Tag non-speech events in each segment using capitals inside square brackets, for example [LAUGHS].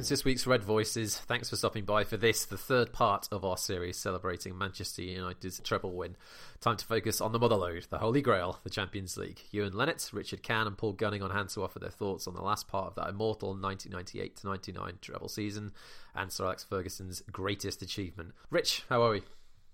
Welcome to this week's Red Voices. Thanks for stopping by for this, the third part of our series celebrating Manchester United's treble win. Time to focus on the Motherlode, the Holy Grail, the Champions League. Ewan Lennett, Richard Cann, and Paul Gunning on hand to offer their thoughts on the last part of that immortal 1998 99 treble season and Sir Alex Ferguson's greatest achievement. Rich, how are we?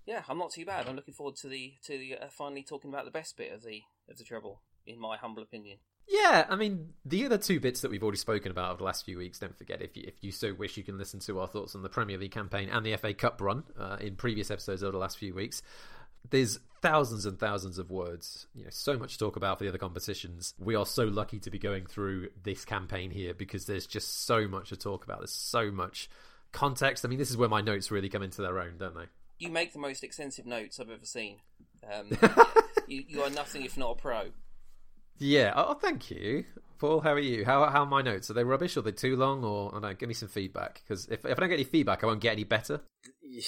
Yeah, I'm not too bad. I'm looking forward to the to the, uh, finally talking about the best bit of the of the treble, in my humble opinion. Yeah, I mean, the other two bits that we've already spoken about over the last few weeks, don't forget, if you, if you so wish, you can listen to our thoughts on the Premier League campaign and the FA Cup run uh, in previous episodes over the last few weeks. There's thousands and thousands of words, you know, so much to talk about for the other competitions. We are so lucky to be going through this campaign here because there's just so much to talk about. There's so much context. I mean, this is where my notes really come into their own, don't they? You make the most extensive notes I've ever seen. Um, [LAUGHS] you, you are nothing if not a pro. Yeah. Oh, thank you, Paul. How are you? How how are my notes? Are they rubbish? Or are they too long? Or I don't know, give me some feedback because if if I don't get any feedback, I won't get any better. [SIGHS]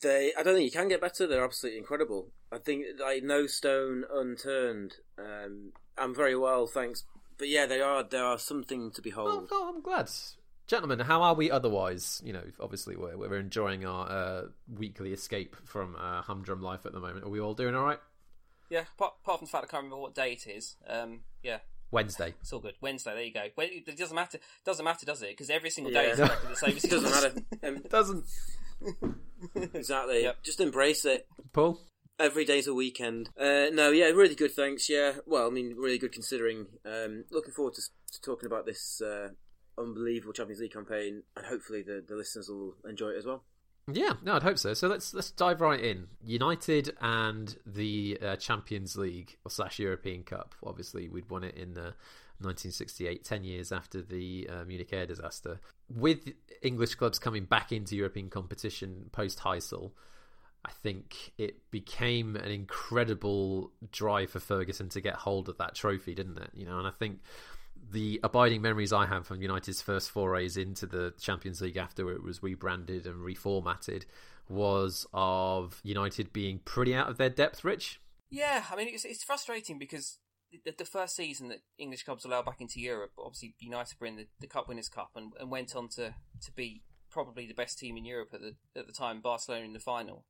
They, I don't think you can get better. They're absolutely incredible. I think like no stone unturned. Um, I'm very well, thanks. But yeah, they are. There are something to behold. Oh, oh, I'm glad. Gentlemen, how are we otherwise? You know, obviously we're we're enjoying our uh, weekly escape from uh, humdrum life at the moment. Are we all doing all right? Yeah, apart, apart from the fact I can't remember what day it is. Um, yeah, Wednesday. it's all good. Wednesday. There you go. It doesn't matter. Doesn't matter, does it? Because every single Yeah. day is exactly the same. [LAUGHS] It doesn't matter. [LAUGHS] Um, It doesn't. [LAUGHS] exactly. Yep. Just embrace it. Paul. Every day's a weekend. Uh, no, yeah, really good. Thanks. Yeah, well, I mean, really good considering. Um, looking forward to, to talking about this uh, unbelievable Champions League campaign, and hopefully the, the listeners will enjoy it as well. Yeah, no, I'd hope so. So let's let's dive right in. United and the uh, Champions League or slash European Cup. Obviously, we'd won it in uh, 1968, ten years after the uh, Munich air disaster. With English clubs coming back into European competition post Heysel, I think it became an incredible drive for Ferguson to get hold of that trophy, didn't it? You know, and I think the abiding memories I have from United's first forays into the Champions League after it was rebranded and reformatted was of United being pretty out of their depth, Rich. Yeah, I mean it's it's frustrating because the, the first season that English clubs allowed back into Europe, obviously United were in the, the Cup Winners' Cup and, and went on to to be probably the best team in Europe at the at the time, Barcelona in the final,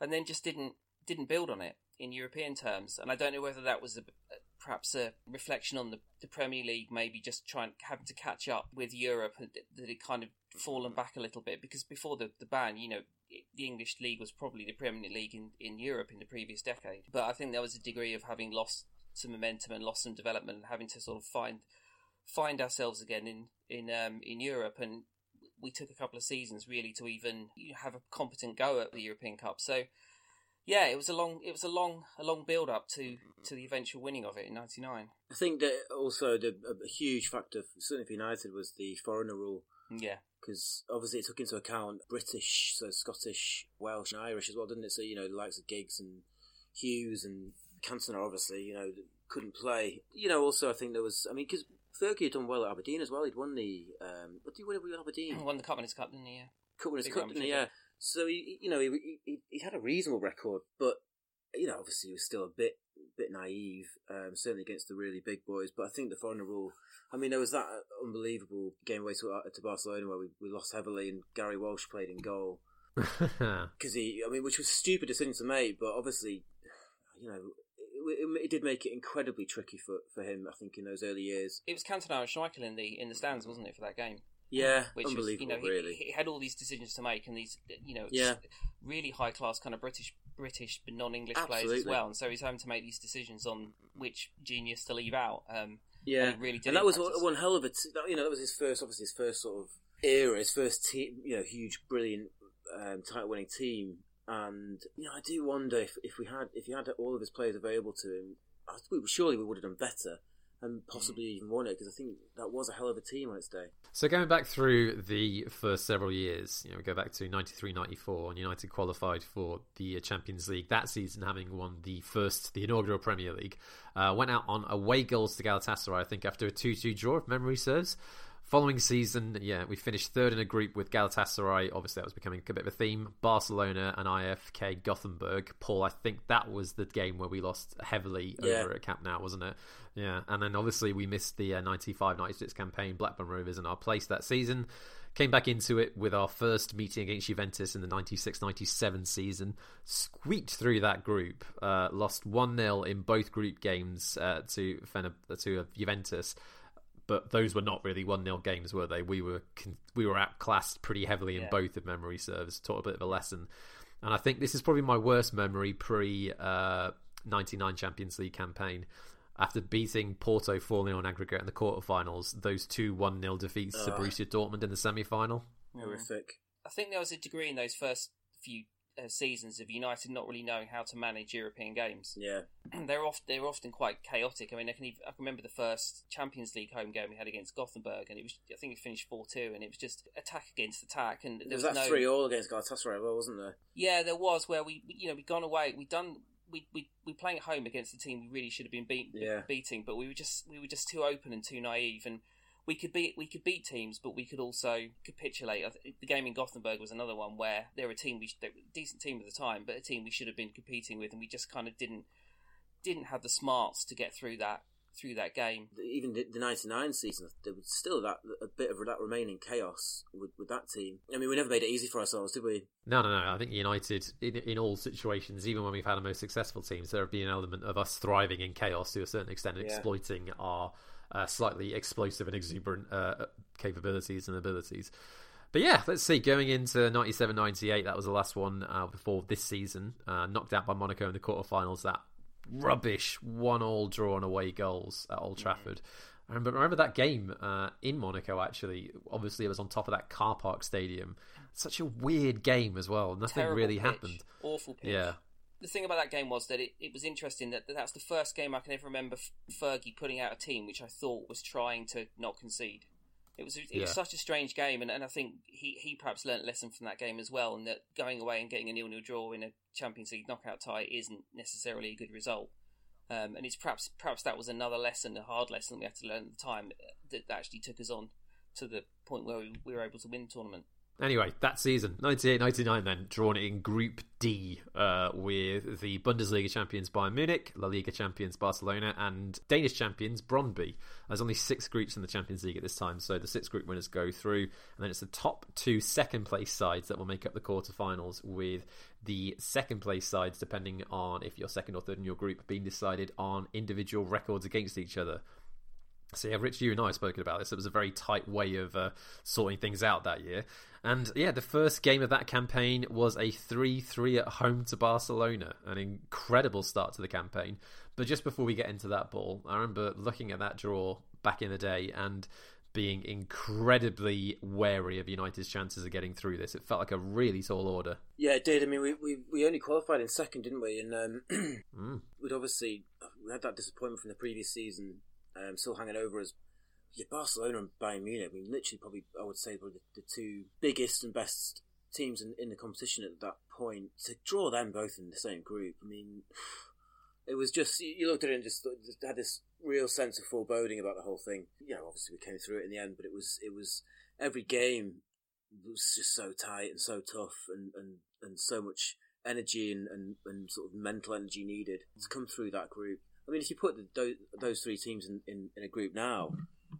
and then just didn't didn't build on it in European terms. And I don't know whether that was a, perhaps a reflection on the, the Premier League, maybe just trying having to catch up with Europe, that it kind of fallen back a little bit because before the, the ban, you know, the English league was probably the Premier League in, in Europe in the previous decade. But I think there was a degree of having lost some momentum and lost some development and having to sort of find find ourselves again in in um, in Europe and we took a couple of seasons really to even have a competent go at the European Cup. So yeah, it was a long it was a long a long build up to to the eventual winning of it in '99. I think that also the, a, a huge factor, certainly for United, was the foreigner rule. Yeah, because obviously it took into account British, so Scottish, Welsh, and Irish as well, didn't it? So you know the likes of Giggs and Hughes and Cantona, obviously, you know, couldn't play. You know, also I think there was, I mean, because Fergie had done well at Aberdeen as well. He'd won the, um, what did he win with Aberdeen? won the Cup Winners' Cup, didn't he? Yeah. Cup Winners' Cup, didn't he? yeah. Yeah. So he, you know, he, he he had a reasonable record, but you know, obviously he was still a bit bit naive, um, certainly against the really big boys. But I think the foreigner rule. I mean, there was that unbelievable game away to, to Barcelona where we, we lost heavily, and Gary Walsh played in goal [LAUGHS] because he. I mean, which was a stupid decision to make, but obviously, you know. It, it, it did make it incredibly tricky for, for him. I think in those early years. It was Cantona and Schmeichel in the in the stands, wasn't it, for that game? Yeah, Which was, you know, he, really. he had all these decisions to make and these, you know, Yeah. really high class kind of British, British but non-English players as well. And so he's having to make these decisions on which genius to leave out. Um, Yeah, and really and that was us. one hell of a. T- you know, that was his first, obviously his first sort of era, his first team. You know, huge, brilliant, um, title-winning team. And you know, I do wonder if, if we had if he had all of his players available to him, I we, surely we would have done better and possibly even won it because I think that was a hell of a team on its day. So going back through the first several years, you know, we go back to 93-94 and United qualified for the Champions League that season, having won the first, the inaugural Premier League. Uh, went out on away goals to Galatasaray, I think, after a 2-2 draw, if memory serves. Following season, yeah, we finished third in a group with Galatasaray. Obviously, that was becoming a bit of a theme. Barcelona and IFK Gothenburg. Paul, I think that was the game where we lost heavily Yeah. over at Camp Nou, wasn't it? Yeah, and then obviously we missed the uh, 95-96 campaign. Blackburn Rovers in our place that season. Came back into it with our first meeting against Juventus in the 96-97 season. Squeaked through that group. Uh, lost 1-0 in both group games uh, to Fener- to uh, Juventus but those were not really one 0 games, were they? We were we were outclassed pretty heavily in Yeah. both, of memory serves. Taught a bit of a lesson, and I think this is probably my worst memory pre uh, ninety nine Champions League campaign. After beating Porto 4 0 on aggregate in the quarterfinals, those two 1 0 defeats to Ugh. Borussia Dortmund in the semi final. Horrific. I think there was a degree in those first few uh, seasons of United not really knowing how to manage European games. [CLEARS THROAT] Yeah. they're often they're often quite chaotic. I mean, I can even, I can remember the first Champions League home game we had against Gothenburg, and it was I think it finished four two, and it was just attack against attack, and there was was that no three all against Galatasaray, well, wasn't there? yeah, there was where we you know we gone away, we done. We, we we playing at home against a team we really should have been beat, Yeah. beating, but we were just we were just too open and too naive, and we could beat we could beat teams, but we could also capitulate. The game in Gothenburg was another one where they're a team we sh- they were a decent team at the time, but a team we should have been competing with, and we just kind of didn't didn't have the smarts to get through that through that game. Even the, the '99 season, there was still that a bit of that remaining chaos with, with that team. I mean, we never made it easy for ourselves, did we? No, no, no. I think United, in, in all situations, even when we've had our most successful teams, there have been an element of us thriving in chaos to a certain extent, and Yeah. exploiting our uh, slightly explosive and exuberant uh, capabilities and abilities. But yeah, let's see. Going into 97 98, that was the last one uh, before this season. Uh, knocked out by Monaco in the quarterfinals. That rubbish one all draw on away goals at Old Trafford. I remember, remember that game uh, in Monaco, actually. Obviously, it was on top of that car park stadium. Such a weird game as well. Nothing Terrible really pitch, happened. Awful pitch. Yeah. The thing about that game was that it, it was interesting that that that's the first game I can ever remember Fergie putting out a team which I thought was trying to not concede. It was it Yeah. was such a strange game, and, and I think he, he perhaps learnt a lesson from that game as well, and that going away and getting a nil nil draw in a Champions League knockout tie isn't necessarily a good result. Um, and it's perhaps perhaps that was another lesson, a hard lesson we had to learn at the time uh, that, that actually took us on to the point where we, we were able to win the tournament. Anyway, that season, 98 99, then, drawn in Group D uh, with the Bundesliga champions Bayern Munich, La Liga champions Barcelona, and Danish champions Brondby. There's only six groups in the Champions League at this time, so the six group winners go through, and then it's the top two second place sides that will make up the quarterfinals, with the second place sides, depending on if you're second or third in your group, being decided on individual records against each other. So yeah, Rich, you and I have spoken about this. It was a very tight way of uh, sorting things out that year. And yeah, the first game of that campaign was a 3-3 at home to Barcelona. An incredible start to the campaign. But just before we get into that ball, I remember looking at that draw back in the day and being incredibly wary of United's chances of getting through this. It felt like a really tall order. Yeah, it did. I mean, we we, we only qualified in second, didn't we? And um, [CLEARS THROAT] Mm. we'd obviously we had that disappointment from the previous season, um, still hanging over us. Yeah, Barcelona and Bayern Munich. I mean, literally, probably I would say were the, the two biggest and best teams in, in the competition at that point. To draw them both in the same group, I mean, [SIGHS] it was just you looked at it and just, just had this real sense of foreboding about the whole thing. You know, obviously we came through it in the end, but it was it was every game was just so tight and so tough and, and, and so much energy and, and, and sort of mental energy needed to come through that group. I mean, if you put the, those, those three teams in, in, in a group now,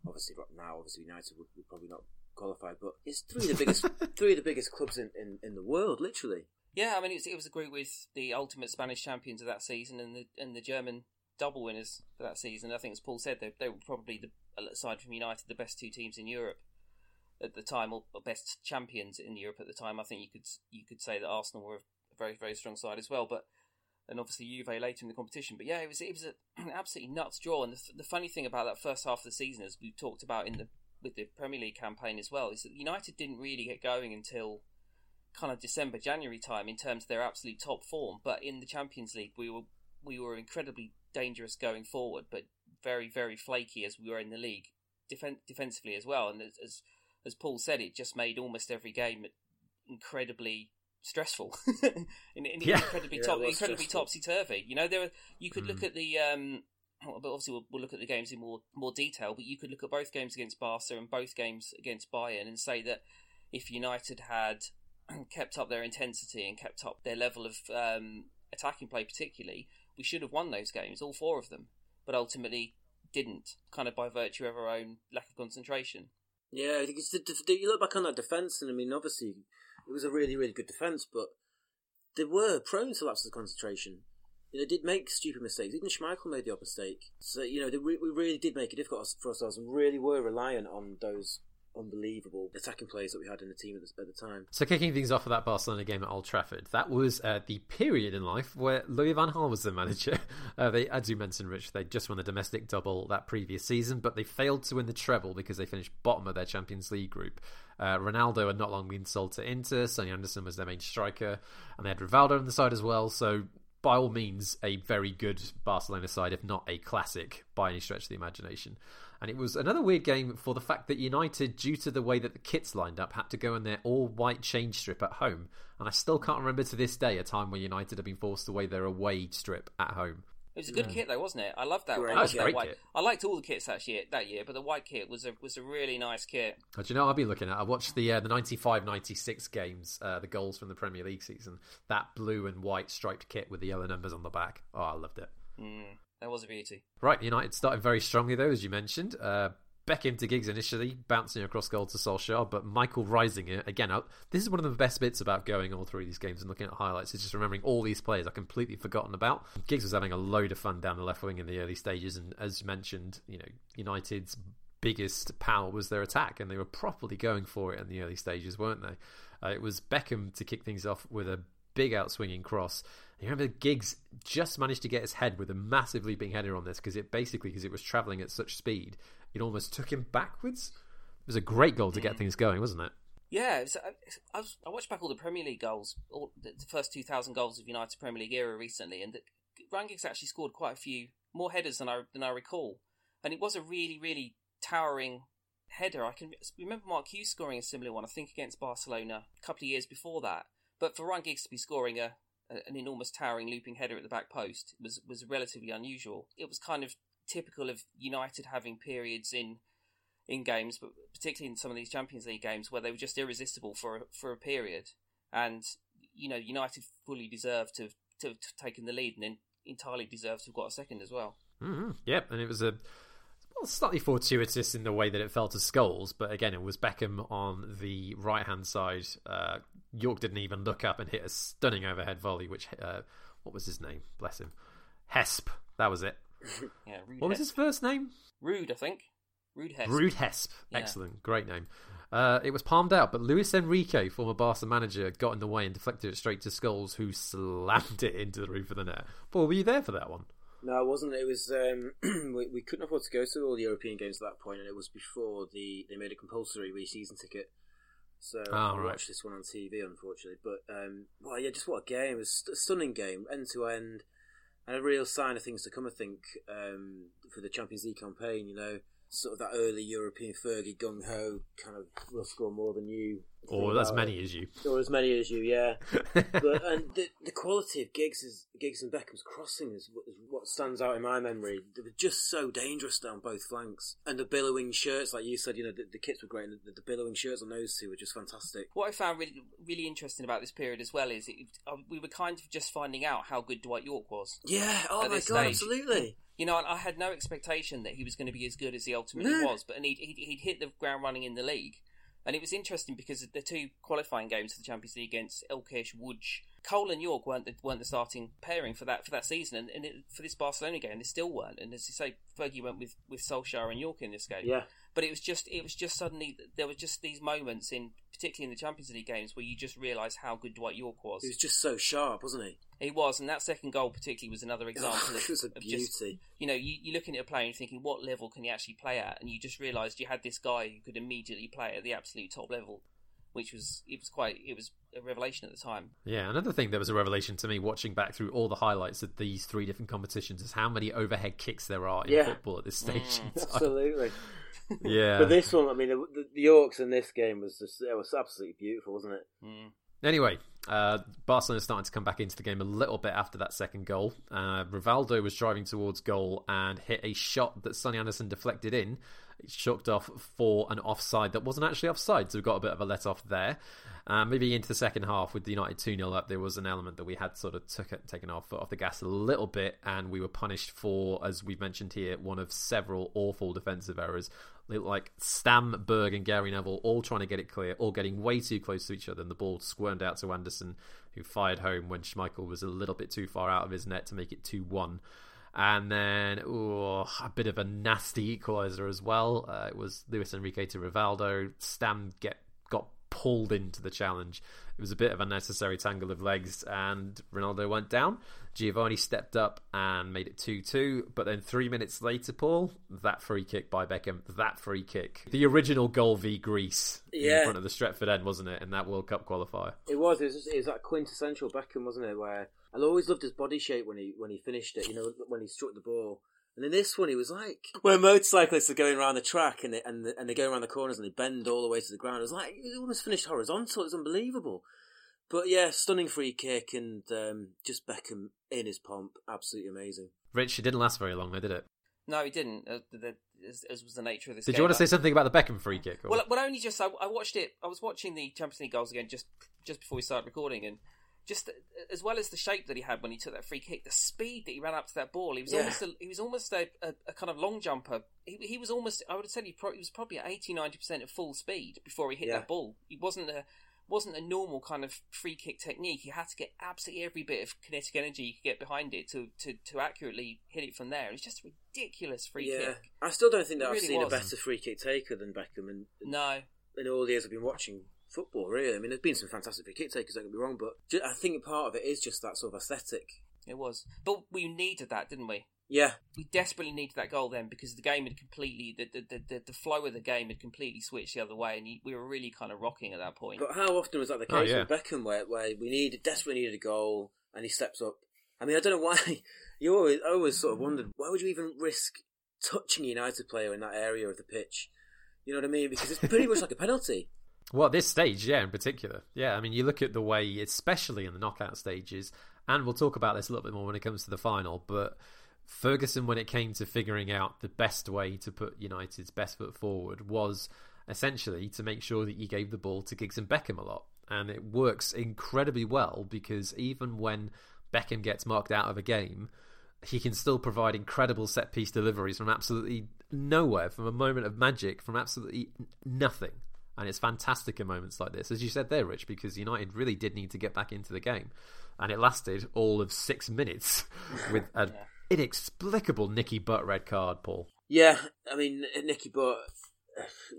obviously right now, obviously United would, would probably not qualify, but it's three of the biggest [LAUGHS] three of the biggest clubs in, in, in the world, literally. Yeah, I mean, it was, it was a group with the ultimate Spanish champions of that season and the and the German double winners for that season. I think, as Paul said, they, they were probably the aside from United, the best two teams in Europe at the time, or best champions in Europe at the time. I think you could you could say that Arsenal were a very very strong side as well, but and obviously Juve later in the competition. But yeah, it was it was a, an [CLEARS THROAT] absolutely nuts draw. And the, the funny thing about that first half of the season, as we talked about in the with the Premier League campaign as well, is that United didn't really get going until kind of December January time in terms of their absolute top form. But in the Champions League, we were we were incredibly dangerous going forward, but very very flaky as we were in the league defen- defensively as well. And as, as as Paul said, it just made almost every game incredibly stressful, [LAUGHS] in, in, Yeah. incredibly Yeah, top, incredibly topsy turvy. You know, there were, you could look Mm. at the um, but obviously we'll, we'll, look at the games in more more detail. But you could look at both games against Barca and both games against Bayern and say that if United had [CLEARS THROAT] kept up their intensity and kept up their level of um, attacking play, particularly, we should have won those games, all four of them. But ultimately, didn't, kind of by virtue of our own lack of concentration. Yeah, it's the, the, you look back on that defence, and I mean, obviously, it was a really, really good defence, but they were prone to lapses of concentration. You know, they did make stupid mistakes. Even Schmeichel made the odd mistake. So, you know, re- we really did make it difficult for ourselves and really were reliant on those unbelievable attacking players that we had in the team at the, at the time. So, kicking things off of that Barcelona game at Old Trafford, that was uh, the period in life where Louis van Gaal was the manager. [LAUGHS] Uh, they, as you mentioned, Rich, they just won the domestic double that previous season, but they failed to win the treble because they finished bottom of their Champions League group. Uh, Ronaldo had not long been sold to Inter. Sonny Anderson was their main striker, and they had Rivaldo on the side as well. So by all means, a very good Barcelona side, if not a classic by any stretch of the imagination. And it was another weird game for the fact that United, due to the way that the kits lined up, had to go in their all white change strip at home. And I still can't remember to this day a time where United have been forced to wear their away strip at home. It was a good yeah. kit though, wasn't it? I loved that. Great. I, liked that white. Kit. I liked all the kits that year, that year, but the white kit was a was a really nice kit. Oh, do you know I'll be looking at? I watched the uh, the 95-96 games, uh, the goals from the Premier League season. That blue and white striped kit with the yellow numbers on the back. Oh, I loved it. Mm, that was a beauty. Right, United started very strongly though, as you mentioned. Uh, Beckham to Giggs initially, bouncing across goal to Solskjaer, but Michael Reiziger again. Up. This is one of the best bits about going all through these games and looking at highlights. Is just remembering all these players I've completely forgotten about. Giggs was having a load of fun down the left wing in the early stages, and as mentioned, you know, United's biggest power was their attack, and they were properly going for it in the early stages, weren't they? Uh, it was Beckham to kick things off with a big outswinging cross. You remember Giggs just managed to get his head with a massive leaping header on this because it basically because it was travelling at such speed it almost took him backwards. It was a great goal to get mm. things going, wasn't it? Yeah, was, I, was, I, watched back all the Premier League goals, all the, first 2,000 goals of United Premier League era recently, and Ryan Giggs actually scored quite a few more headers than I than I recall, and it was a really really towering header. I can remember Mark Hughes scoring a similar one, I think against Barcelona a couple of years before that. But for Ryan Giggs to be scoring a an enormous towering looping header at the back post was was relatively unusual. It was kind of typical of United having periods in in games, but particularly in some of these Champions League games where they were just irresistible for a, for a period, and you know United fully deserved to to have taken the lead and then entirely deserved to have got a second as well. Mm-hmm. Yep, and it was a well, slightly fortuitous in the way that it fell to Scholes, but again, it was Beckham on the right hand side. Uh, Yorke didn't even look up and hit a stunning overhead volley, which uh, what was his name? Bless him, Hesp. That was it. [LAUGHS] yeah, Ruud what was his first name? Ruud, I think. Ruud Hesp. Ruud Hesp. Yeah. Excellent. Great name. Uh, it was palmed out, but Luis Enrique, former Barca manager, got in the way and deflected it straight to Scholes, who slammed it into the roof of the net. Paul, were you there for that one? No, I wasn't. It was um, [CLEARS THROAT] we, we, couldn't afford to go to all the European games at that point, and it was before the they made a compulsory re-season ticket. So oh, I right. watched this one on TV, unfortunately. But um, well, yeah, just what a game! It was a stunning game, end to end and a real sign of things to come. I think um, for the Champions League campaign, you know, sort of that early European Fergie gung ho kind of will score more than you. Or as many as you. Or as many as you, yeah. [LAUGHS] but and the, the quality of Giggs is Giggs and Beckham's crossing is what stands out in my memory. They were just so dangerous down both flanks, and the billowing shirts, like you said, you know, the, the kits were great, and the, the, billowing shirts on those two were just fantastic. What I found really really interesting about this period as well is it, uh, we were kind of just finding out how good Dwight Yorke was. Yeah. Oh my god, stage. absolutely you know, I had no expectation that he was going to be as good as he ultimately was, but and he'd, he'd, he'd, hit the ground running in the league. And it was interesting because the two qualifying games for the Champions League against ŁKS Łódź, Cole and Yorke weren't the, weren't the starting pairing for that for that season, and, and it, for this Barcelona game they still weren't. And as you say, Fergie went with with Solskjaer and Yorke in this game. Yeah. But it was just it was just suddenly there were just these moments in particularly in the Champions League games where you just realise how good Dwight Yorke was. He was just so sharp, wasn't he? He was, and that second goal particularly was another example. Oh, of, it was a beauty. Just, you know, you, you're looking at a player and you're thinking, what level can he actually play at? And you just realised you had this guy who could immediately play at the absolute top level which was it was quite it was a revelation at the time. Yeah, another thing that was a revelation to me watching back through all the highlights of these three different competitions is how many overhead kicks there are in yeah. football at this stage. [LAUGHS] Mm. Absolutely. yeah. But this one, I mean, the, the, Yorke's in this game was just it was absolutely beautiful, wasn't it? Mm. Anyway, uh, Barcelona starting to come back into the game a little bit after that second goal. Uh, Rivaldo was driving towards goal and hit a shot that Sonny Anderson deflected in. Chucked off for an offside that wasn't actually offside, so we got a bit of a let off there. Uh, maybe into the second half with the United 2 0 up, there was an element that we had sort of took it, taken foot off the gas a little bit, and we were punished for, as we've mentioned here, one of several awful defensive errors. Like Stam, Berg, and Gary Neville all trying to get it clear, all getting way too close to each other, and the ball squirmed out to Anderson, who fired home when Schmeichel was a little bit too far out of his net to make it 2 1 and then ooh, a bit of a nasty equaliser as well. Uh, it was Luis Enrique to Rivaldo. Stam get got pulled into the challenge. It was a bit of a necessary tangle of legs, and Ronaldo went down. Giovanni stepped up and made it 2 2. But then three minutes later, Paul, that free kick by Beckham, that free kick. The original goal v Greece Yeah. in front of the Stretford end, wasn't it, in that World Cup qualifier? It was. It was, it was that quintessential Beckham, wasn't it? Where I always loved his body shape when he when he finished it. You know, when he struck the ball. And in this one, he was like where motorcyclists are going around the track and they and they, and they go around the corners and they bend all the way to the ground. It was like he almost finished horizontal. It was unbelievable. But yeah, stunning free kick and um, just Beckham in his pomp, absolutely amazing. Rich, it didn't last very long, though, did it? No, he didn't. Uh, the, as, as was the nature of this. Did game. you want to say something about the Beckham free kick? Or? Well, well, only just I, I watched it. I was watching the Champions League goals again just just before we started recording, and just as well as the shape that he had when he took that free kick, the speed that he ran up to that ball, he was Yeah. almost a, he was almost a, a, a kind of long jumper. He, he was almost I would have said he, pro- he was probably at 80 90 percent at full speed before he hit Yeah. that ball. He wasn't a wasn't a normal kind of free kick technique. He had to get absolutely every bit of kinetic energy you could get behind it to, to, to accurately hit it from there. It was just a ridiculous free yeah, kick. I still don't think It that I've really seen was. a better free kick taker than Beckham And, No, in all the years I've been watching football. Really, I mean, there's been some fantastic free kick takers. Don't get me wrong, but I think part of it is just that sort of aesthetic. it was. But we needed that, didn't we? Yeah, we desperately needed that goal then because the game had completely the the, the, the, the flow of the game had completely switched the other way and we were really kind of rocking at that point. But how often was that the Oh, case yeah. with Beckham, where where we needed desperately needed a goal and he steps up? I mean, I don't know why. [LAUGHS] You always I always sort of hmm. wondered why would you even risk touching a United player in that area of the pitch? You know what I mean? Because it's pretty much like a penalty. [LAUGHS] Well, at this stage, yeah, in particular. Yeah, I mean, you look at the way, especially in the knockout stages, and we'll talk about this a little bit more when it comes to the final, but Ferguson, when it came to figuring out the best way to put United's best foot forward, was essentially to make sure that you gave the ball to Giggs and Beckham a lot. And it works incredibly well because even when Beckham gets marked out of a game, he can still provide incredible set piece deliveries from absolutely nowhere, from a moment of magic, from absolutely nothing. And it's fantastic in moments like this, as you said there, Rich, because United really did need to get back into the game. And it lasted all of six minutes [LAUGHS] with an inexplicable Nicky Butt red card, Paul. Yeah, I mean Nicky Butt,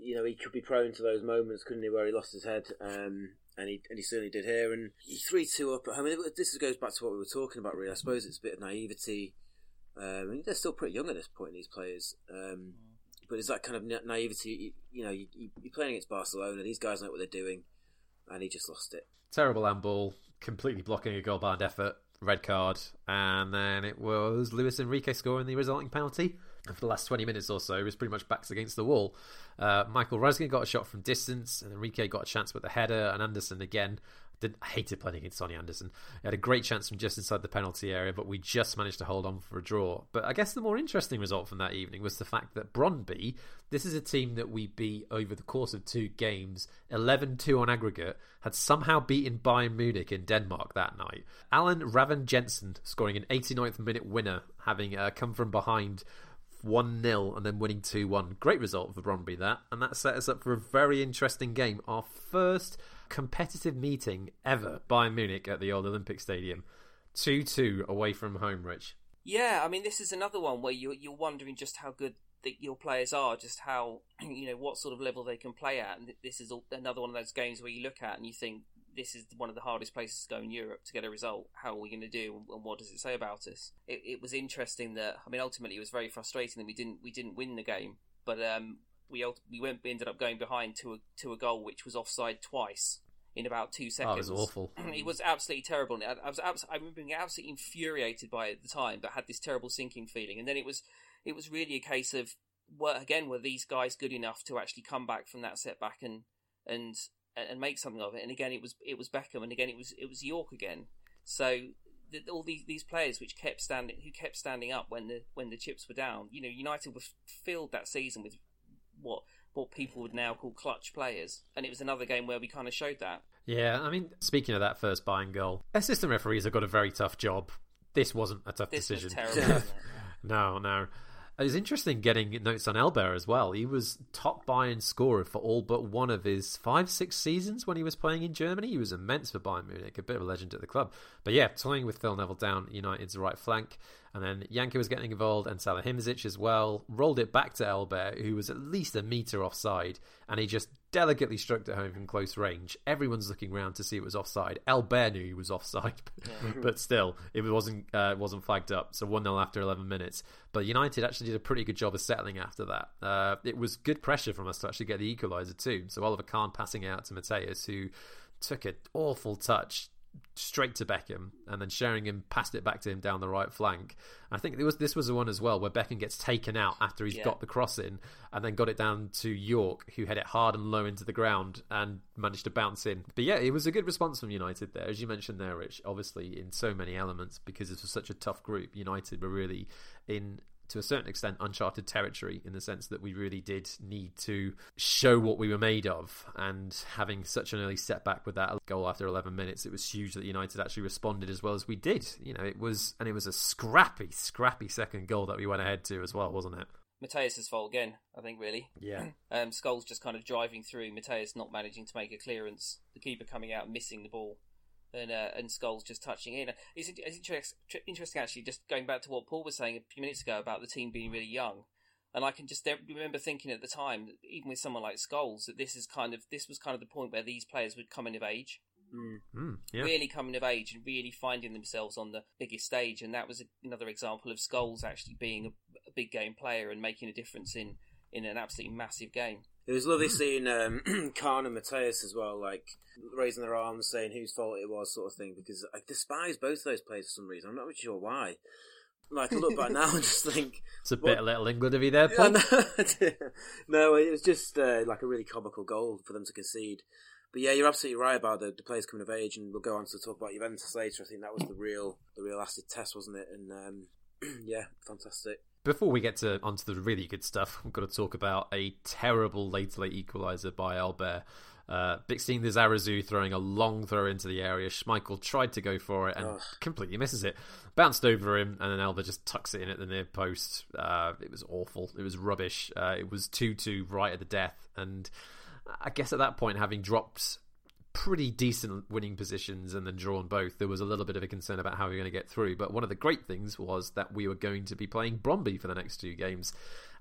you know, he could be prone to those moments, couldn't he, where he lost his head, um, and he and he certainly did here. And he three two up. at home. I mean, this goes back to what we were talking about. Really, I suppose it's a bit of naivety. Um, I mean, they're still pretty young at this point. These players, um, but it's that kind of na- naivety. You, you know, you, you, you're playing against Barcelona. These guys know what they're doing, and he just lost it. Terrible handball, completely blocking a goal bound effort, red card, and then it was Luis Enrique scoring the resulting penalty. And for the last 20 minutes or so, it was pretty much backs against the wall. Uh, Michael Reiziger got a shot from distance, and Enrique got a chance with the header, and Anderson again. Did, I hated playing against Sonny Anderson. He had a great chance from just inside the penalty area, but we just managed to hold on for a draw. But I guess the more interesting result from that evening was the fact that Brondby, this is a team that we beat over the course of two games, 11 2 on aggregate, had somehow beaten Bayern Munich in Denmark that night. Alan Raven Jensen scoring an 89th minute winner, having uh, come from behind 1 0 and then winning 2 1. Great result for Brøndby, that. And that set us up for a very interesting game. Our first competitive meeting ever Bayern Munich at the old Olympic Stadium. 2 2 away from home, Rich. Yeah, I mean, this is another one where you're you're wondering just how good the, your players are, just how [CLEARS THROAT] you know what sort of level they can play at, and this is another one of those games where you look at and you think this is one of the hardest places to go in Europe to get a result. How are we going to do, and what does it say about us? It, it was interesting that I mean, ultimately, it was very frustrating that we didn't we didn't win the game, but um, we we went we ended up going behind to a to a goal which was offside twice in about two Oh, it seconds. was awful. [CLEARS THROAT] it was absolutely terrible. I, I was abs- I remember being absolutely infuriated by it at the time, but had this terrible sinking feeling. And then it was it was really a case of were again were these guys good enough to actually come back from that setback and and and, make something of it. And again, it was it was Beckham, and again it was it was Yorke again. So the, all these these players which kept standing who kept standing up when the when the chips were down. You know, United were filled that season with what what people would now call clutch players, and it was another game where we kind of showed that. Yeah, I mean, speaking of that first Bayern goal, assistant referees have got a very tough job. This wasn't a tough this decision. Was terrible, [LAUGHS] no, no. It was interesting getting notes on Elber as well. He was top Bayern scorer for all but one of his five, six seasons when he was playing in Germany. He was immense for Bayern Munich, a bit of a legend at the club. But yeah, toying with Phil Neville down United's right flank. And then Jancker was getting involved and Salihamidzic as well. Rolled it back to Elber, who was at least a metre offside, and he just delicately struck it home from close range. Everyone's looking around to see it was offside. Elber knew he was offside, [LAUGHS] but still, it wasn't uh, wasn't flagged up. So 1 0 after 11 minutes. But United actually did a pretty good job of settling after that. Uh, it was good pressure from us to actually get the equaliser too. So Oliver Kahn passing out to Matthäus, who took an awful touch straight to Beckham, and then Sheringham passed it back to him down the right flank. I think was, this was the one as well where Beckham gets taken out after he's yeah. got the cross in, and then got it down to Yorke, who had it hard and low into the ground and managed to bounce in. But yeah, it was a good response from United there, as you mentioned there, Rich. Obviously, in so many elements because it was such a tough group. United were really in to a certain extent uncharted territory in the sense that we really did need to show what we were made of. And having such an early setback with that goal after 11 minutes, it was huge that United actually responded as well as we did. You know, it was, and it was a scrappy, scrappy second goal that we went ahead to as well, wasn't it? Matthäus' fault again, I think, really. Yeah. [CLEARS THROAT] um, Scholes just kind of driving through, Matthäus not managing to make a clearance, the keeper coming out missing the ball and uh, and Scholes just touching in. It's, it's interesting actually, just going back to what Paul was saying a few minutes ago about the team being really young. And I can just remember thinking at the time, even with someone like Scholes, that this is kind of this was kind of the point where these players would come in of age, mm. Mm, yeah. really coming of age and really finding themselves on the biggest stage. And that was another example of Scholes actually being a, a big game player and making a difference in in an absolutely massive game. It was lovely seeing um, [CLEARS THROAT] Kahn and Matthäus as well, like raising their arms, saying whose fault it was, sort of thing. Because I despise both those players for some reason. I'm not really sure why. Like I look back now and just think it's a bit of little England of you there, Paul. [LAUGHS] no, it was just uh, like a really comical goal for them to concede. But yeah, you're absolutely right about the, the players coming of age, and we'll go on to talk about Juventus later. I think that was the real the real acid test, wasn't it? And um, [CLEARS THROAT] yeah, fantastic. Before we get to onto the really good stuff, we've got to talk about a terrible late late equaliser by Elber. Uh, Bixente Lizarazu throwing a long throw into the area. Schmeichel tried to go for it and Ugh. completely misses it. Bounced over him, and then Elber just tucks it in at the near post. Uh, it was awful. It was rubbish. Uh, it was 2 2 right at the death. And I guess at that point, having dropped pretty decent winning positions and then drawn both, there was a little bit of a concern about how we were going to get through. But one of the great things was that we were going to be playing Brøndby for the next two games,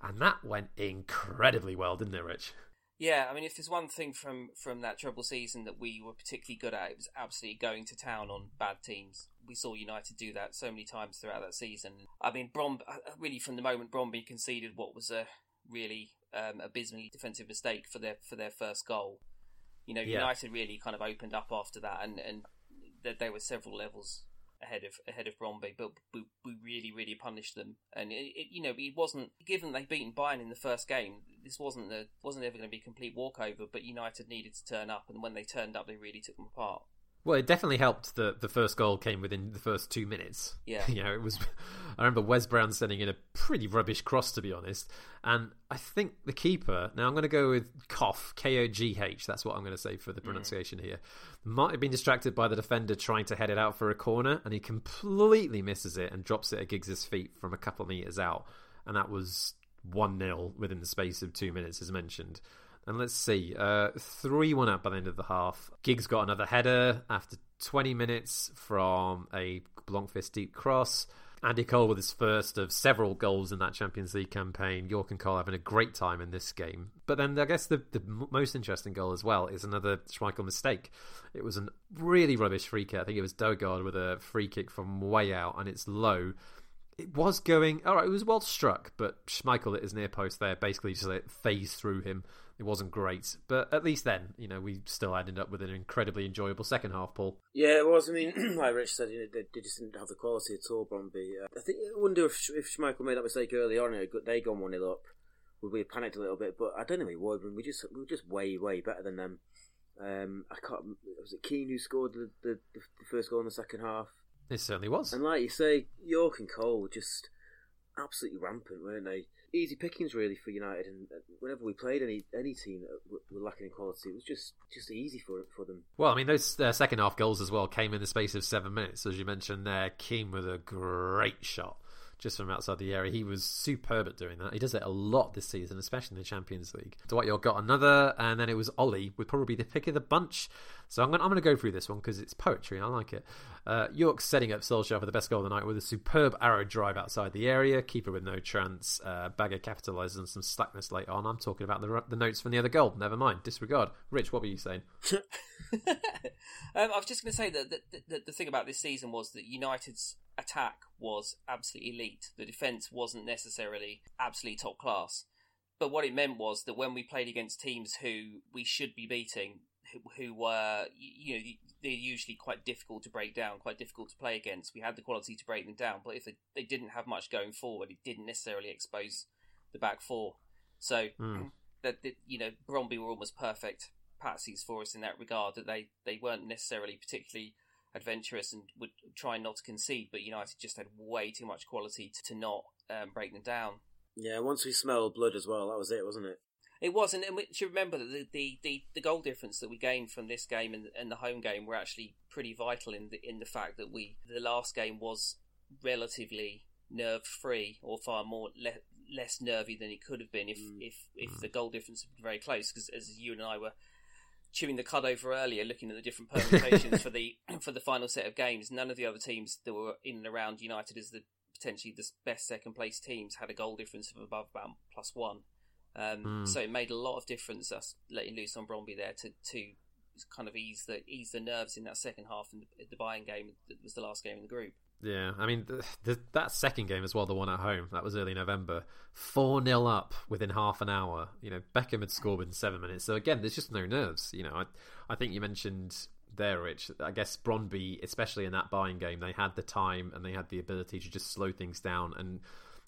and that went incredibly well, didn't it, Rich? Yeah, I mean, if there's one thing from from that treble season that we were particularly good at, it was absolutely going to town on bad teams. We saw United do that so many times throughout that season. I mean, Brom uh, really from the moment Brøndby conceded what was a really um, abysmally defensive mistake for their for their first goal, you know, yeah. United really kind of opened up after that, and and there were several levels ahead of ahead of Brøndby, but we, we really really punished them. And it, it, you know it wasn't given they'd beaten Bayern in the first game. This wasn't the wasn't ever going to be a complete walkover. But United needed to turn up, and when they turned up, they really took them apart. Well, it definitely helped that the first goal came within the first two minutes. [LAUGHS] Yeah, you know, it was. I remember Wes Brown sending in a pretty rubbish cross, to be honest. And I think the keeper. Now I'm going to go with Koch, K O G H. That's what I'm going to say for the mm. pronunciation mm. here. Might have been distracted by the defender trying to head it out for a corner, and he completely misses it and drops it at Giggs' feet from a couple of meters out. And that was one 0 within the space of two minutes, as mentioned. And let's see, uh, 3 1 up by the end of the half. Giggs got another header after 20 minutes from a Blomqvist deep cross. Andy Cole with his first of several goals in that Champions League campaign. Yorke and Cole having a great time in this game. But then I guess the, the most interesting goal as well is another Schmeichel mistake. It was a really rubbish free kick. I think it was Døgaard with a free kick from way out and it's low. It was going, all right, it was well struck, but Schmeichel at his near post there basically just let phase through him it wasn't great, but at least then, you know, we still ended up with an incredibly enjoyable second half, Paul. Yeah, it was. I mean, [CLEARS THROAT] like Rich said, you know, they, they, just didn't have the quality at all, Brøndby. Uh, I think I wonder if if Schmeichel made that mistake early on, and they gone one 0 up, would we have panicked a little bit? But I don't think we would. We just we were just way way better than them. Um, I can't. Was it Keane who scored the, the, the first goal in the second half? It certainly was. And like you say, Yorke and Cole were just absolutely rampant, weren't they? Easy pickings really for United, and whenever we played any any team that were lacking in quality, it was just just easy for for them. Well, I mean, those uh, second half goals as well came in the space of seven minutes, as you mentioned there. Keane with a great shot just from outside the area. He was superb at doing that. He does it a lot this season, especially in the Champions League. Dwight Yorke got another, and then it was Ollie, would probably the pick of the bunch. So I'm going, I'm to go through this one because it's poetry. and I like it. Uh, Yorke's setting up Solskjaer for the best goal of the night with a superb arrow drive outside the area. Keeper with no chance. Uh, Bagger capitalises on some slackness late on. I'm talking about the, the notes from the other goal. Never mind. Disregard. Rich, what were you saying? [LAUGHS] um, I was just going to say that the, the, the thing about this season was that United's attack was absolutely elite. The defence wasn't necessarily absolutely top class. But what it meant was that when we played against teams who we should be beating, who, who were, you know, they're usually quite difficult to break down, quite difficult to play against. We had the quality to break them down, but if they, they didn't have much going forward, it didn't necessarily expose the back four. So, mm. that, that, you know, Brøndby were almost perfect patsies for us in that regard, that they, they weren't necessarily particularly adventurous and would try not to concede, but United just had way too much quality to, to not um, break them down. Yeah, once we smelled blood as well, that was it, wasn't it? It was, and, and we should remember that the, the, the, the, goal difference that we gained from this game and, and the home game were actually pretty vital in the in the fact that we the last game was relatively nerve free or far more le- less nervy than it could have been if mm. if if mm. the goal difference had been very close because as you and I were chewing the cud over earlier, looking at the different [LAUGHS] permutations for the [CLEARS THROAT] for the final set of games, none of the other teams that were in and around United as the potentially the best second place teams had a goal difference of above about plus one. Um, mm. So it made a lot of difference us letting loose on Brøndby there to to kind of ease the ease the nerves in that second half and the, the Bayern game that was the last game in the group. Yeah, I mean the, the, that second game as well, the one at home, that was early November, four 0 up within half an hour. You know, Beckham had scored within seven minutes. So again, there's just no nerves. You know, I I think you mentioned there, Rich. I guess Brøndby, especially in that Bayern game, they had the time and they had the ability to just slow things down and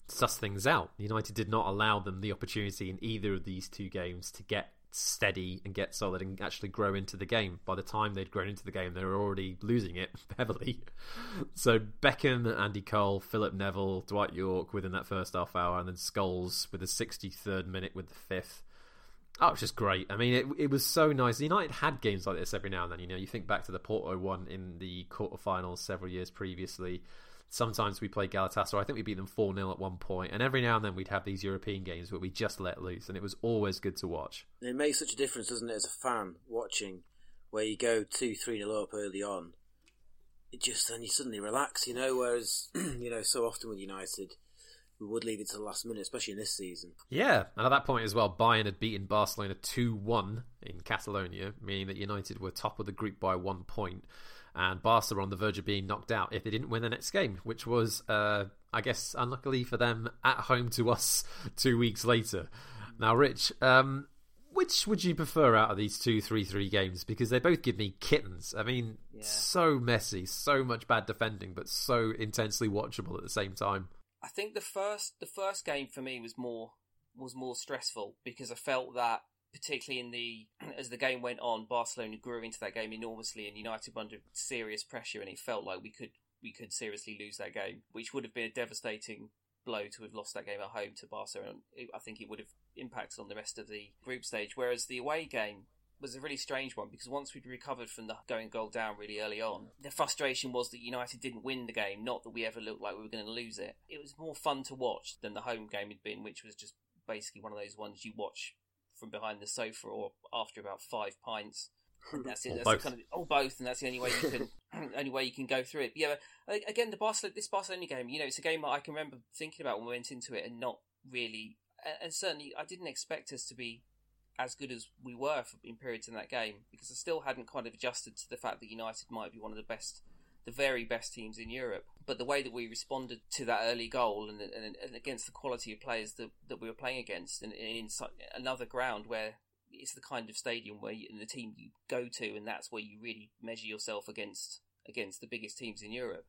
suss things out. United did not allow them the opportunity in either of these two games to get steady and get solid and actually grow into the game. By the time they'd grown into the game, they were already losing it [LAUGHS] heavily. So Beckham, Andy Cole, Philip Neville, Dwight Yorke within that first half hour, and then Scholes with the 63rd minute with the fifth. That was just great. I mean, it it was so nice. United had games like this every now and then. You know, you think back to the Porto one in the quarterfinals several years previously Sometimes we play Galatasaray. I think we beat them 4 0 at one point, and every now and then we'd have these European games where we just let loose, and it was always good to watch. It makes such a difference, doesn't it, as a fan watching, where you go 2 3 0 up early on. It just then you suddenly relax, you know, whereas, [CLEARS THROAT] you know, so often with United, we would leave it to the last minute, especially in this season. Yeah, and at that point as well, Bayern had beaten Barcelona 2 1 in Catalonia, meaning that United were top of the group by one point and Barca were on the verge of being knocked out if they didn't win the next game, which was, uh, I guess, unluckily for them, at home to us [LAUGHS] two weeks later. Now, Rich, um, which would you prefer out of these two three-three games? Because they both give me kittens. I mean, yeah. so messy, so much bad defending, but so intensely watchable at the same time. I think the first the first game for me was more was more stressful because I felt that particularly in the [CLEARS THROAT] as the game went on, Barcelona grew into that game enormously, and United were under serious pressure, and it felt like we could we could seriously lose that game, which would have been a devastating blow to have lost that game at home to Barcelona. I think it would have impacted on the rest of the group stage. Whereas the away game was a really strange one because once we'd recovered from the going goal down really early on, the frustration was that United didn't win the game, not that we ever looked like we were going to lose it. It was more fun to watch than the home game had been, which was just basically one of those ones you watch from behind the sofa or after about five pints. And that's it. That's both. kind of oh both, and that's the only way you can [LAUGHS] [CLEARS THROAT] only way you can go through it. But yeah, again, the Barcelona this Barcelona game, you know, it's a game that I can remember thinking about when we went into it, and not really, and certainly I didn't expect us to be as good as we were in periods in that game because I still hadn't kind of adjusted to the fact that United might be one of the best the very best teams in Europe. But the way that we responded to that early goal and, and, and against the quality of players that, that we were playing against, and, and in another ground where it's the kind of stadium where you, the team you go to, and that's where you really measure yourself against against the biggest teams in Europe.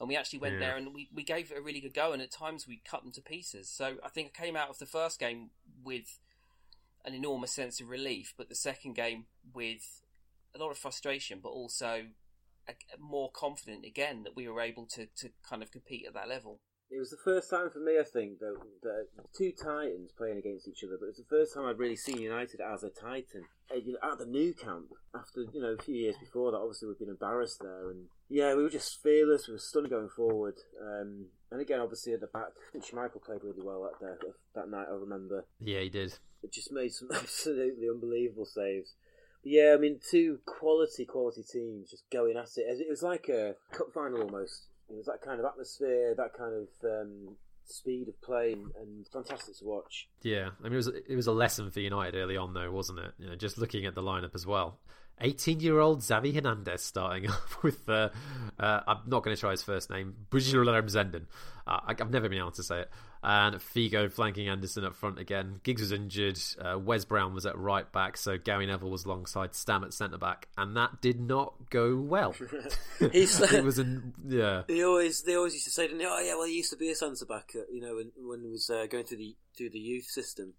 And we actually went yeah. there and we, we gave it a really good go, and at times we cut them to pieces. So I think I came out of the first game with an enormous sense of relief, but the second game with a lot of frustration, but also more confident again that we were able to, to kind of compete at that level. It was the first time for me, I think, that, that two Titans playing against each other, but it was the first time I'd really seen United as a Titan. Uh, you know, at the Nou Camp, after you know a few years before that, obviously we'd been embarrassed there, and yeah, we were just fearless. We were stunning going forward, um, and again, obviously at the back, Schmeichel played really well that day, that night. I remember. Yeah, he did. It just made some [LAUGHS] absolutely unbelievable saves. Yeah, I mean, two quality, quality teams just going at it. It was like a cup final almost. It was that kind of atmosphere, that kind of um, speed of play, and fantastic to watch. Yeah, I mean, it was it was a lesson for United early on, though, wasn't it? You know, just looking at the lineup as well. 18 year old Xavi Hernandez starting [LAUGHS] off with, uh, uh, I'm not going to try his first name, Bujirulem Zenden. Uh, I've never been able to say it. And Figo flanking Anderson up front again. Giggs was injured. Uh, Wes Brown was at right back, so Gary Neville was alongside Stam at centre back, and that did not go well. [LAUGHS] [LAUGHS] It was an yeah. He always they always used to say, "Oh yeah, well he used to be a centre back, you know, when, when he was uh, going through the through the youth system."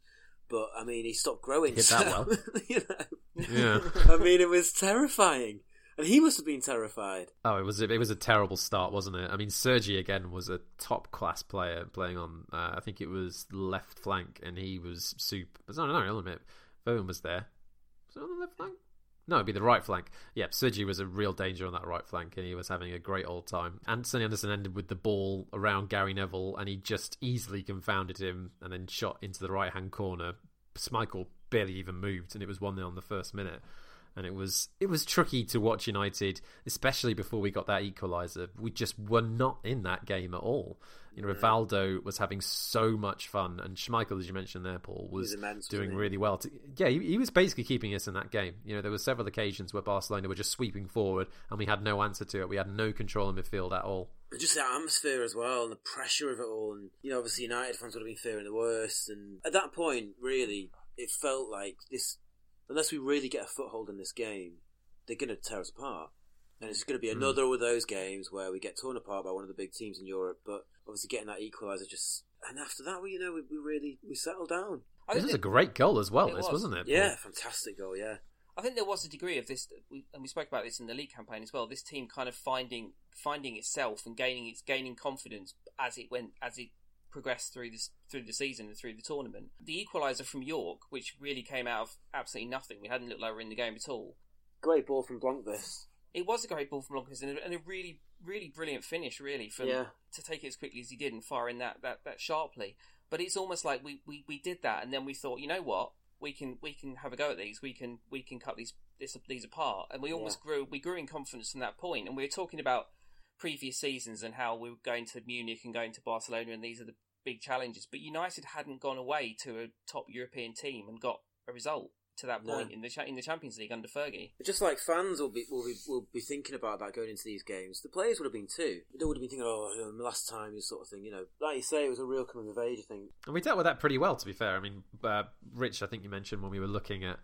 But I mean, he stopped growing. Hit so, that well. [LAUGHS] you know? Yeah. [LAUGHS] I mean, it was terrifying. And he must have been terrified. Oh, it was it was a terrible start, wasn't it? I mean, Sergi again was a top class player playing on. Uh, I think it was left flank, and he was super. No, no, no, I'll admit, Bowen was there. Was it on the left flank? No, it'd be the right flank. Yeah, Sergi was a real danger on that right flank, and he was having a great old time. Anthony Anderson ended with the ball around Gary Neville, and he just easily confounded him, and then shot into the right hand corner. Schmeichel barely even moved, and it was one 0 on the first minute and it was it was tricky to watch United, especially before we got that equaliser. We just were not in that game at all. You know, Rivaldo was having so much fun, and Schmeichel, as you mentioned there, Paul, was, immense, doing really well. To, yeah, he, he, was basically keeping us in that game. You know, there were several occasions where Barcelona were just sweeping forward, and we had no answer to it. We had no control in midfield at all. Just that atmosphere as well, and the pressure of it all, and you know, obviously United fans would have been fearing the worst. And at that point, really, it felt like this unless we really get a foothold in this game, they're going to tear us apart. And it's going to be hmm. another mm. of those games where we get torn apart by one of the big teams in Europe. But obviously, getting that equaliser just and after that, we you know we, we really we settled down. this was a great goal as well, this was. wasn't it? Paul? Yeah, fantastic goal. Yeah. I think there was a degree of this, and we spoke about this in the league campaign as well. This team kind of finding finding itself and gaining its gaining confidence as it went as it progressed through this through the season and through the tournament. The equaliser from Yorke, which really came out of absolutely nothing, we hadn't looked like we were in the game at all. Great ball from Blomqvist. It was a great ball from Blomqvist and a, and a really, really brilliant finish, really, from yeah. to take it as quickly as he did and fire in that, that, that sharply. But it's almost like we, we, we did that, and then we thought, you know what, we can we can have a go at these. We can we can cut these this, these apart, and we almost yeah. grew we grew in confidence from that point. And we were talking about previous seasons and how we were going to Munich and going to Barcelona, and these are the big challenges. But United hadn't gone away to a top European team and got a result to that point no. in the in the Champions League under Fergie. Just like fans will be will be will be thinking about that going into these games. The players would have been too. They would have been thinking, oh, you know, last time, this sort of thing. You know, like you say, it was a real coming of age thing. And we dealt with that pretty well, to be fair. I mean, uh, Rich, I think you mentioned when we were looking at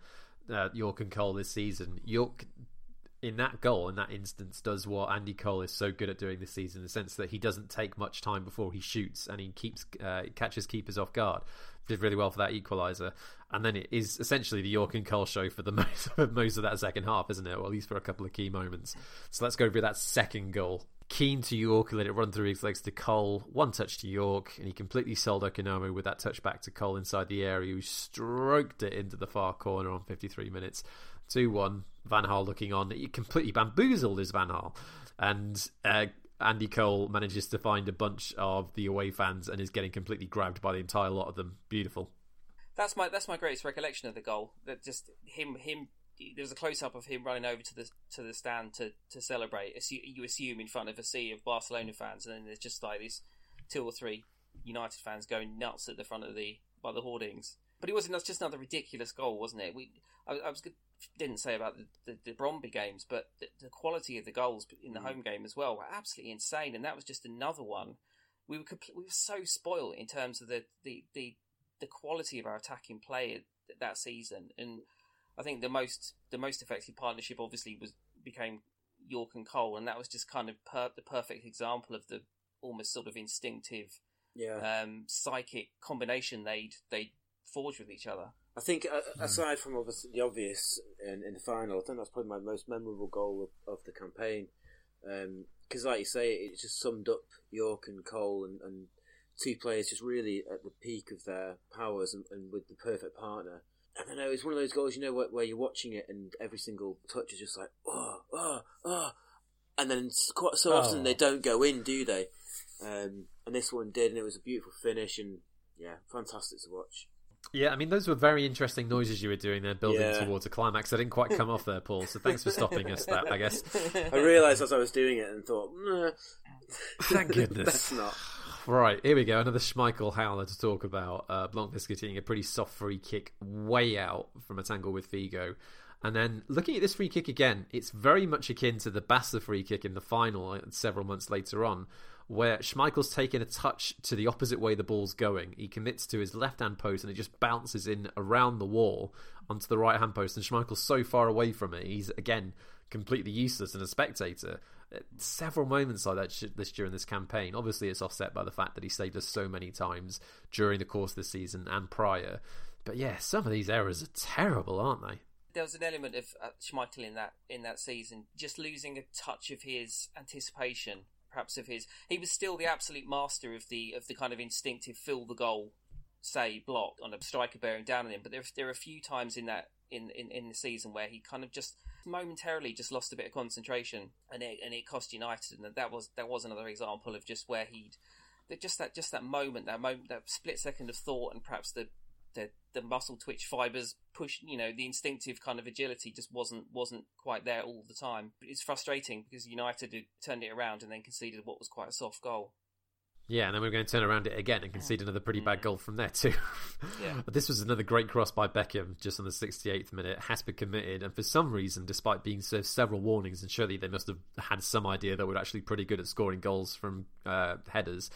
uh, Yorke and Cole this season, Yorke in that goal, in that instance, does what Andy Cole is so good at doing this season, in the sense that he doesn't take much time before he shoots and he keeps uh, catches keepers off guard. Did really well for that equaliser, and then it is essentially the Yorke and Cole show for the [LAUGHS] most most of that second half, isn't it? Or at least for a couple of key moments. So let's go through that second goal. Keane to Yorke, let it run through his legs to Cole. One touch to Yorke, and he completely sold Okunowo with that touch back to Cole inside the area, who stroked it into the far corner on 53 minutes. 2 1. Van Gaal looking on. He completely bamboozled his Van Gaal. And uh, Andy Cole manages to find a bunch of the away fans and is getting completely grabbed by the entire lot of them. Beautiful. That's my that's my greatest recollection of the goal. That just him him. There's a close up of him running over to the to the stand to, to celebrate. You assume in front of a sea of Barcelona fans, and then there's just like these two or three United fans going nuts at the front of the by the hoardings. But it wasn't that's just another ridiculous goal, wasn't it? We I, I was didn't say about the, the, the Brøndby games, but the, the, quality of the goals in the mm. home game as well were absolutely insane, and that was just another one. We were we were so spoiled in terms of the, the, the, the quality of our attacking play that season, and I think the most the most effective partnership obviously was became Yorke and Cole, and that was just kind of per, the perfect example of the almost sort of instinctive, yeah. um, psychic combination they'd they forged with each other. I think uh, aside from obviously the obvious in, in, the final, I think that's probably my most memorable goal of, of the campaign. Because, um, like you say, it just summed up Yorke and Cole and, and, two players just really at the peak of their powers and, and with the perfect partner. I don't know. It's one of those goals, you know, where, where, you're watching it and every single touch is just like, oh, oh, oh, and then quite so often oh. they don't go in, do they? Um, and this one did, and it was a beautiful finish, and yeah, fantastic to watch. Yeah, I mean, those were very interesting noises you were doing there, building yeah. towards a climax. I didn't quite come off there, Paul. So thanks for stopping us. That I guess [LAUGHS] I realised as I was doing it and thought, nah. [LAUGHS] thank goodness, that's not. Right, here we go. Another Schmeichel howler to talk about. Uh, Blomqvist getting a pretty soft free kick way out from a tangle with Figo. And then looking at this free kick again, it's very much akin to the Basler free kick in the final several months later on, where Schmeichel's taken a touch to the opposite way the ball's going. He commits to his left hand post and it just bounces in around the wall onto the right hand post. And Schmeichel's so far away from it, he's again completely useless and a spectator. Uh, several moments like that this during this campaign. Obviously, it's offset by the fact that he saved us so many times during the course of the season and prior. But yeah, some of these errors are terrible, aren't they? There was an element of uh, Schmeichel in that in that season, just losing a touch of his anticipation perhaps of his. He was still the absolute master of the of the kind of instinctive fill the goal, say block on a striker bearing down on him. But there there are a few times in that in, in, in the season where he kind of just momentarily just lost a bit of concentration and it and it cost United. And that was that was another example of just where he'd that just that just that moment that moment that split second of thought and perhaps the the, muscle twitch fibers push you know the instinctive kind of agility just wasn't wasn't quite there all the time. It's frustrating because united turned it around and then conceded what was quite a soft goal yeah, and then we are going to turn around it again and concede another pretty bad mm. goal from there too. yeah. But [LAUGHS] this was another great cross by Beckham just on the 68th minute. Has been committed, and for some reason, despite being served several warnings, and surely they must have had some idea that we're actually pretty good at scoring goals from uh, headers,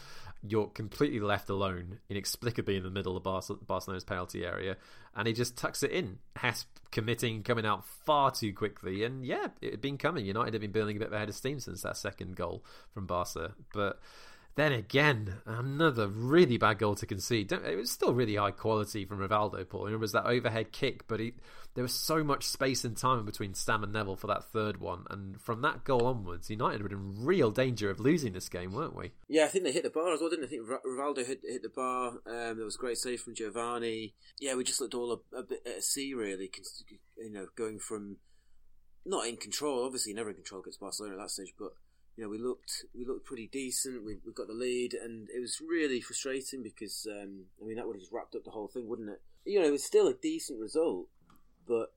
you're completely left alone, inexplicably in the middle of Barcelona's penalty area, and he just tucks it in. Hesp committing, coming out far too quickly, and yeah, it had been coming. United had been building a bit of a head of steam since that second goal from Barca, but then again, another really bad goal to concede. It was still really high quality from Rivaldo, Paul. It was that overhead kick, but he, there was so much space and time between Stam and Neville for that third one. And from that goal onwards, United were in real danger of losing this game, weren't we? Yeah, I think they hit the bar as well, didn't they? I think Rivaldo hit, hit the bar. Um, there was a great save from Giovanni. Yeah, we just looked all a, a bit at sea, really. You know, going from not in control, obviously never in control against Barcelona at that stage, but you know, we looked we looked pretty decent. We we got the lead, and it was really frustrating because um, I mean that would have just wrapped up the whole thing, wouldn't it? You know, it was still a decent result, but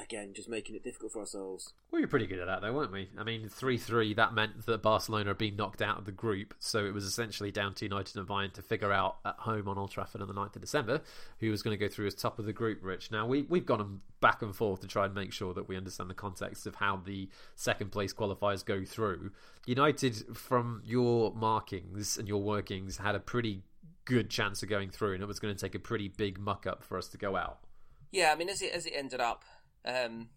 again, just making it difficult for ourselves. Well, We were pretty good at that, though, weren't we? I mean, 3 3, that meant that Barcelona had been knocked out of the group, so it was essentially down to United and Bayern to figure out at home on Old Trafford on the 9th of December who was going to go through as top of the group, Rich. Now, we, we've gone back and forth to try and make sure that we understand the context of how the second place qualifiers go through. United, from your markings and your workings, had a pretty good chance of going through, and it was going to take a pretty big muck up for us to go out. Yeah, I mean, as it as it ended up, um,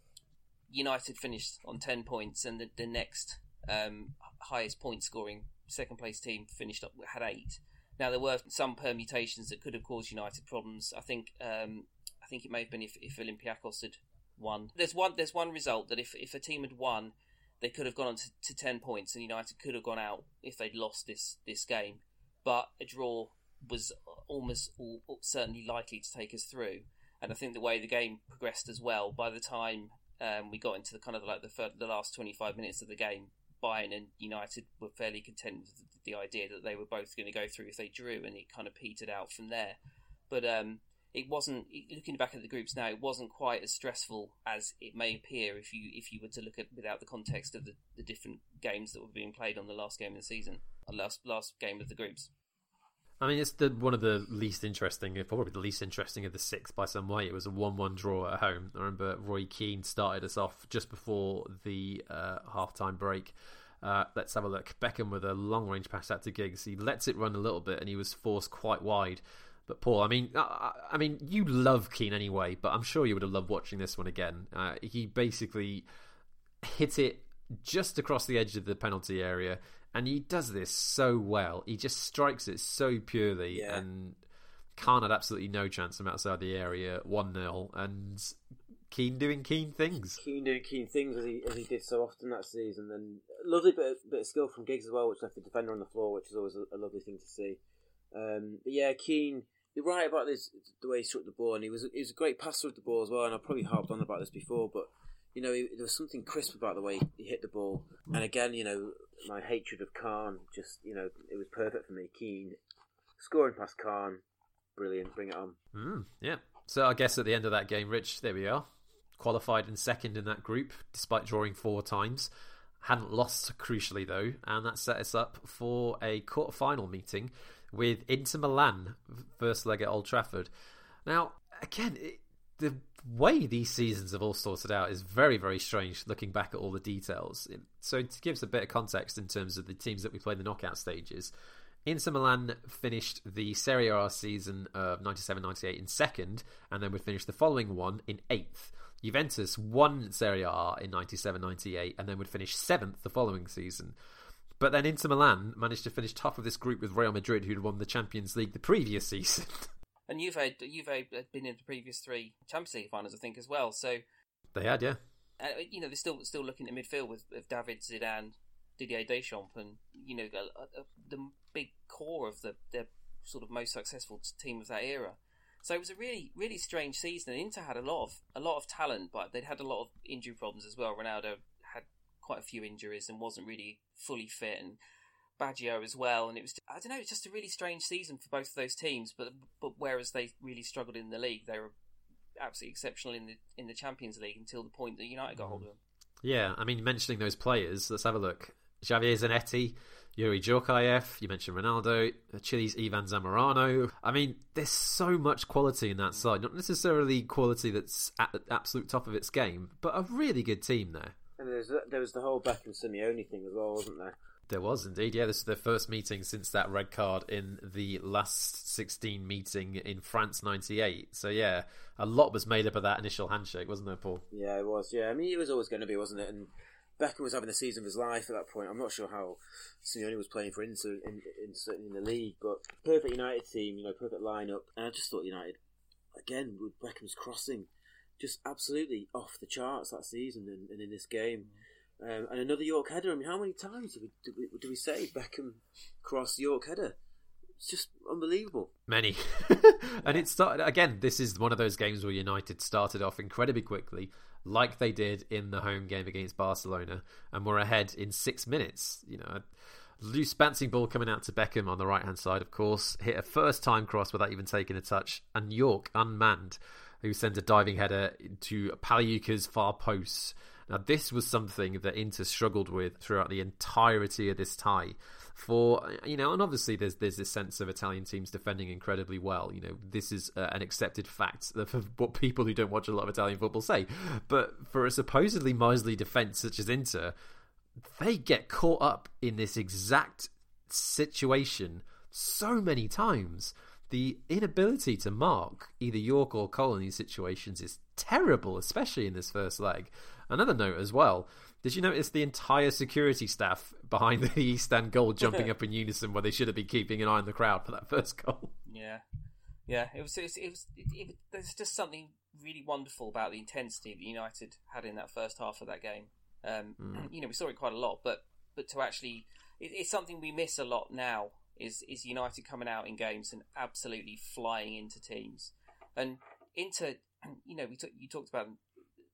United finished on 10 points, and the, the next um, highest point scoring second place team finished up had eight. Now there were some permutations that could have caused United problems. I think um, I think it may have been if, if Olympiacos had won. There's one there's one result that if, if a team had won, they could have gone on to, to ten points, and United could have gone out if they'd lost this this game. But a draw was almost all, certainly likely to take us through. And I think the way the game progressed as well, by the time um, we got into the kind of like the, the last 25 minutes of the game, Bayern and United were fairly content with the, idea that they were both going to go through if they drew, and it kind of petered out from there. But um, it wasn't. Looking back at the groups now, it wasn't quite as stressful as it may appear if you if you were to look at without the context of the, the different games that were being played on the last game of the season, the last last game of the groups. I mean, it's the one of the least interesting, probably the least interesting of the six by some way. It was a one-one draw at home. I remember Roy Keane started us off just before the uh, half-time break. Uh, let's have a look. Beckham with a long-range pass out to Giggs. He lets it run a little bit, and he was forced quite wide. But Paul, I mean, I, I mean, you love Keane anyway, but I'm sure you would have loved watching this one again. Uh, he basically hit it just across the edge of the penalty area and he does this so well. He just strikes it so purely, yeah. and Kahn had absolutely no chance from outside the area, 1 0, and Keane doing keen things. Keane doing keen things as he as he did so often that season. Then lovely bit of, bit of skill from Giggs as well, which left the defender on the floor, which is always a, a lovely thing to see. Um, but yeah, Keane, you're right about this the way he struck the ball, and he was he was a great passer of the ball as well. And I've probably harped on about this before, but you know, he, there was something crisp about the way he hit the ball. And again, you know, my hatred of Kahn just you know it was perfect for me. Keane scoring past Kahn, brilliant. Bring it on. Mm, yeah. So I guess at the end of that game, Rich, there we are qualified in second in that group despite drawing four times. Hadn't lost, crucially, though, and that set us up for a quarter final meeting with Inter Milan, first leg at Old Trafford. Now, again, it, the way these seasons have all sorted out is very, very strange looking back at all the details. So, to give us a bit of context in terms of the teams that we played in the knockout stages, Inter Milan finished the Serie A season of 97 98 in second, and then would finish the following one in eighth. Juventus won Serie A in 97-98 and then would finish seventh the following season. But then Inter Milan managed to finish top of this group with Real Madrid, who'd won the Champions League the previous [LAUGHS] season. And Juve, Juve had you've had been in the previous three Champions League finals, I think, as well. So they had, yeah. Uh, you know, they're still still looking at midfield with, with David Zidane, Didier Deschamps, and you know the big core of the their sort of most successful team of that era. So it was a really, really strange season. And Inter had a lot of a lot of talent, but they'd had a lot of injury problems as well. Ronaldo had quite a few injuries and wasn't really fully fit, and Baggio as well. And it was, I don't know, it's just a really strange season for both of those teams. But but whereas they really struggled in the league, they were absolutely exceptional in the in the Champions League until the point that United got hold of mm. them. Yeah, I mean, mentioning those players, let's have a look. Javier Zanetti, Youri Djorkaeff, you mentioned Ronaldo, Chile's Ivan Zamorano. I mean, there's so much quality in that mm. side. Not necessarily quality that's at the absolute top of its game, but a really good team there. And there's, there was the whole Beckham Simeone thing as well, wasn't there? There was indeed, yeah. This is their first meeting since that red card in the last 16 meeting in France 98. So, yeah, a lot was made up of that initial handshake, wasn't there, Paul? Yeah, it was, yeah. I mean, it was always going to be, wasn't it? And Beckham was having the season of his life at that point. I'm not sure how Simeone was playing for Inter in, in, in, in the league, but perfect United team, you know, perfect lineup. And I just thought United, again, with Beckham's crossing, just absolutely off the charts that season and, and in this game. Um, and another Yorke header. I mean, how many times do we, do we, do we say Beckham cross Yorke header? It's just unbelievable. Many. [LAUGHS] and it started, again, this is one of those games where United started off incredibly quickly like they did in the home game against Barcelona, and were ahead in six minutes. You know, loose bouncing ball coming out to Beckham on the right hand side, of course, hit a first time cross without even taking a touch, and Yorke unmanned, who sends a diving header to Pagliuca's far post. Now, this was something that Inter struggled with throughout the entirety of this tie for you know, and obviously there's there's this sense of Italian teams defending incredibly well. You know, this is uh, an accepted fact of [LAUGHS] what people who don't watch a lot of Italian football say. But for a supposedly miserly defense such as Inter, they get caught up in this exact situation so many times. The inability to mark either Yorke or Cole in these situations is terrible, especially in this first leg. Another note as well did you notice the entire security staff behind [LAUGHS] the East End goal jumping up in unison where they should have been keeping an eye on the crowd for that first goal? Yeah, yeah. It was. It was. It was it, it, there's just something really wonderful about the intensity that United had in that first half of that game. Um, [CLEARS THROAT] mm. You know, we saw it quite a lot, but but to actually, it, it's something we miss a lot now. Is is United coming out in games and absolutely flying into teams, and into [CLEARS THROAT] you know we t- you talked about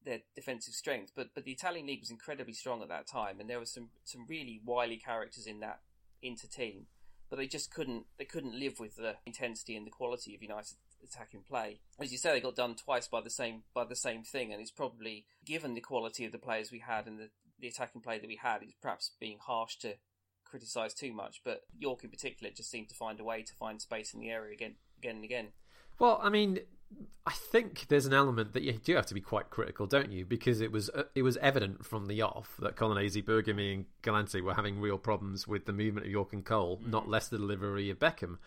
their defensive strength, but but the Italian league was incredibly strong at that time, and there were some some really wily characters in that Inter team, but they just couldn't they couldn't live with the intensity and the quality of United attacking play. As you say, they got done twice by the same by the same thing, and it's probably given the quality of the players we had and the the attacking play that we had, it's perhaps being harsh to criticise too much. But Yorke in particular just seemed to find a way to find space in the area again, again and again. Well, I mean, I think there's an element that you do have to be quite critical, don't you? Because it was uh, it was evident from the off that Colonnese, Bergomi, and Galante were having real problems with the movement of Yorke and Cole, mm. not less the delivery of Beckham.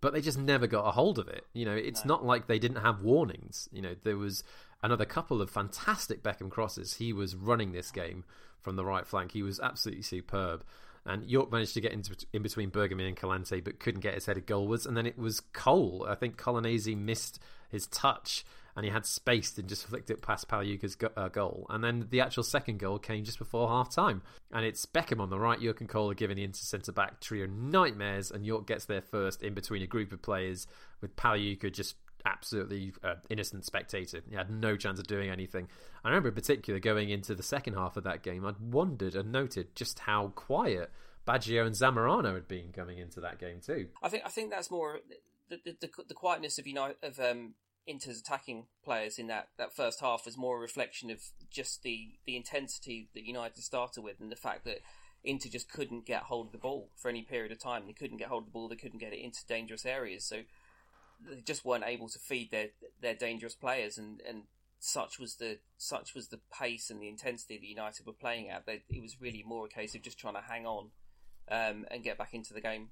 But they just never got a hold of it. You know, it's no. not like they didn't have warnings. You know, there was another couple of fantastic Beckham crosses. He was running this game from the right flank. He was absolutely superb. and Yorke managed to get into in between Bergomi and Galante, but couldn't get his headed goalwards. And then it was Cole. I think Colonnese missed his touch, and he had space and just flicked it past Pagliuca's go- uh, goal. And then the actual second goal came just before half time, and it's Beckham on the right, Yorke and are giving the inter centre back trio nightmares, and Yorke gets there first in between a group of players with Pagliuca just absolutely uh, innocent spectator. He had no chance of doing anything. I remember in particular going into the second half of that game, I'd wondered and noted just how quiet Baggio and Zamorano had been coming into that game too. I think I think that's more the the, the, quietness of United of um, Inter's attacking players in that, that first half was more a reflection of just the, the intensity that United started with and the fact that Inter just couldn't get hold of the ball for any period of time. They couldn't get hold of the ball. They couldn't get it into dangerous areas. So they just weren't able to feed their their dangerous players, and, and such was the such was the pace and the intensity that United were playing at. They, it was really more a case of just trying to hang on um, and get back into the game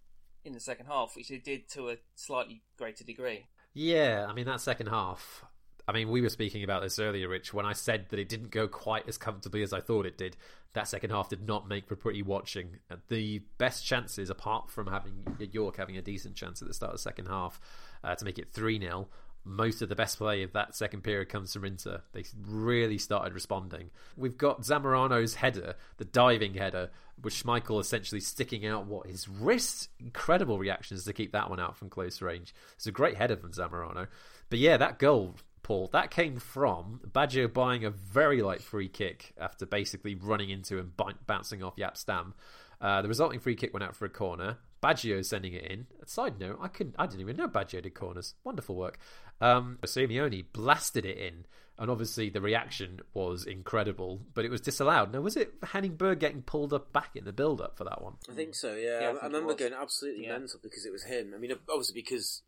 in the second half, which they did to a slightly greater degree. Yeah, I mean that second half. I mean, we were speaking about this earlier, Rich. When I said that it didn't go quite as comfortably as I thought it did, that second half did not make for pretty watching. The best chances, apart from having Yorke having a decent chance at the start of the second half, uh, to make it 3 0. Most of the best play of that second period comes from Inter. They really started responding. We've got Zamorano's header, the diving header, with Schmeichel essentially sticking out what his wrist. Incredible reactions to keep that one out from close range. It's a great header from Zamorano. But yeah, that goal, Paul, that came from Baggio buying a very light free kick after basically running into and bouncing off Jaap Stam. Uh, the resulting free kick went out for a corner. Baggio sending it in. Side note, I couldn't, I didn't even know Baggio did corners. Wonderful work. Um, Simeone blasted it in, and obviously the reaction was incredible, but it was disallowed. Now, was it Henning Berg getting pulled up back in the build-up for that one? I think so. Yeah, yeah I, I, I remember going absolutely yeah. mental because it was him. I mean, obviously because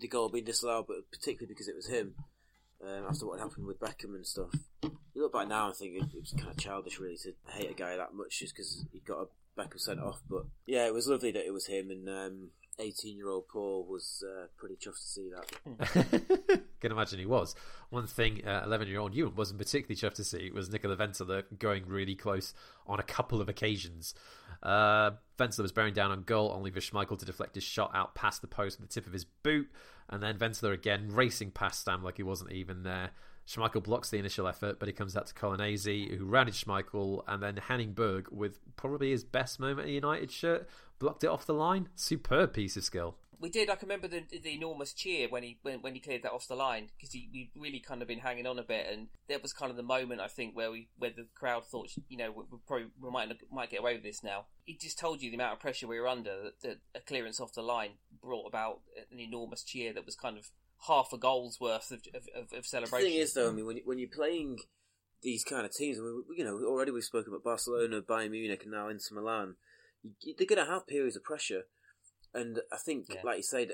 the goal being disallowed, but particularly because it was him. Um, after what happened with Beckham and stuff, you look back now and think it, it was kind of childish, really, to hate a guy that much just because he got a Beckham sent off. But yeah, it was lovely that it was him, and um, 18 year old Paul was uh, pretty chuffed to see that. [LAUGHS] Can imagine he was. One thing 11 uh, year old Ewan wasn't particularly chuffed to see was Nicola Ventola going really close on a couple of occasions. Uh, was bearing down on goal, only for Schmeichel to deflect his shot out past the post with the tip of his boot, and then Ventola again racing past Stam like he wasn't even there. Schmeichel blocks the initial effort, but he comes out to Colonnese, who rounded Schmeichel, and then Henning Berg, with probably his best moment in a United shirt, blocked it off the line. Superb piece of skill. We did. I can remember the, the enormous cheer when he when, when he cleared that off the line because he we really kind of been hanging on a bit, and that was kind of the moment I think where we where the crowd thought you know we, we probably we might might get away with this now. He just told you the amount of pressure we were under that, that a clearance off the line brought about an enormous cheer that was kind of half a goal's worth of, of, of celebration. The thing is, though, I mean, when, when you're playing these kind of teams, you know, already we've spoken about Barcelona, Bayern Munich, and now Inter Milan. You, they're going to have periods of pressure, and I think, yeah. like you said,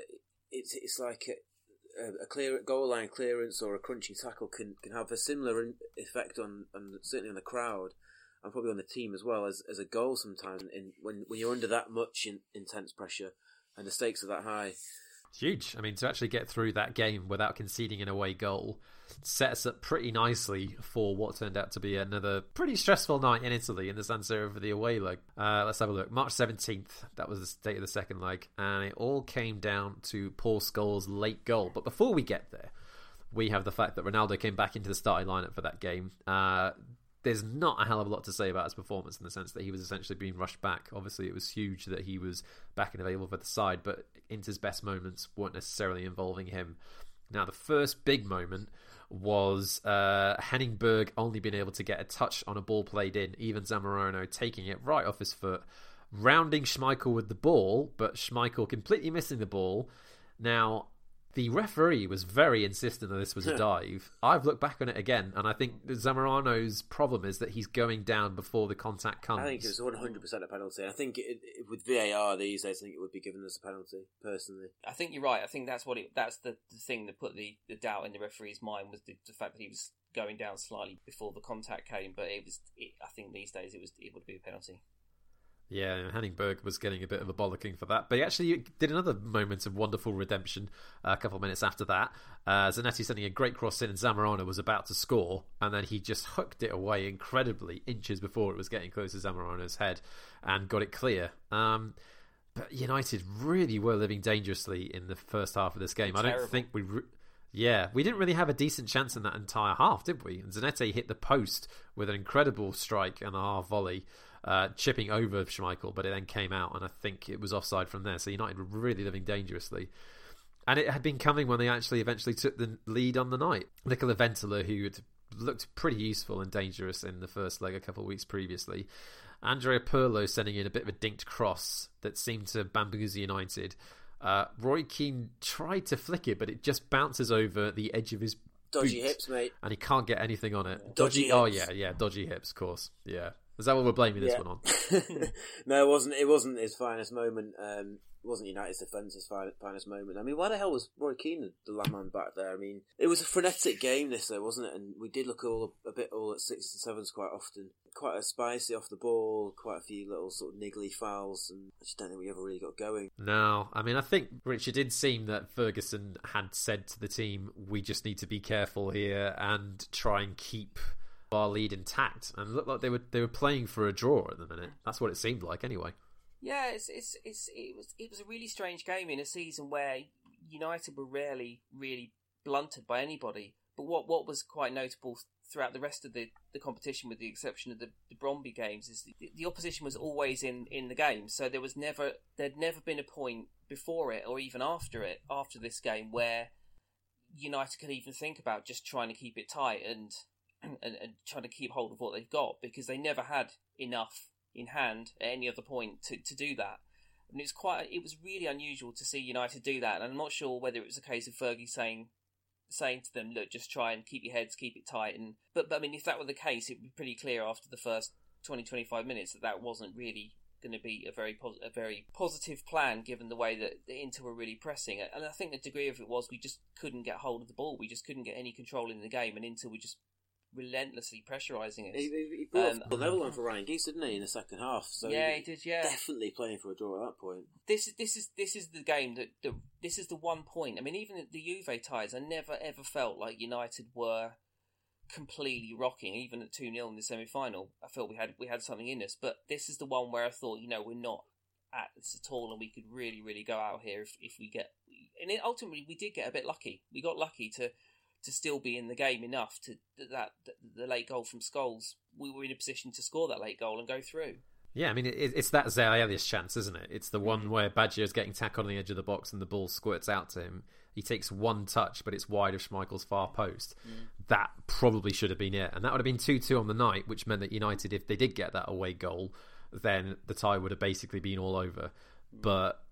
it's it's like a, a, clear goal line clearance or a crunching tackle can, can have a similar effect on, on certainly on the crowd and probably on the team as well as, as a goal sometimes. In when when you're under that much in, intense pressure and the stakes are that high, huge. I mean, to actually get through that game without conceding an away goal sets up pretty nicely for what turned out to be another pretty stressful night in Italy in the San Siro for the away leg. Uh, let's have a look. March 17th, that was the date of the second leg, and it all came down to Paul Scholes' late goal. But before we get there, we have the fact that Ronaldo came back into the starting lineup for that game. Uh, there's not a hell of a lot to say about his performance in the sense that he was essentially being rushed back. Obviously, it was huge that he was back and available for the side, but Inter's best moments weren't necessarily involving him. Now, the first big moment was uh, Henning Berg only being able to get a touch on a ball played in, even Zamorano taking it right off his foot, rounding Schmeichel with the ball, but Schmeichel completely missing the ball. Now, the referee was very insistent that this was a dive. I've looked back on it again, and I think Zamorano's problem is that he's going down before the contact comes. I think it was 100% a penalty. I think it, it, with VAR these days, I think it would be given as a penalty, personally. I think you're right. I think that's what it, that's the, the thing that put the, the doubt in the referee's mind was the, the fact that he was going down slightly before the contact came, but it was, it, I think these days it was it would be a penalty. Yeah, Henning Berg was getting a bit of a bollocking for that, but he actually did another moment of wonderful redemption uh, a couple of minutes after that. Uh, Zanetti sending a great cross in, and Zamorano was about to score, and then he just hooked it away incredibly inches before it was getting close to Zamorano's head and got it clear. Um, but United really were living dangerously in the first half of this game. I don't think we. Re- yeah, we didn't really have a decent chance in that entire half, did we? And Zanetti hit the post with an incredible strike and a half volley uh, chipping over Schmeichel, but it then came out, and I think it was offside from there. So United were really living dangerously. And it had been coming when they actually eventually took the lead on the night. Nicola Ventola, who had looked pretty useful and dangerous in the first leg a couple of weeks previously. Andrea Pirlo sending in a bit of a dinked cross that seemed to bamboozle United. Uh, Roy Keane tried to flick it, but it just bounces over the edge of his dodgy hips, mate, and he can't get anything on it. Dodgy, dodgy oh yeah, yeah, dodgy hips, of course, yeah. Is that what we're blaming this yeah. one on? [LAUGHS] no, it wasn't. It wasn't his finest moment. Um, it wasn't United's defence's finest moment. I mean, why the hell was Roy Keane the landman back there? I mean, it was a frenetic game, this though, wasn't it? And we did look all a bit all at sixes and sevens quite often. Quite a spicy off the ball, quite a few little sort of niggly fouls, and I just don't think we ever really got going. No, I mean, I think Richard did seem that Ferguson had said to the team, "We just need to be careful here and try and keep." Our lead intact, and looked like they were they were playing for a draw at the minute. That's what it seemed like, anyway. Yeah, it's, it's it's it was it was a really strange game in a season where United were rarely really blunted by anybody. But what what was quite notable throughout the rest of the, the competition, with the exception of the, the Brøndby games, is the, the opposition was always in, in the game. So there was never there'd never been a point before it or even after it after this game where United could even think about just trying to keep it tight and and, and trying to keep hold of what they've got because they never had enough in hand at any other point to, to do that. And it's quite it was really unusual to see United do that. And I'm not sure whether it was a case of Fergie saying saying to them, look, just try and keep your heads, keep it tight. And but, but I mean, if that were the case, it would be pretty clear after the first 20, 25 minutes that that wasn't really going to be a very pos- a very positive plan, given the way that the Inter were really pressing. And I think the degree of it was we just couldn't get hold of the ball. We just couldn't get any control in the game, and Inter were just relentlessly pressurising us. He, he, he brought um, the level on for Ryan Giggs, didn't he, in the second half? So yeah, he did. Yeah, definitely playing for a draw at that point. This is this is this is the game that the, this is the one point. I mean, even the Juve ties, I never ever felt like United were completely rocking. Even at two 0 in the semi final, I felt we had we had something in us. But this is the one where I thought, you know, we're not at this at all, and we could really really go out here if if we get. And it, ultimately, we did get a bit lucky. We got lucky to to still be in the game enough to that, that the late goal from Scholes, we were in a position to score that late goal and go through. Yeah, I mean, it, it's that Zaire chance, isn't it? It's the one where Baggio is getting tackled on the edge of the box and the ball squirts out to him. He takes one touch, but it's wide of Schmeichel's far post. Mm. That probably should have been it. And that would have been 2 2 on the night, which meant that United, if they did get that away goal, then the tie would have basically been all over. Mm. But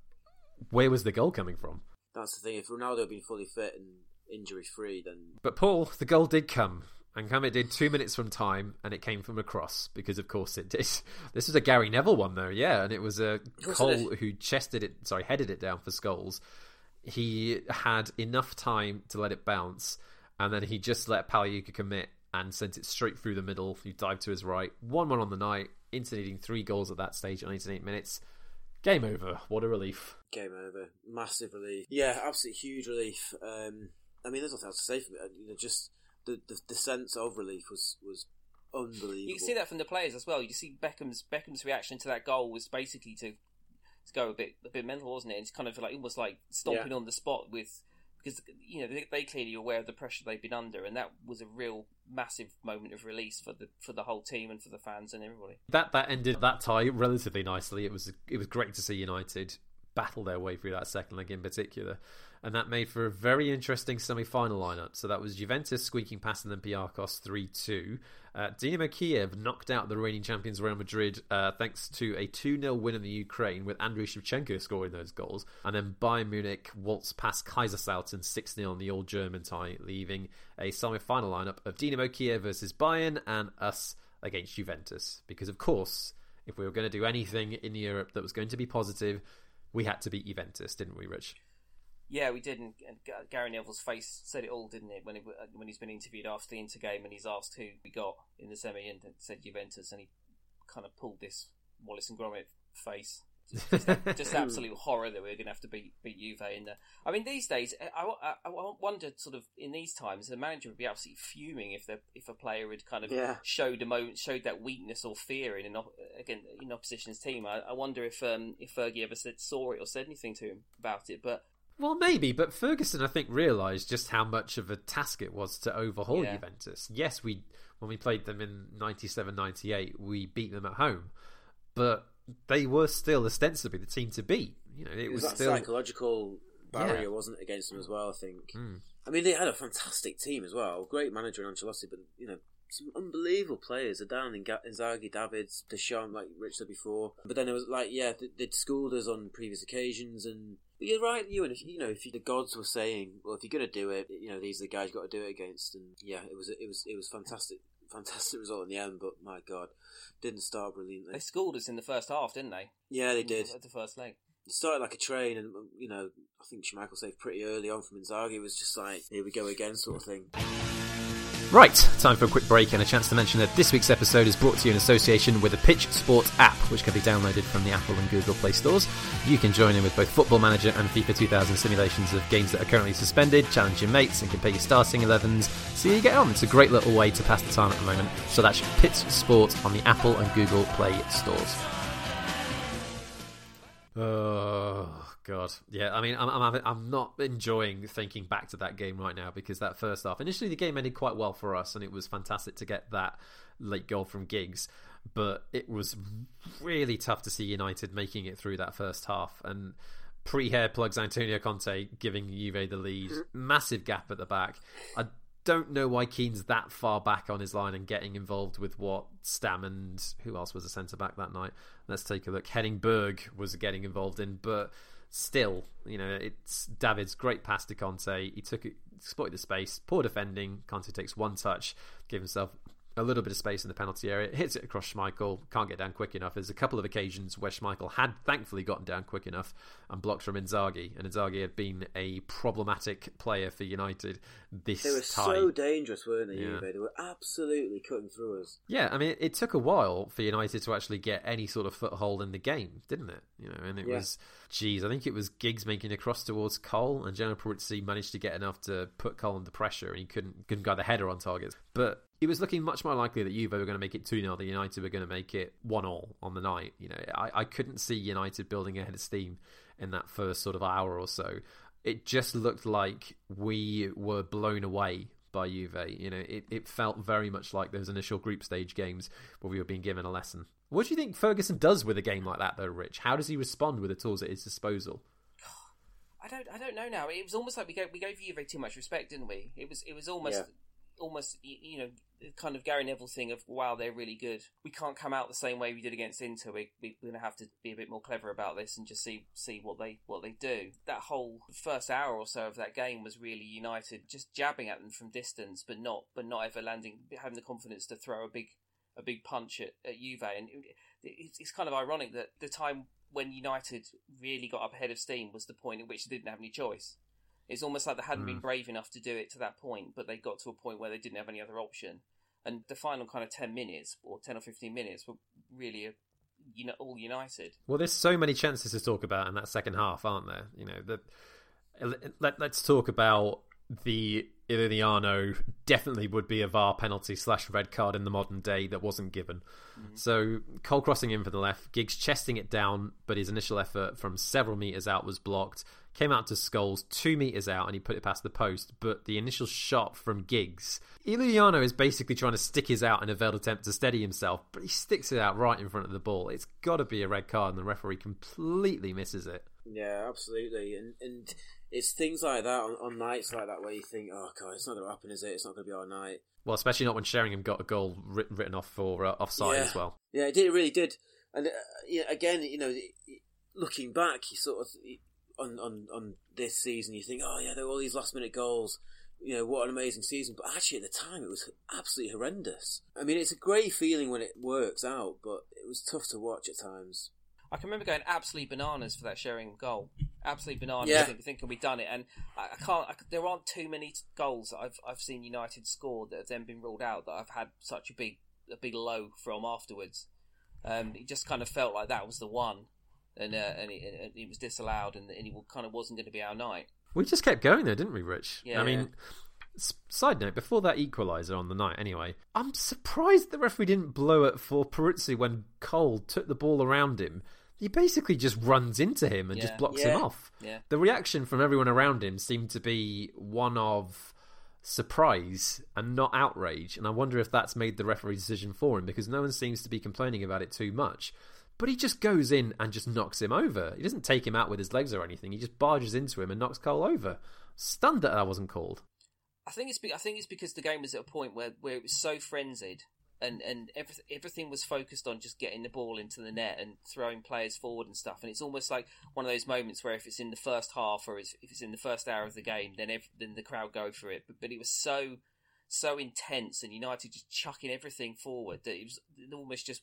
where was the goal coming from? That's the thing. If Ronaldo had been fully fit and injury free, then. But Paul, the goal did come. And come it did two minutes from time, and it came from a cross because, of course, it did. [LAUGHS] This was a Gary Neville one, though, yeah, and it was a Cole who chested it, sorry, headed it down for Scholes. He had enough time to let it bounce, and then he just let Pagliuca commit and sent it straight through the middle. He dived to his right, one one on the night, Inter needing three goals at that stage in 88 minutes. Game over. What a relief. Game over. Massive relief. Yeah, absolutely huge relief. Um, I mean, there's nothing else to say from it. You know, just the, the, the sense of relief was was unbelievable. You can see that from the players as well. You see Beckham's Beckham's reaction to that goal was basically to to go a bit a bit mental, wasn't it? And It's kind of like almost like stomping yeah. on the spot with because you know they, they clearly are aware of the pressure they've been under, and that was a real massive moment of release for the for the whole team and for the fans and everybody. That that ended that tie relatively nicely. It was it was great to see United battle their way through that second leg in particular and that made for a very interesting semi-final lineup. So that was Juventus squeaking past Olympiacos 3-2. Uh, Dinamo Kiev knocked out the reigning champions Real Madrid uh, thanks to a 2-0 win in the Ukraine with Andriy Shevchenko scoring those goals. And then Bayern Munich waltzed past Kaiserslautern 6-0 on the old German tie, leaving a semi-final lineup of Dinamo Kiev versus Bayern and us against Juventus. Because of course, if we were going to do anything in Europe that was going to be positive, we had to beat Juventus, didn't we, Rich? Yeah, we did, and, Gary Neville's face said it all, didn't it? When uh, when he's been interviewed after the Inter game, and he's asked who we got in the semi, and said Juventus, and he kind of pulled this Wallace and Gromit face. Just, just [LAUGHS] absolute horror that we're going to have to beat beat Juve in there. I mean, these days, uh, I, I, uh, I wonder, sort of, in these times, the manager would be absolutely fuming if the if a player had kind of Yeah. showed a moment, showed that weakness or fear in an op- again in opposition's team. I, I wonder if um, if Fergie ever said saw it or said anything to him about it. But Well, maybe, but Ferguson, I think, realised just how much of a task it was to overhaul Yeah. Juventus. Yes, we when we played them in 97 98, we beat them at home, but they were still ostensibly the team to beat. You know, it, It was, was still. psychological barrier, Yeah. wasn't it, against them as well? I think. Mm. I mean, they had a fantastic team as well. Great manager in Ancelotti, but you know, some unbelievable players. Inga- Inzaghi, Davids, Deschamps, like Rich said before. But then it was like, yeah, they'd schooled us on previous occasions, and but you're right, you and if you know, if you, the gods were saying, well, if you're going to do it, you know, these are the guys you've got to do it against, and yeah, it was it was it was fantastic, [LAUGHS] fantastic result in the end. But my God, didn't start brilliantly. they scored us in the first half, didn't they? Yeah, they did. At the first leg. It started like a train, and you know, I think Schmeichel saved pretty early on from Inzaghi. It was just like, here we go again, sort of thing. Right, time for a quick break and a chance to mention that this week's episode is brought to you in association with the Pitch Sports app, which can be downloaded from the Apple and Google Play stores. You can join in with both Football Manager and FIFA 2000 simulations of games that are currently suspended, challenge your mates, and compare your starting 11s. See how you get on. It's a great little way to pass the time at the moment. So that's Pitch Sports on the Apple and Google Play stores. Oh god, yeah. I mean, I'm I'm, I'm not enjoying thinking back to that game right now because that first half. Initially, the game ended quite well for us, and it was fantastic to get that late goal from Giggs. But it was really tough to see United making it through that first half, and pre-hair plugs Antonio Conte giving Juve the lead. Massive gap at the back. I don't know why Keane's that far back on his line and getting involved with what Stam and who else was a centre back that night. Let's take a look. Henning Berg was getting involved in, but still, you know, it's Davids' great pass to Conte. He took it, exploited the space, poor defending. Conte takes one touch, gave himself a little bit of space in the penalty area, hits it across Schmeichel, can't get down quick enough. There's a couple of occasions where Schmeichel had thankfully gotten down quick enough and blocked from Inzaghi, and Inzaghi had been a problematic player for United this They were time. so dangerous, weren't they, Yeah. They were absolutely cutting through us. Yeah, I mean, it, it took a while for United to actually get any sort of foothold in the game, didn't it? You know, and it Yeah. was, geez, I think it was Giggs making a cross towards Cole, and General Peruzzi managed to get enough to put Cole under pressure, and he couldn't couldn't get the header on target. But it was looking much more likely that Juve were going to make it 2 0 than United were going to make it 1 all on the night. You know, I, I couldn't see United building ahead of steam in that first sort of hour or so. It just looked like we were blown away by Juve. You know, it, it felt very much like those initial group stage games where we were being given a lesson. What do you think Ferguson does with a game like that, though, Rich? How does he respond with the tools at his disposal? [SIGHS] I don't I don't know now. It was almost like we gave we gave Juve too much respect, didn't we? It was it was almost Yeah. almost you know kind of Gary Neville thing of wow they're really good. We can't come out the same way we did against Inter. We, we, we're going to have to be a bit more clever about this and just see see what they what they do. That whole first hour or so of that game was really United just jabbing at them from distance, but not but not ever landing having the confidence to throw a big a big punch at, at Juve. And it, it's, it's kind of ironic that the time when United really got up ahead of steam was the point at which they didn't have any choice. It's almost like they hadn't been mm. brave enough to do it to that point, but they got to a point where they didn't have any other option. And the final kind of 10 minutes, or 10 or 15 minutes, were really a, you know, all United. Well, there's so many chances to talk about in that second half, aren't there? You know, the, let, let's talk about the Iuliano definitely would be a VAR penalty slash red card in the modern day that wasn't given. Mm-hmm. So Cole crossing in for the left, Giggs chesting it down, but his initial effort from several meters out was blocked. Came out to Scholes two meters out and he put it past the post, but the initial shot from Giggs, Iuliano is basically trying to stick his out in a veiled attempt to steady himself, but he sticks it out right in front of the ball. It's got to be a red card, and the referee completely misses it. Yeah, absolutely. And and it's things like that on, on nights like that where you think, oh god, it's not going to happen, is it? It's not going to be our night. Well, especially not when Sheringham got a goal writ- written off for uh, offside Yeah. as well. Yeah, it did. It really did. And uh, yeah, again, you know, looking back, you sort of on on on this season, you think, oh yeah, there were all these last minute goals. You know, what an amazing season. But actually, at the time, it was absolutely horrendous. I mean, it's a great feeling when it works out, but it was tough to watch at times. I can remember going absolutely bananas for that sharing goal. Absolutely bananas, Yeah. think, thinking we'd done it. And I, I can't. I, there aren't too many goals that I've I've seen United score that have then been ruled out that I've had such a big a big low from afterwards. Um, it just kind of felt like that was the one, and uh, and, it, and, it, was disallowed, and, and it kind of wasn't going to be our night. We just kept going there, didn't we, Rich? Yeah. I mean, side note, before that equaliser on the night, anyway, I'm surprised the referee didn't blow it for Peruzzi when Cole took the ball around him. He basically just runs into him and Yeah. just blocks Yeah. him off. Yeah. The reaction from everyone around him seemed to be one of surprise and not outrage. And I wonder if that's made the referee's decision for him because no one seems to be complaining about it too much. But he just goes in and just knocks him over. He doesn't take him out with his legs or anything. He just barges into him and knocks Cole over. Stunned that that wasn't called. I think it's be- I think it's because the game was at a point where, where it was so frenzied and and everything everything was focused on just getting the ball into the net and throwing players forward and stuff. And it's almost like one of those moments where if it's in the first half or if it's in the first hour of the game, then ev- then the crowd go for it. But, but it was so so intense and United just chucking everything forward that it was almost just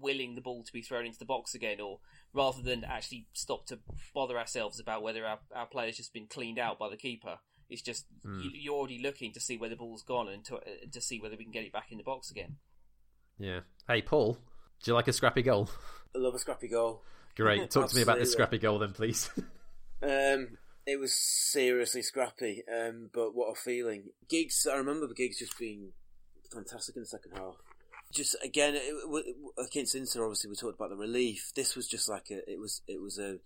willing the ball to be thrown into the box again, or rather than actually stop to bother ourselves about whether our, our player's just been cleaned out by the keeper. It's just Mm. you, you're already looking to see where the ball's gone and to, uh, to see whether we can get it back in the box again. Yeah. Hey, Paul, do you like a scrappy goal? I love a scrappy goal. Great. Talk to me about this scrappy goal then, please. [LAUGHS] Um, it was seriously scrappy, um, but what a feeling. Giggs, I remember the gigs just being fantastic in the second half. Just again, it, it, against Inter, obviously we talked about the relief. This was just like a, it was, it was a,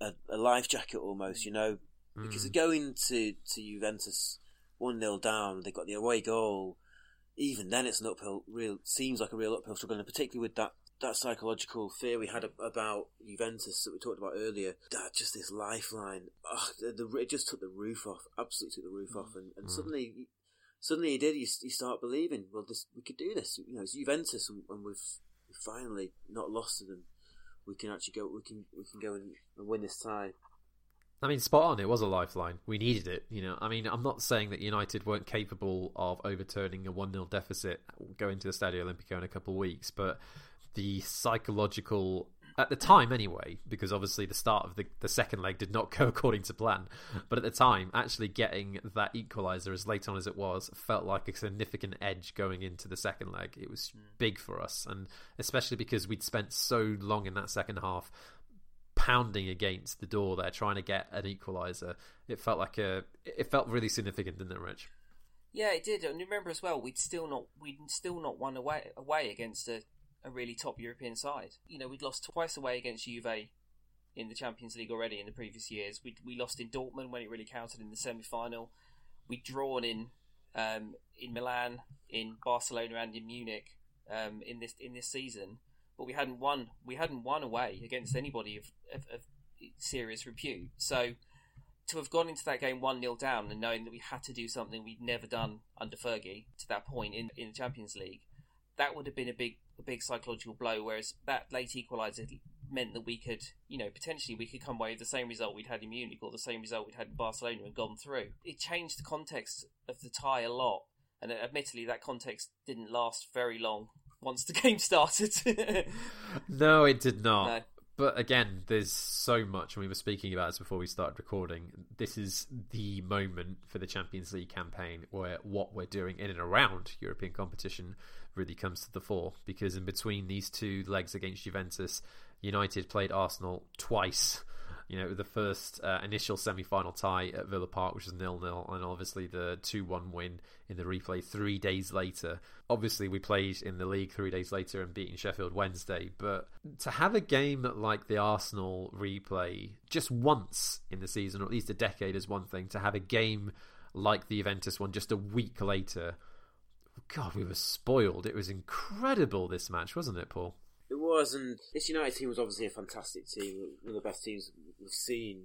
a, a life jacket almost, you know, because Mm. going to to Juventus one 0 down, they've got the away goal. Even then, it's an uphill. Real seems like a real uphill struggle, and particularly with that that psychological fear we had about Juventus that we talked about earlier. That just this lifeline, oh, the, the, it just took the roof off. Absolutely took the roof off, and, and Mm. suddenly, suddenly he did. You, you start believing. Well, this we could do this. You know, it's Juventus, and, and we've finally not lost to them. We can actually go. We can we can go and, and win this tie. I mean, spot on. It was a lifeline. We needed it. You know, I mean, I'm not saying that United weren't capable of overturning a one 0 deficit going to the Stadio Olimpico in a couple of weeks, but the psychological at the time anyway, because obviously the start of the, the second leg did not [LAUGHS] go according to plan. But at the time, actually getting that equaliser as late on as it was felt like a significant edge going into the second leg. It was hmm. big for us, and especially because we'd spent so long in that second half pounding against the door there, trying to get an equaliser. It felt like a, it felt really significant, didn't it, Rich? Yeah, it did. And remember as well, we'd still not we'd still not won away away against a, a really top European side. You know, we'd lost twice away against Juve in the Champions League already in the previous years. We we lost in Dortmund when it really counted in the semi final. We'd drawn in um, in Milan, in Barcelona, and in Munich um, in this in this season, but we hadn't won. We hadn't won away against anybody of, of, of serious repute. So to have gone into that game 1 0 down and knowing that we had to do something we'd never done under Fergie to that point in, in the Champions League, that would have been a big a big psychological blow. Whereas that late equaliser meant that we could, you know, potentially we could come away with the same result we'd had in Munich or the same result we'd had in Barcelona and gone through. It changed the context of the tie a lot. And admittedly, that context didn't last very long once the [LAUGHS] game started. [LAUGHS] No, it did not. No. But again, there's so much, and we were speaking about this before we started recording. This is the moment for the Champions League campaign where what we're doing in and around European competition really comes to the fore. Because in between these two legs against Juventus, United played Arsenal twice. You know, the first uh, initial semi-final tie at Villa Park, which was nil-nil, and obviously the two-one win in the replay three days later. Obviously, we played in the league three days later and beating Sheffield Wednesday. But to have a game like the Arsenal replay just once in the season, or at least a decade, is one thing. To have a game like the Juventus one just a week later, God, we were spoiled. It was incredible this match, wasn't it, Paul? It was, and this United team was obviously a fantastic team, one of the best teams we've seen.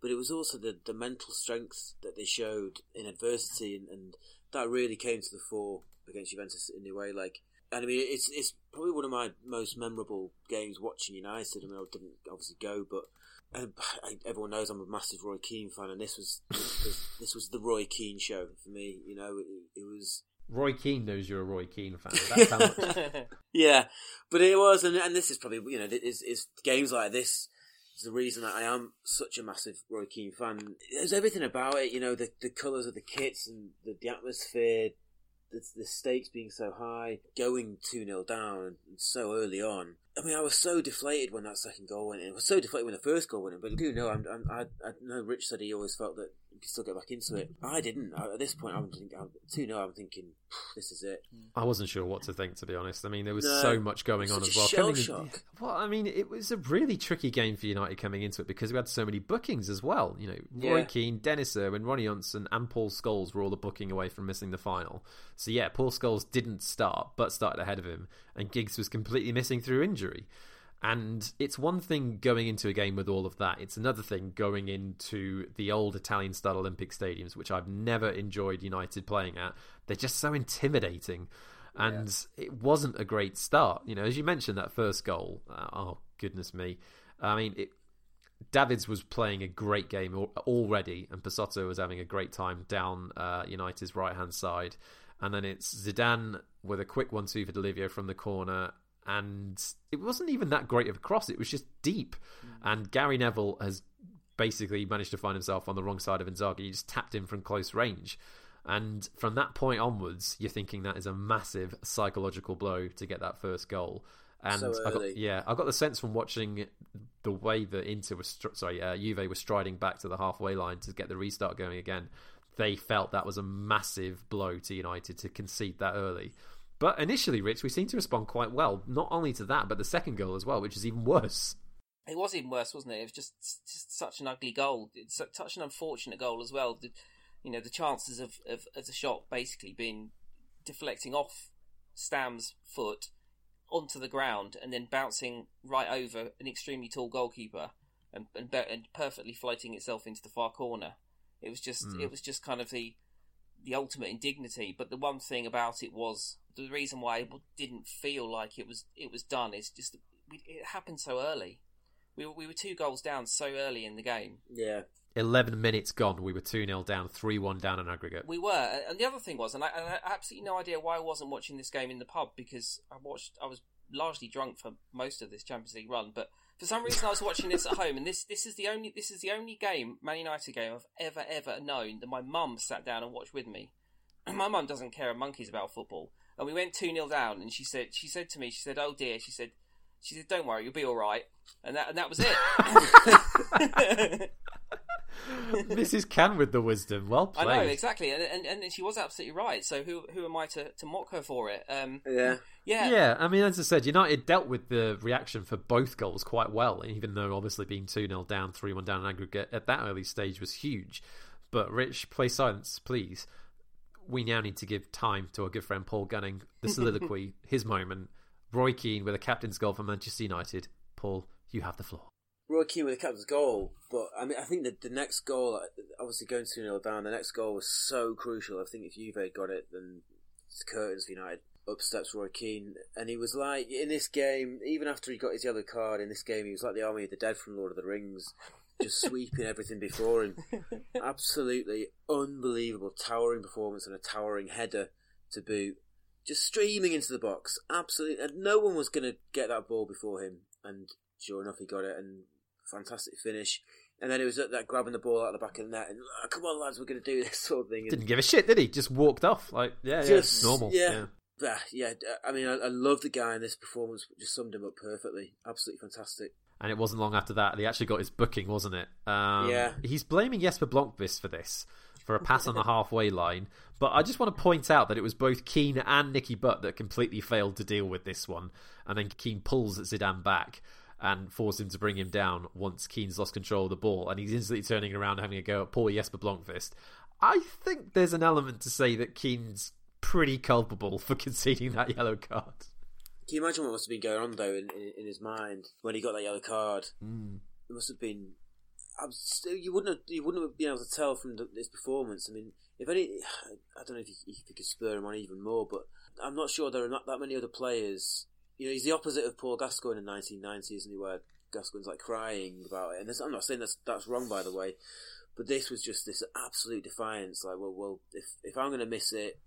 But it was also the, the mental strength that they showed in adversity, and, and that really came to the fore against Juventus in a way. Like, and I mean, it's it's probably one of my most memorable games watching United. I mean, I didn't obviously go, but um, I, everyone knows I'm a massive Roy Keane fan, and this was this, this was the Roy Keane show for me. You know, it, it was Roy Keane knows you're a Roy Keane fan. Much. [LAUGHS] yeah, but it was, and, and this is probably you know is is games like this is the reason that I am such a massive Roy Keane fan. There's everything about it, you know, the the colours of the kits and the, the atmosphere. the, the stakes being so high, going 2 0 down so early on. I mean, I was so deflated when that second goal went in. I was so deflated when the first goal went in. But I do know, I'm, I'm, I, I know Rich said he always felt that you could still get back into it. I didn't. I, at this point, I'm thinking, 2 0, I'm thinking, this is it. Mm. I wasn't sure what to think, to be honest. I mean, there was No, so much going on as well. shell shock. well, I mean, it was a really tricky game for United coming into it because we had so many bookings as well. You know, Roy Yeah. Keane, Denis Irwin, Ronny Johnsen, and Paul Scholes were all the booking away from missing the final. So yeah, Paul Scholes didn't start, but started ahead of him, and Giggs was completely missing through injury. And it's one thing going into a game with all of that. It's another thing going into the old Italian style Olympic stadiums, which I've never enjoyed United playing at. They're just so intimidating. And it wasn't a great start. You know, as you mentioned, that first goal. uh, oh, goodness me. I mean, it, Davids was playing a great game already, and Pessotto was having a great time down uh, United's right hand side. And then it's Zidane with a quick one two for Di Livio from the corner. And it wasn't even that great of a cross, it was just deep. And Gary Neville has basically managed to find himself on the wrong side of Inzaghi. He just tapped him from close range. And from that point onwards, you're thinking that is a massive psychological blow to get that first goal. And So I got, yeah, I got the sense from watching the way that Inter was, str- sorry, uh, Juve was striding back to the halfway line to get the restart going again. They felt that was a massive blow to United to concede that early. But initially, Rich, we seemed to respond quite well. Not only to that, but the second goal as well, which is even worse. It was even worse, wasn't it? It was just just such an ugly goal. It's such an unfortunate goal as well. The, you know, the chances of, of, of the shot basically being deflecting off Stam's foot onto the ground and then bouncing right over an extremely tall goalkeeper and and, and perfectly floating itself into the far corner. It was just Mm. it was just kind of the the ultimate indignity. But the one thing about it was the reason why it didn't feel like it was it was done is just it happened so early. We were, we were two goals down so early in the game. Yeah. 11 minutes gone, we were 2 0 down, 3 1 down in aggregate. We were, and the other thing was, and I, and I had absolutely no idea why I wasn't watching this game in the pub because I watched, I was largely drunk for most of this Champions League run, but for some reason I was watching this at [LAUGHS] home, and this this is the only this is the only game, Man United game, I've ever ever known that my mum sat down and watched with me. [CLEARS THROAT] my mum doesn't care a monkeys about football, and we went two 0 down, and she said she said to me, she said, "Oh dear," she said. She said, "Don't worry, you'll be all right," and that and that was it. [LAUGHS] this is Can with the wisdom. Well played. I know exactly, and, and and she was absolutely right. So who who am I to, to mock her for it? Um, Yeah. yeah, Yeah, I mean, as I said, United dealt with the reaction for both goals quite well, even though obviously being 2 0 down, 3 1 down in aggregate at that early stage was huge. But, Rich, play silence, please. We now need to give time to our good friend Paul Gunning, the soliloquy, [LAUGHS] his moment. Roy Keane with a captain's goal for Manchester United. Paul, you have the floor. Roy Keane with the captain's goal, but I mean, I think that the next goal, obviously going 2 0 down, the next goal was so crucial. I think if Juve had got it, then it's curtains for United. Up steps Roy Keane, and he was like, in this game, even after he got his yellow card in this game, he was like the army of the dead from Lord of the Rings, just sweeping everything before him. [LAUGHS] Absolutely unbelievable, towering performance and a towering header to boot. Just streaming into the box, absolutely, and no one was going to get that ball before him. And sure enough, he got it, and fantastic finish. And then it was at that grabbing the ball out of the back of the net, and "Ah, come on, lads, we're going to do this [LAUGHS] sort of thing. And Didn't give a shit, did he? Just walked off. Like, yeah, yeah, Just- normal. yeah. ah, yeah, I mean, I, I love the guy, and this performance just summed him up perfectly. Absolutely fantastic. And it wasn't long after that that he actually got his booking, wasn't it? Um, Yeah. He's blaming Jesper Blomqvist for this, for a pass on the [LAUGHS] halfway line. But I just want to point out that it was both Keane and Nicky Butt that completely failed to deal with this one. And then Keane pulls Zidane back and forces him to bring him down once Keane's lost control of the ball. And he's instantly turning around having a go at poor Jesper Blomqvist. I think there's an element to say that Keane's pretty culpable for [LAUGHS] conceding that yellow card. Can you imagine what must have been going on though in, in, in his mind when he got that yellow card? Mm. It must have been. Still, you wouldn't have, you wouldn't have been able to tell from the, his performance. I mean, if any, [SIGHS] I don't know if you, if you could spur him on even more, but I'm not sure there are not that many other players. You know, he's the opposite of Paul Gascoigne in 1990, isn't he? Where Gascoigne's like crying about it, and this, I'm not saying that's that's wrong by the way, but this was just this absolute defiance. Like, well, well, if if I'm going to miss it,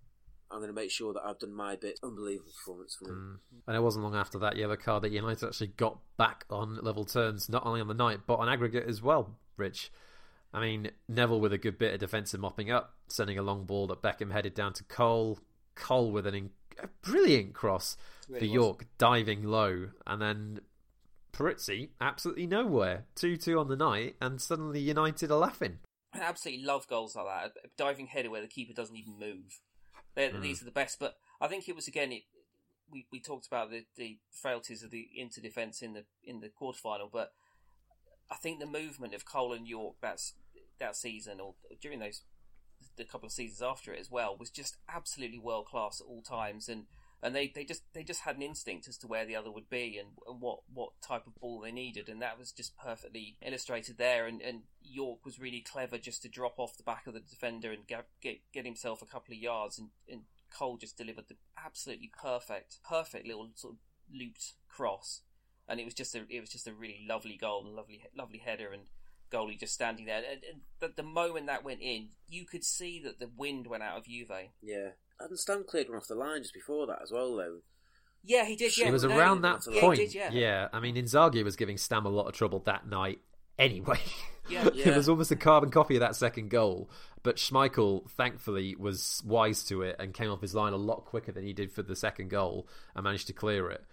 I'm going to make sure that I've done my bit. Unbelievable performance from mm. him. And it wasn't long after that yellow card that United actually got back on level terms, not only on the night, but on aggregate as well, Rich. I mean, Neville with a good bit of defensive mopping up, sending a long ball that Beckham headed down to Cole. Cole with an in- a brilliant cross Really for was. Yorke, diving low, and then Peruzzi absolutely nowhere. Two two on the night, and suddenly United are laughing. I absolutely love goals like that. A diving header where the keeper doesn't even move. Mm. These are the best. But I think it was again. It, we we talked about the, the frailties of the inter defence in the in the quarterfinal, but I think the movement of Cole and Yorke that's that season or during those the couple of seasons after it as well was just absolutely world class at all times and. And they, they just they just had an instinct as to where the other would be and, and what, what type of ball they needed. And that was just perfectly illustrated there. And, and Yorke was really clever just to drop off the back of the defender and get get, get himself a couple of yards. And, and Cole just delivered the absolutely perfect perfect little sort of looped cross. And it was just a it was just a really lovely goal and lovely lovely header and goalie just standing there. And, and the, the moment that went in you could see that the wind went out of Juve. Yeah. And Stam cleared one off the line just before that as well, though. yeah he did yeah it was no, around that Yeah, he point. did, yeah. I mean, Inzaghi was giving Stam a lot of trouble that night anyway. Yeah. [LAUGHS] Yeah. it was almost a carbon copy of that second goal. But Schmeichel, thankfully, was wise to it and came off his line a lot quicker than he did for the second goal and managed to clear it.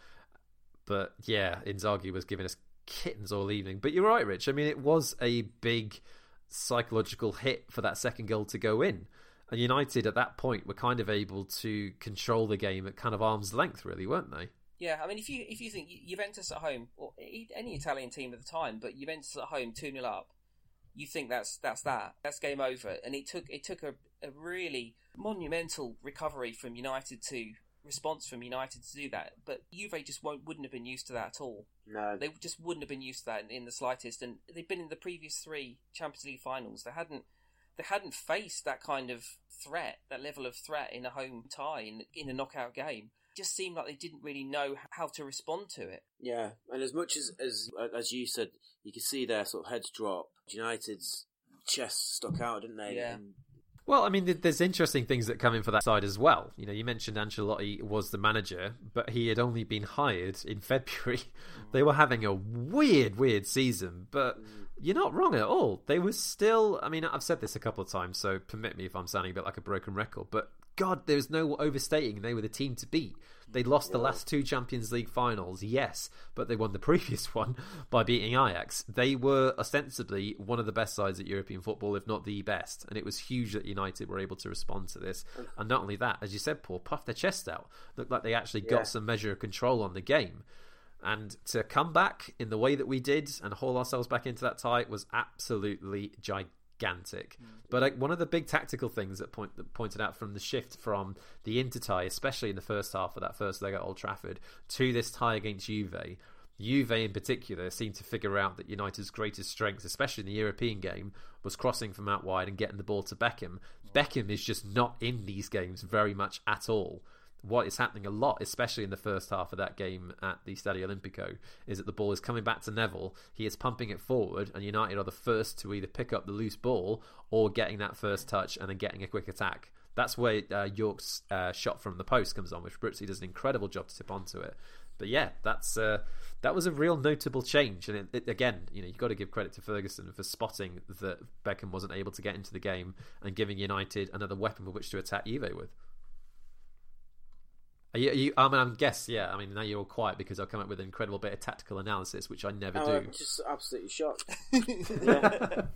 But yeah, Inzaghi was giving us kittens all evening. But you're right, Rich. I mean, it was a big psychological hit for that second goal to go in. And United at that point were kind of able to control the game at kind of arm's length, really, weren't they? Yeah, I mean, if you if you think Juventus at home, or e- any Italian team at the time, but Juventus at home two 0 up, you think that's that's that. That's game over. And it took it took a, a really monumental recovery from United to response from United to do that. But Juve just won't wouldn't have been used to that at all. No. They just wouldn't have been used to that in, in the slightest. And they've been in the previous three Champions League finals. They hadn't they hadn't faced that kind of threat, that level of threat in a home tie in in a knockout game. It just seemed like they didn't really know how to respond to it. Yeah, and as much as as as you said, you could see their sort of heads drop. United's chests stuck out, didn't they? Yeah. And Well, I mean, there's interesting things that come in for that side as well. You know, you mentioned Ancelotti was the manager, but he had only been hired in February. [LAUGHS] They were having a weird, weird season, but you're not wrong at all. They were still. I mean, I've said this a couple of times, so permit me if I'm sounding a bit like a broken record, but God, there's no overstating. They were the team to beat. They lost the last two Champions League finals, yes, but they won the [LAUGHS] previous one by beating Ajax. They were ostensibly one of the best sides at European football, if not the best, and it was huge that United were able to respond to this. And not only that, as you said, Paul, puff their chest out. Looked like they actually Yeah. got some measure of control on the game. And to come back in the way that we did and haul ourselves back into that tie was absolutely gigantic. But like, one of the big tactical things that, point, that pointed out from the shift from the Inter tie, especially in the first half of that first leg at Old Trafford, to this tie against Juve, Juve in particular seemed to figure out that United's greatest strength, especially in the European game, was crossing from out wide and getting the ball to Beckham. Beckham is just not in these games very much at all what is happening a lot, especially in the first half of that game at the Stadio Olimpico, is that the ball is coming back to Neville. He is pumping it forward, and United are the first to either pick up the loose ball or getting that first touch and then getting a quick attack. That's where uh, Yorke's uh, shot from the post comes on, which Peruzzi does an incredible job to tip onto it. But yeah, that's uh, that was a real notable change, and it, it, again, you know, you've got to give credit to Ferguson for spotting that Beckham wasn't able to get into the game and giving United another weapon with which to attack Juve with. Are you, are you, I mean, I'm guess, yeah. I mean, now you're all quiet because I've come up with an incredible bit of tactical analysis, which I never Oh, do. I'm just absolutely shocked. [LAUGHS] [LAUGHS] I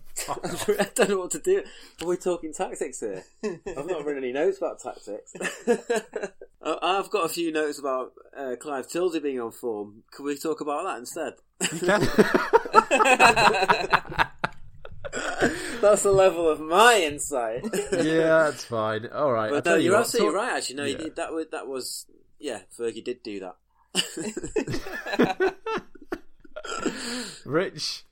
don't know what to do. Are we talking tactics here? I've not written any notes about tactics. [LAUGHS] I- I've got a few notes about uh, Clive Tyldesley being on form. Can we talk about that instead? That's the level of my insight. [LAUGHS] yeah, that's fine. All right. I'll But no, you you're what, absolutely talk- right. Actually, no, Yeah. you- that was that was yeah. Fergie did do that. [LAUGHS] Rich,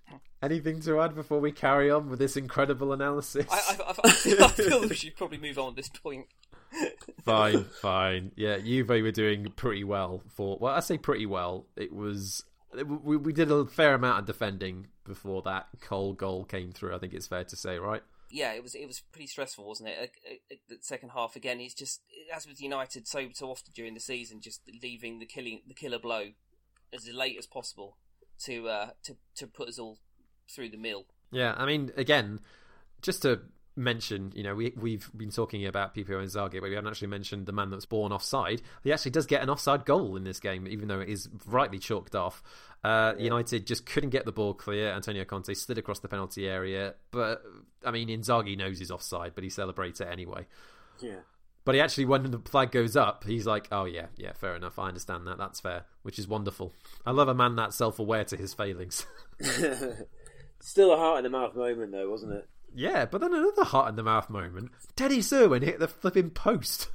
anything to add before we carry on with this incredible analysis? I, I, I, I, feel, I feel that we should probably move on at this point. [LAUGHS] fine, fine. Yeah, Juve were doing pretty well for. Well, I say pretty well. It was. We, we did a fair amount of defending before that Cole goal came through. I think it's fair to say, right? yeah, it was it was pretty stressful, wasn't it? Uh, uh, The second half again, he's just as with United so so often during the season, just leaving the killing the killer blow as late as possible to uh, to to put us all through the mill. Yeah, I mean, again, just to mention, you know, we we've been talking about Pippo Inzaghi, but we haven't actually mentioned the man that's born offside. He actually does get an offside goal in this game, even though it is rightly chalked off. Uh, yeah. United just couldn't get the ball clear. Antonio Conte slid across the penalty area, but I mean, Inzaghi knows he's offside, but he celebrates it anyway. Yeah. But he actually, when the flag goes up, he's like, "Oh yeah, yeah, fair enough. I understand that. That's fair." Which is wonderful. I love a man that's self-aware to his failings. [LAUGHS] [LAUGHS] Still a heart in the mouth moment, though, wasn't it? Yeah, but then another heart in the mouth moment. Denis Irwin hit the flipping post.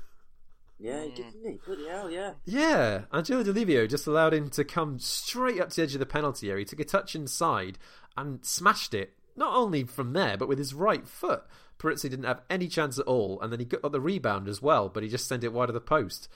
Yeah, he did, didn't he? Bloody hell, yeah. Yeah, Angelo Di just allowed him to come straight up to the edge of the penalty area. He took a touch inside and smashed it, not only from there, but with his right foot. Peruzzi didn't have any chance at all, and then he got the rebound as well, but he just sent it wide of the post.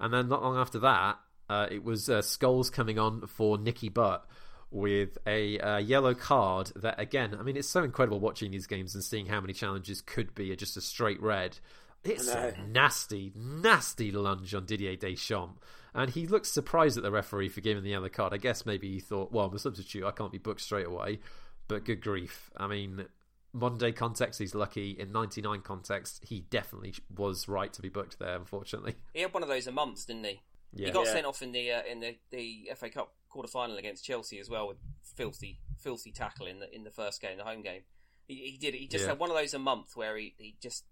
And then not long after that, uh, it was uh, Scholes coming on for Nicky Butt with a uh, yellow card that, again, I mean, it's so incredible watching these games and seeing how many challenges could be just a straight red. It's a nasty, nasty lunge on Didier Deschamps. And he looks surprised at the referee for giving the yellow card. I guess maybe he thought, well, I'm a substitute, I can't be booked straight away. But good grief. I mean, modern day context, he's lucky. In 99 context, he definitely was right to be booked there, unfortunately. He had one of those a month, didn't he? Yeah. He got yeah. sent off in the uh, in the, the FA Cup quarter final against Chelsea as well with filthy filthy tackle in the in the first game, the home game. He, he did. He just yeah. had one of those a month where he, he just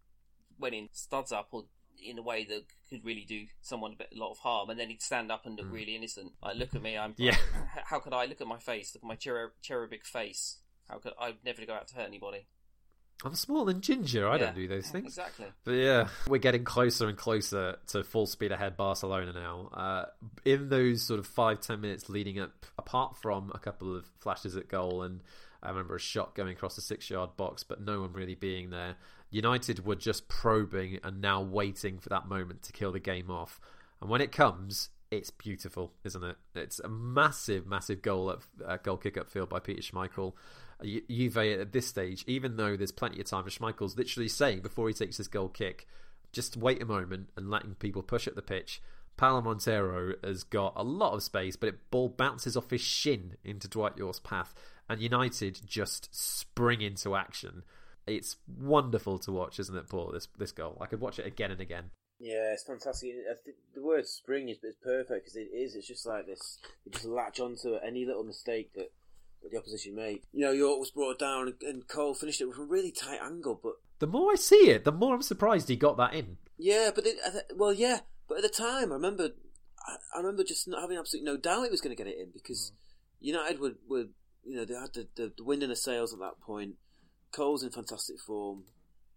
went in studs up or in a way that could really do someone a, bit, a lot of harm, and then he'd stand up and look mm. really innocent. Like, look at me, I'm. Yeah. how could I look at my face? Look at my cherub, cherubic face. How could I'd never go out to hurt anybody? I'm smaller than ginger. I yeah, don't do those things. Exactly. But yeah, we're getting closer and closer to full speed ahead Barcelona now. Uh, in those sort of five ten minutes leading up, apart from a couple of flashes at goal and I remember a shot going across the six yard box, but no one really being there. United were just probing and now waiting for that moment to kill the game off. And when it comes, it's beautiful, isn't it? It's a massive, massive goal at uh, goal kick upfield by Peter Schmeichel. Juve at this stage, even though there's plenty of time, Schmeichel's literally saying before he takes his goal kick, just wait a moment and letting people push at the pitch. Paolo Montero has got a lot of space, but it ball bounces off his shin into Dwight Yorke's path, and United just spring into action. It's wonderful to watch, isn't it, Paul? This this goal, I could watch it again and again. Yeah, it's fantastic. the word "spring" is, is perfect because it is. It's just like this. You just latch onto any little mistake that, that the opposition made. You know, Yorke was brought down and, and Cole finished it with a really tight angle. But the more I see it, the more I'm surprised he got that in. Yeah, but it, well, yeah, but at the time, I remember, I, I remember just not having absolutely no doubt he was going to get it in because mm. United were, were, you know, they had the, the, the wind in the sails at that point. Cole's in fantastic form,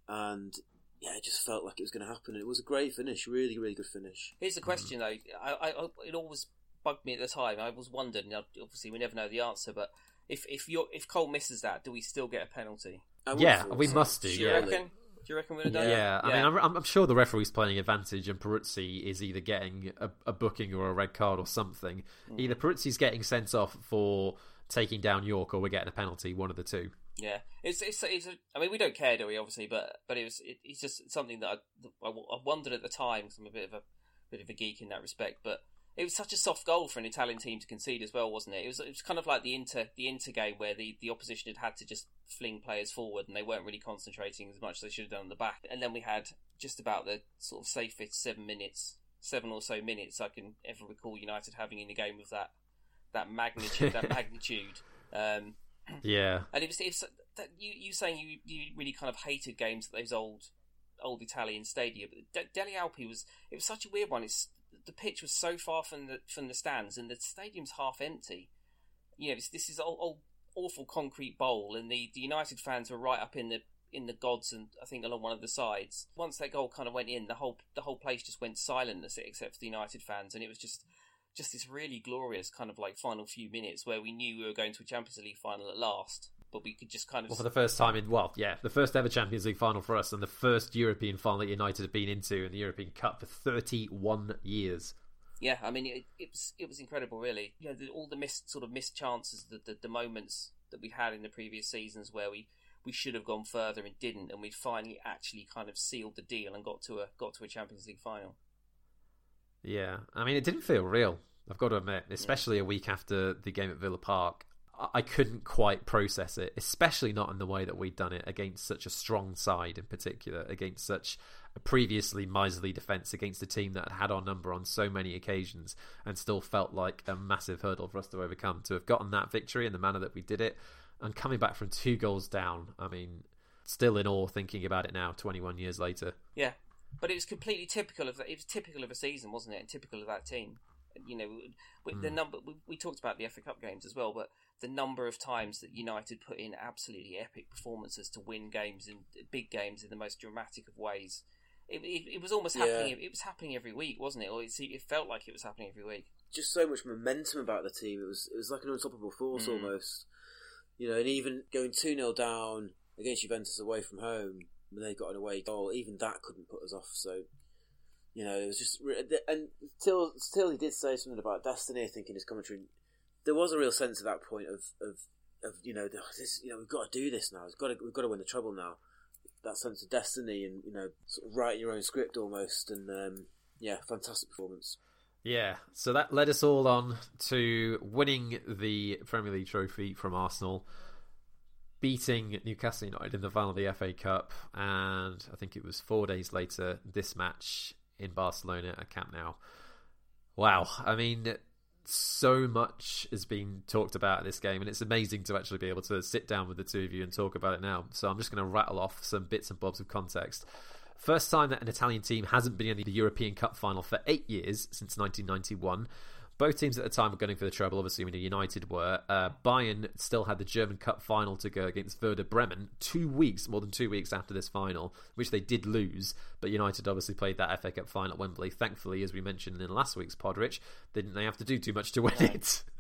and yeah, it just felt like it was going to happen. It was a great finish, really, really good finish. Here's the question, though. I, I, it always bugged me at the time. I was wondering. Obviously, we never know the answer, but if if you if Cole misses that, do we still get a penalty? Yeah, we so. must do. do yeah. Reckon? Do you reckon we'd have done yeah. yeah, I mean, I'm, I'm, sure the referee's playing advantage, and Peruzzi is either getting a, a booking or a red card or something. Mm. Either Peruzzi's getting sent off for taking down Yorke, or we're getting a penalty. One of the two. Yeah, it's it's, it's a, I mean, we don't care, do we? Obviously, but but it was it, it's just something that I, I, I wondered at the time. Cause I'm a bit of a bit of a geek in that respect, but it was such a soft goal for an Italian team to concede as well, wasn't it? It was it was kind of like the inter the inter game where the, the opposition had had to just fling players forward and they weren't really concentrating as much as they should have done on the back. And then we had just about the sort of safest seven minutes, seven or so minutes I can ever recall United having in the game of that that magnitude that [LAUGHS] magnitude. Um, yeah, and it was, it was that you you saying you you really kind of hated games at those old old Italian stadia. But Delle Alpi was it was such a weird one. It's the pitch was so far from the from the stands, and the stadium's half empty. You know, this is old, old awful concrete bowl, and the, the United fans were right up in the in the gods, and I think along one of the sides. Once that goal kind of went in, the whole the whole place just went silent, except for the United fans, and it was just just this really glorious kind of like final few minutes where we knew we were going to a Champions League final at last, but we could just kind of well, for the first time in well, yeah, the first ever Champions League final for us, and the first European final that United have been into in the European Cup for 31 years. Yeah, I mean it, it was it was incredible, really. You know, the, all the missed sort of missed chances, the, the, the moments that we had in the previous seasons where we we should have gone further and didn't, and we finally actually kind of sealed the deal and got to a got to a Champions League final. Yeah, I mean, it didn't feel real. I've got to admit, especially yeah. a week after the game at Villa Park. I couldn't quite process it, especially not in the way that we'd done it against such a strong side in particular, against such a previously miserly defence, against a team that had had our number on so many occasions and still felt like a massive hurdle for us to overcome. To have gotten that victory in the manner that we did it and coming back from two goals down, I mean, still in awe thinking about it now, 21 years later. Yeah, but it was completely typical of that. It was typical of a season, wasn't it? And typical of that team. You know, mm. the hmm. number we, we, talked about the FA Cup games as well, but the number of times that United put in absolutely epic performances to win games in big games in the most dramatic of ways. It, it, it was almost yeah. happening. It was happening every week, wasn't it? Or it, it, felt like it was happening every week. Just so much momentum about the team. It was it was like an unstoppable force mm. almost. You know, and even going two 0 down against Juventus away from home when they got an away goal, even that couldn't put us off. So you know, it was just and still, still, he did say something about destiny. I think in his commentary, there was a real sense at that point of of, of you know, this, you know, we've got to do this now. We've got to we've got to win the treble now. That sense of destiny and you know, sort of writing your own script almost. And um, yeah, fantastic performance. Yeah, so that led us all on to winning the Premier League trophy from Arsenal, beating Newcastle United in the final of the FA Cup, and I think it was four days later this match in Barcelona at Camp Nou. Wow, I mean, so much has been talked about in this game, and it's amazing to actually be able to sit down with the two of you and talk about it now. So I'm just going to rattle off some bits and bobs of context. First time that an Italian team hasn't been in the European Cup final for eight years since 1991. Both teams at the time were going for the treble. Obviously, when United were. Uh, Bayern still had the German Cup final to go against Werder Bremen two weeks, more than two weeks after this final, which they did lose. But United obviously played that FA Cup final at Wembley. Thankfully, as we mentioned in last week's pod, Rich, didn't they have to do too much to win it? [LAUGHS]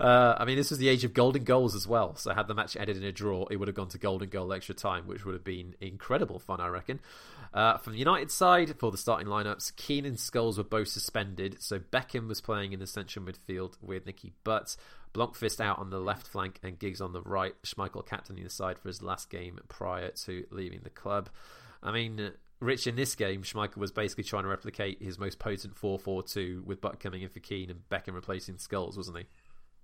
Uh, I mean, this was the age of golden goals as well. So had the match ended in a draw, it would have gone to golden goal extra time, which would have been incredible fun, I reckon. Uh, from the United side, for the starting lineups, Keane and Scholes were both suspended. So Beckham was playing in the central midfield with Nicky Butt. Blomqvist out on the left flank and Giggs on the right. Schmeichel captaining the side for his last game prior to leaving the club. I mean, Rich, in this game, Schmeichel was basically trying to replicate his most potent 4 4 2 with Butt coming in for Keane and Beckham replacing Scholes, wasn't he?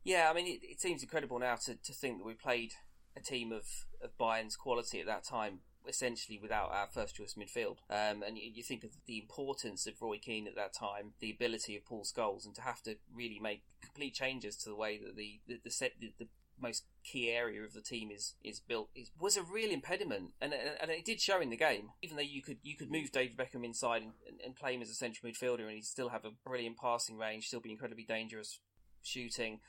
Yeah, I mean, it, it seems incredible now to, to think that we played a team of, of Bayern's quality at that time essentially without our first choice midfield. Um, and you, you, think of the importance of Roy Keane at that time, the ability of Paul Scholes, and to have to really make complete changes to the way that the the, the set the, the most key area of the team is is built is, was a real impediment, and, and, it did show in the game. Even though you could you could move David Beckham inside and, and play him as a central midfielder, and he'd still have a brilliant passing range, still be incredibly dangerous shooting.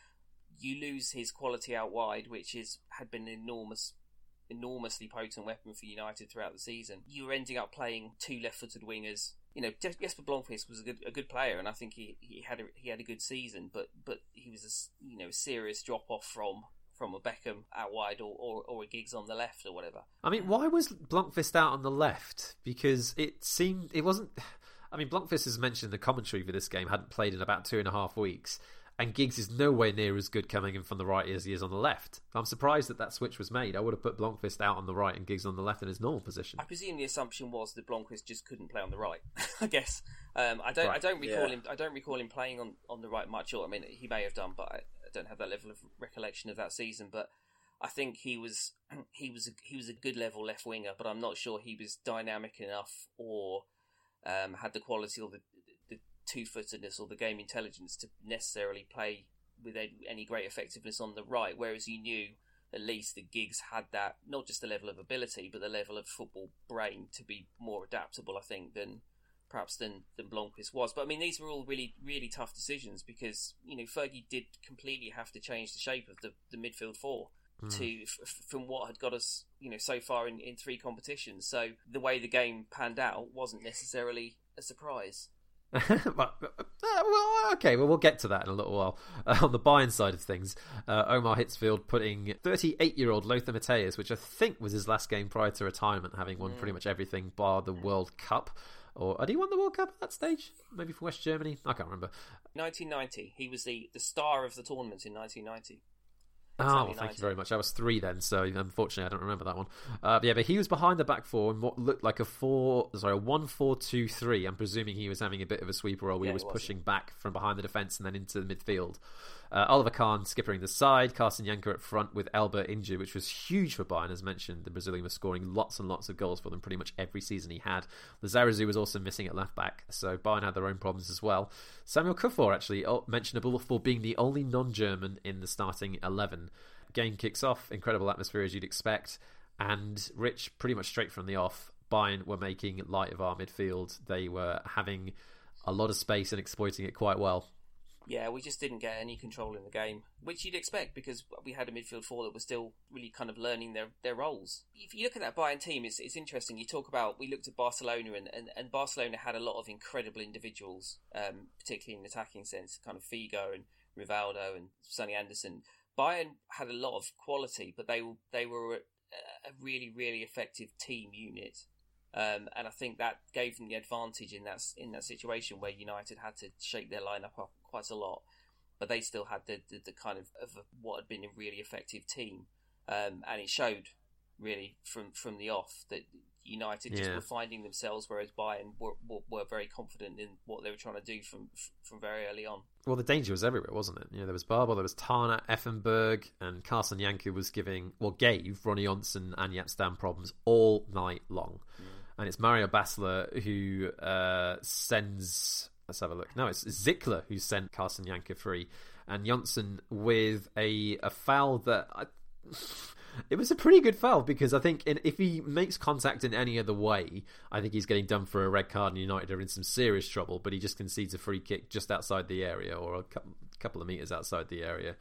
You lose his quality out wide, which is had been enormous enormously potent weapon for United throughout the season. You were ending up playing two left-footed wingers. You know, Jesper Blomqvist was a good a good player, and I think he, he had a, he had a good season. But but he was a you know serious drop off from from a Beckham out wide or, or, or a Giggs on the left or whatever. I mean, why was Blomqvist out on the left? Because it seemed it wasn't. [SIGHS] I mean, Blomqvist has mentioned in the commentary for this game hadn't played in about two and a half weeks and Giggs is nowhere near as good coming in from the right as he is on the left. I'm surprised that that switch was made. I would have put Blomqvist out on the right and Giggs on the left in his normal position. I presume the assumption was that Blomqvist just couldn't play on the right. [LAUGHS] I guess um, I don't. Right. I don't recall yeah. him. I don't recall him playing on, on the right much. Or I mean, he may have done, but I, I don't have that level of recollection of that season. But I think he was [CLEARS THROAT] he was a, he was a good level left winger, but I'm not sure he was dynamic enough or um, had the quality or the two footedness or the game intelligence to necessarily play with any great effectiveness on the right, whereas you knew at least the Giggs had that not just the level of ability but the level of football brain to be more adaptable I think than perhaps than than Blomqvist was. But I mean these were all really really tough decisions because you know Fergie did completely have to change the shape of the, the midfield four mm. to f- from what had got us you know so far in, in three competitions. So the way the game panned out wasn't necessarily a surprise [LAUGHS] but, uh, well, okay, well, we'll get to that in a little while. Uh, on the Bayern side of things, uh, Ottmar Hitzfeld putting 38 year old Lothar Matthäus, which I think was his last game prior to retirement, having won mm. pretty much everything bar the World Cup. Or had he won the World Cup at that stage? Maybe for West Germany? I can't remember. 1990. He was the, the star of the tournament in 1990. Oh, well, thank you very much. I was three then, so unfortunately I don't remember that one. Uh, yeah, but he was behind the back four in what looked like a four, sorry, a one four two three. I'm presuming he was having a bit of a sweeper role. He yeah, was, was pushing back from behind the defence and then into the midfield. Uh, Oliver Kahn skippering the side, Carsten Jancker at front with Elber injured, which was huge for Bayern. As mentioned, the Brazilian was scoring lots and lots of goals for them pretty much every season he had. Lizarazu was also missing at left back, so Bayern had their own problems as well. Samuel Kuffour actually oh, mentionable for being the only non-German in the starting eleven. Game kicks off, incredible atmosphere as you'd expect, and Rich pretty much straight from the off. Bayern were making light of our midfield. They were having a lot of space and exploiting it quite well. Yeah, we just didn't get any control in the game, which you'd expect because we had a midfield four that was still really kind of learning their, their roles. If you look at that Bayern team, it's, it's interesting. You talk about, we looked at Barcelona, and, and, and Barcelona had a lot of incredible individuals, um, particularly in the attacking sense, kind of Figo and Rivaldo and Sonny Anderson. Bayern had a lot of quality, but they, they were a, a really, really effective team unit. Um, and I think that gave them the advantage in that in that situation where United had to shake their lineup up quite a lot, but they still had the, the, the kind of, of what had been a really effective team, um, and it showed really from from the off that United just were finding themselves, whereas Bayern were, were, were very confident in what they were trying to do from from very early on. Well, the danger was everywhere, wasn't it? You know, there was Barber, there was Tarnat, Effenberg, and Carsten Jancker was giving, well, gave Ronny Johnsen and Jaap Stam problems all night long. And it's Mario Basler who uh, sends. Let's have a look. No, it's Zickler who sent Carsten Jancker free, and Johnsen with a a foul that. I, it was a pretty good foul because I think in, if he makes contact in any other way, I think he's getting done for a red card, and United are in some serious trouble. But he just concedes a free kick just outside the area or a cou- couple of meters outside the area.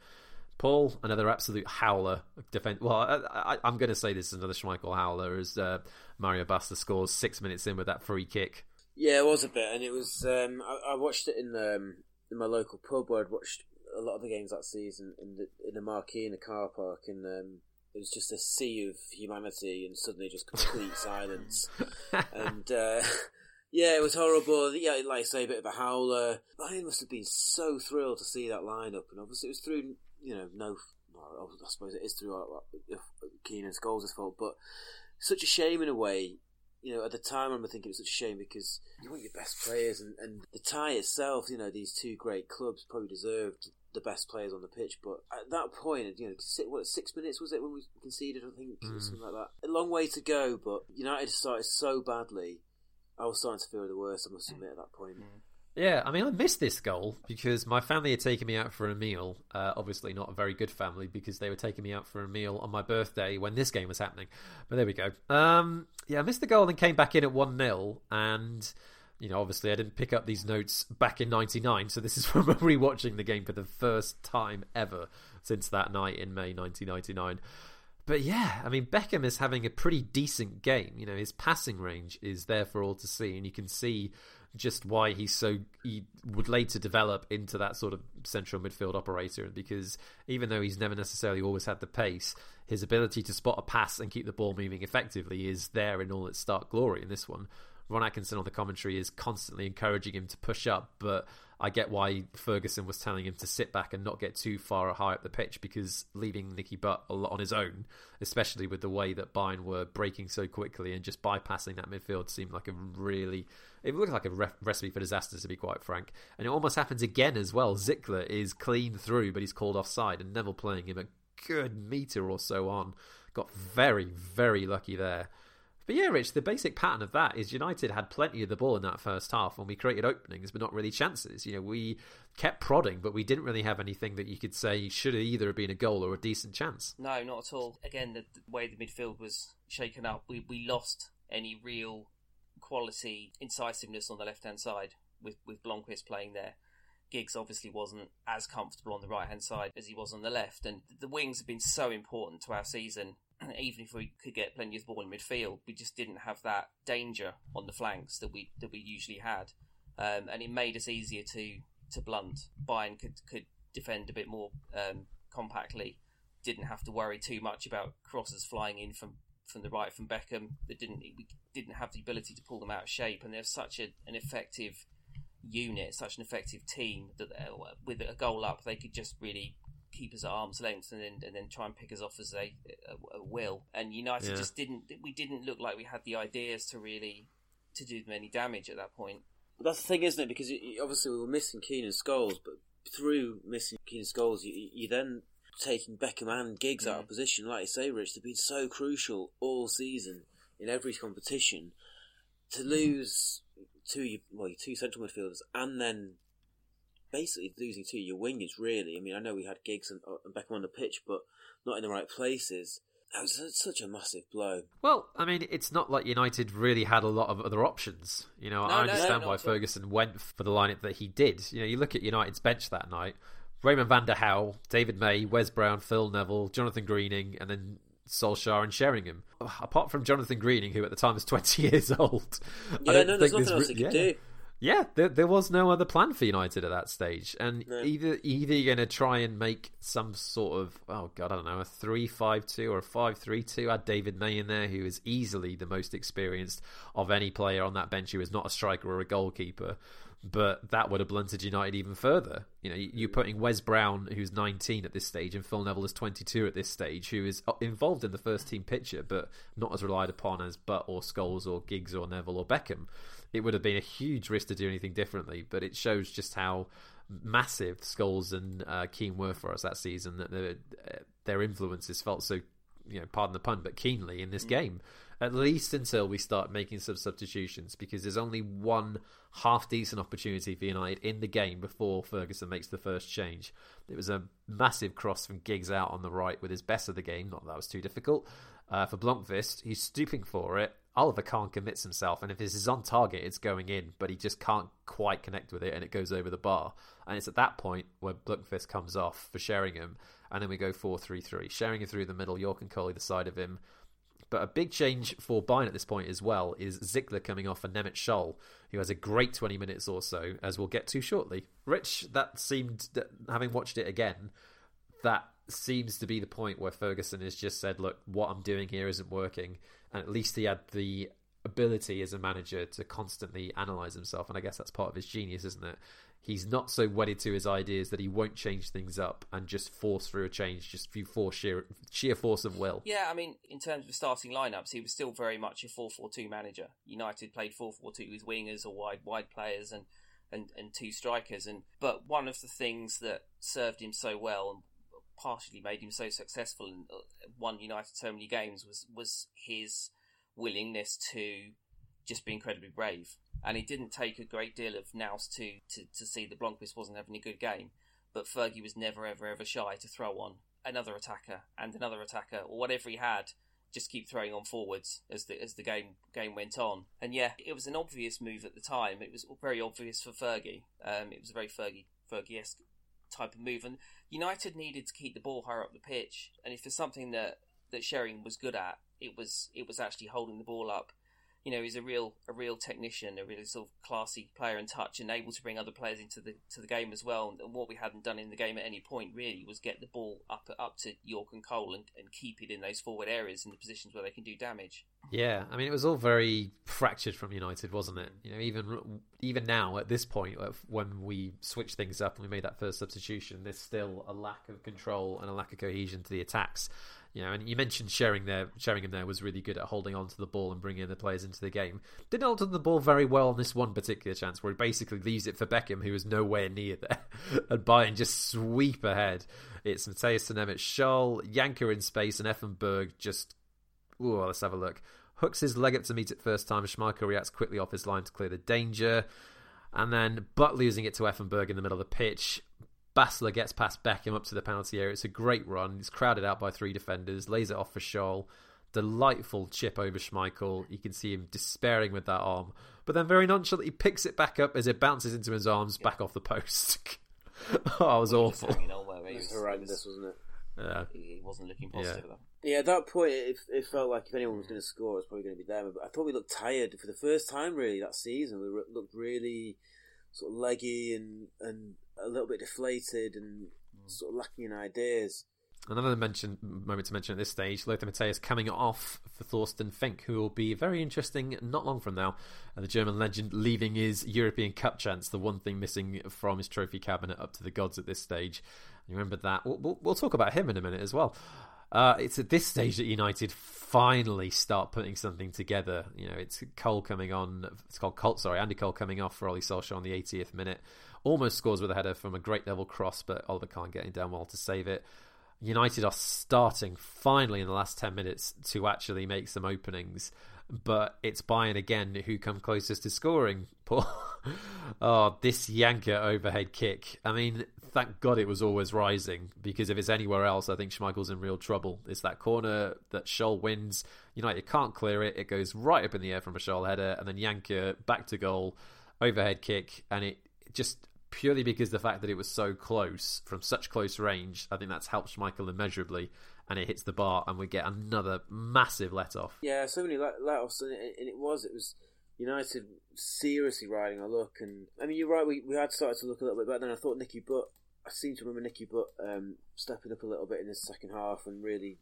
Paul, another absolute howler. Defend. Well, I, I, I'm going to say this is another Schmeichel howler as uh, Mario Basler scores six minutes in with that free kick. Yeah, it was a bit, and it was. Um, I, I watched it in um, in my local pub where I'd watched a lot of the games that season in the in the marquee in the car park, and um, it was just a sea of humanity, and suddenly just complete [LAUGHS] silence. And uh, [LAUGHS] yeah, it was horrible. Yeah, like I say, a bit of a howler. Bayern must have been so thrilled to see that lineup, and obviously it was through you know no. Well, I suppose it is through uh, Keane and Scholes' fault, but such a shame in a way you know, at the time I remember thinking it was such a shame because you want your best players and, and the tie itself, you know, these two great clubs probably deserved the best players on the pitch. But at that point, you know, six, what, six minutes was it when we conceded, I think, Mm. something like that. A long way to go, but United started so badly. I was starting to feel the worst, I must admit, at that point. Yeah, I mean, I missed this goal because my family had taken me out for a meal. Uh, obviously, not a very good family because they were taking me out for a meal on my birthday when this game was happening. But there we go. Um, yeah, I missed the goal and came back in at 1 0. And, you know, obviously, I didn't pick up these notes back in 99. So this is [LAUGHS] from rewatching the game for the first time ever since that night in May 1999. But yeah, I mean, Beckham is having a pretty decent game. You know, his passing range is there for all to see, and you can see just why he's so he would later develop into that sort of central midfield operator because even though he's never necessarily always had the pace his ability to spot a pass and keep the ball moving effectively is there in all its stark glory in this one Ron Atkinson on the commentary is constantly encouraging him to push up but I get why Ferguson was telling him to sit back and not get too far high up the pitch because leaving Nicky Butt a lot on his own, especially with the way that Bayern were breaking so quickly and just bypassing that midfield, seemed like a really. It looked like a re- recipe for disaster, to be quite frank. And it almost happens again as well. Zickler is clean through, but he's called offside, and Neville playing him a good meter or so on. Got very, very lucky there. But yeah, Rich, the basic pattern of that is United had plenty of the ball in that first half when we created openings, but not really chances. You know, we kept prodding, but we didn't really have anything that you could say should either have been a goal or a decent chance. No, not at all. Again, the, the way the midfield was shaken up, we, we lost any real quality incisiveness on the left hand side with, with Blomqvist playing there. Giggs obviously wasn't as comfortable on the right hand side as he was on the left, and the wings have been so important to our season. [CLEARS THROAT] Even if we could get plenty of ball in midfield, we just didn't have that danger on the flanks that we that we usually had, um, and it made us easier to to blunt. Bayern could could defend a bit more um, compactly, didn't have to worry too much about crosses flying in from, from the right from Beckham. They didn't we didn't have the ability to pull them out of shape, and they're such a, an effective unit, such an effective team that uh, with a goal up, they could just really keep us at arm's length and then and then try and pick us off as they uh, uh, will. And United Yeah. just didn't. We didn't look like we had the ideas to really to do them any damage at that point. But that's the thing, isn't it? Because you- you- obviously we were missing Keenan goals, but through missing Keane goals, you, you then taking Beckham and Giggs out of position. Like you say, Rich, they've been so crucial all season in every competition. To lose two, well, your two central midfielders, and then basically losing two of your wingers. Really, I mean, I know we had Giggs and, uh, and Beckham on the pitch, but not in the right places. That was such a massive blow. Well, I mean, it's not like United really had a lot of other options. You know, No, I understand no, why at all. Ferguson went for the lineup that he did. You know, you look at United's bench that night: Raimond van der Gouw, David May, Wes Brown, Phil Neville, Jonathan Greening, and then Solskjaer and Sheringham. Apart from Jonathan Greening, who at the time was [LAUGHS] 20 years old, I Yeah, don't no, there's nothing else re- they could do. Yeah, there, there was no other plan for United at that stage, and No. either either you're going to try and make some sort of oh god I don't know a three five two or a five three two. Add David May in there, who is easily the most experienced of any player on that bench who is not a striker or a goalkeeper. But that would have blunted United even further. You know, you- you're putting Wes Brown, who's 19 at this stage, and Phil Neville is 22 at this stage, who is uh, involved in the first team picture, but not as relied upon as Butt or Scholes or Giggs or Neville or Beckham it would have been a huge risk to do anything differently. But it shows just how massive Scholes and uh, Keane were for us that season. That their, uh, their influences felt so, you know, pardon the pun, but keenly in this game. At least until we start making some substitutions, because there's only one half decent opportunity for United in the game before Ferguson makes the first change. It was a massive cross from Giggs out on the right with his best of the game. Not that, was too difficult uh, for Blomqvist. He's stooping for it. Oliver Kahn commits himself, and if this is on target, it's going in, but he just can't quite connect with it, and it goes over the bar. And it's at that point where Blomqvist comes off for Sheringham, and then we go 4 3 3. Sheringham through the middle, Yorke and Cole either side of him. But a big change for Bayern at this point as well is Zickler coming off for Mehmet Scholl, who has a great 20 minutes or so, as we'll get to shortly. Rich, that seemed, having watched it again, that seems to be the point where Ferguson has just said, look, what I'm doing here isn't working. And at least he had the ability as a manager to constantly analyze himself. And I guess that's part of his genius, isn't it? He's not so wedded to his ideas that he won't change things up and just force through a change just through force sheer, sheer force of will. Yeah, I mean, in terms of starting lineups, he was still very much a 4-4-2 manager. United played 4-4-2 with wingers or wide wide players and, and, and two strikers. And but one of the things that served him so well and partially made him so successful and uh, won United so many games was was his willingness to just be incredibly brave. And it didn't take a great deal of nous to, to, to see that Blomqvist wasn't having a good game. But Fergie was never, ever, ever shy to throw on another attacker and another attacker or whatever he had. Just keep throwing on forwards as the as the game game went on. And yeah, it was an obvious move at the time. It was very obvious for Fergie. Um, it was a very Fergie Fergie esque type of move. And United needed to keep the ball higher up the pitch. And if there's something that that Sheringham was good at, it was it was actually holding the ball up. You know, he's a real a real technician, a really sort of classy player in touch, and able to bring other players into the to the game as well. And what we hadn't done in the game at any point really was get the ball up up to Yorke and Cole and, and keep it in those forward areas in the positions where they can do damage. Yeah, I mean it was all very fractured from United, wasn't it? You know, even even now at this point, uh, when we switched things up and we made that first substitution, there's still a lack of control and a lack of cohesion to the attacks. You know, and you mentioned sharing there, Sheringham there was really good at holding on to the ball and bringing the players into the game. Didn't hold on the ball very well on this one particular chance where he basically leaves it for Beckham, who was nowhere near there, [LAUGHS] and Bayern just sweep ahead. It's Matthäus Mehmet Scholl, Jancker in space, and Effenberg just. Ooh, let's have a look. Hooks his leg up to meet it first time. Schmeichel reacts quickly off his line to clear the danger. And then Butt losing it to Effenberg in the middle of the pitch. Basler gets past Beckham up to the penalty area. It's a great run. It's crowded out by three defenders. Lays it off for Scholl. Delightful chip over Schmeichel. You can see him despairing with that arm. But then very nonchalantly he picks it back up as it bounces into his arms back off the post. [LAUGHS] oh, it was awful. hanging on where he It was was- horrendous, wasn't it? Yeah. He he wasn't looking positive. though. Yeah, at that point, it, it felt like if anyone was going to score, it was probably going to be them. But I thought we looked tired for the first time, really, that season. We re- looked really sort of leggy and, and a little bit deflated and sort of lacking in ideas. Another mention moment to mention at this stage, Lothar Matthäus coming off for Thorsten Fink, who will be very interesting not long from now. And the German legend leaving his European Cup chance, the one thing missing from his trophy cabinet up to the gods at this stage. You remember that? We'll, we'll, we'll talk about him in a minute as well. Uh, it's at this stage that United finally start putting something together. You know, it's Cole coming on. It's called Colt. Sorry, Andy Cole coming off for Ollie Solskjaer on the 80th minute. Almost scores with a header from a great level cross, but Oliver Kahn getting down well to save it. United are starting finally in the last 10 minutes to actually make some openings, but it's Bayern again who come closest to scoring. [LAUGHS] Paul, oh, this Jancker overhead kick. I mean, thank God it was always rising because if it's anywhere else, I think Schmeichel's in real trouble. It's that corner that Scholl wins. United can't clear it. It goes right up in the air from a Scholl header, and then Jancker back to goal, overhead kick, and it just purely because the fact that it was so close from such close range. I think that's helped Michael immeasurably, and it hits the bar, and we get another massive let off. Yeah, so many let, offs, and it, and it was it was United seriously riding a look. And I mean, you're right. We we had started to look a little bit better. Then I thought Nicky Butt. I seem to remember Nicky Butt um, stepping up a little bit in the second half and really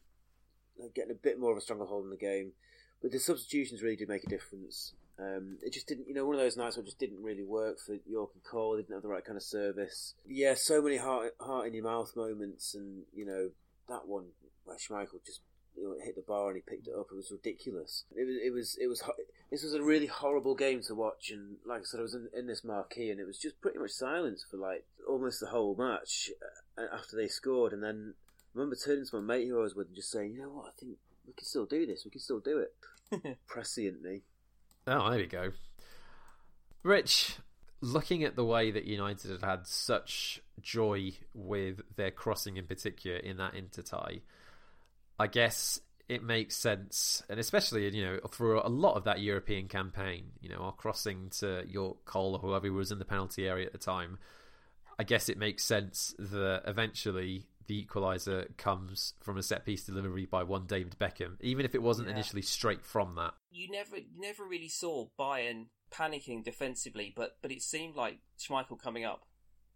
getting a bit more of a stronger hold in the game. But the substitutions really did make a difference. Um, it just didn't, you know, one of those nights where it just didn't really work for Yorke and Cole. They didn't have the right kind of service. Yeah, so many heart, heart in your mouth moments, and you know that one where Schmeichel just you know, hit the bar and he picked it up. It was ridiculous. It was, it was, it was. This was a really horrible game to watch, and like I said, I was in, in this marquee, and it was just pretty much silence for like almost the whole match uh, after they scored, and then I remember turning to my mate who I was with and just saying, "You know what? I think we can still do this. We can still do it." [LAUGHS] Presciently. Oh, there we go. Rich, looking at the way that United had had such joy with their crossing in particular in that inter tie, I guess it makes sense, and especially you know for a lot of that European campaign, you know, our crossing to Yorke Cole or whoever was in the penalty area at the time. I guess it makes sense that eventually the equaliser comes from a set piece delivery by one David Beckham, even if it wasn't Yeah. initially straight from that. You never, you never really saw Bayern panicking defensively, but but it seemed like Schmeichel coming up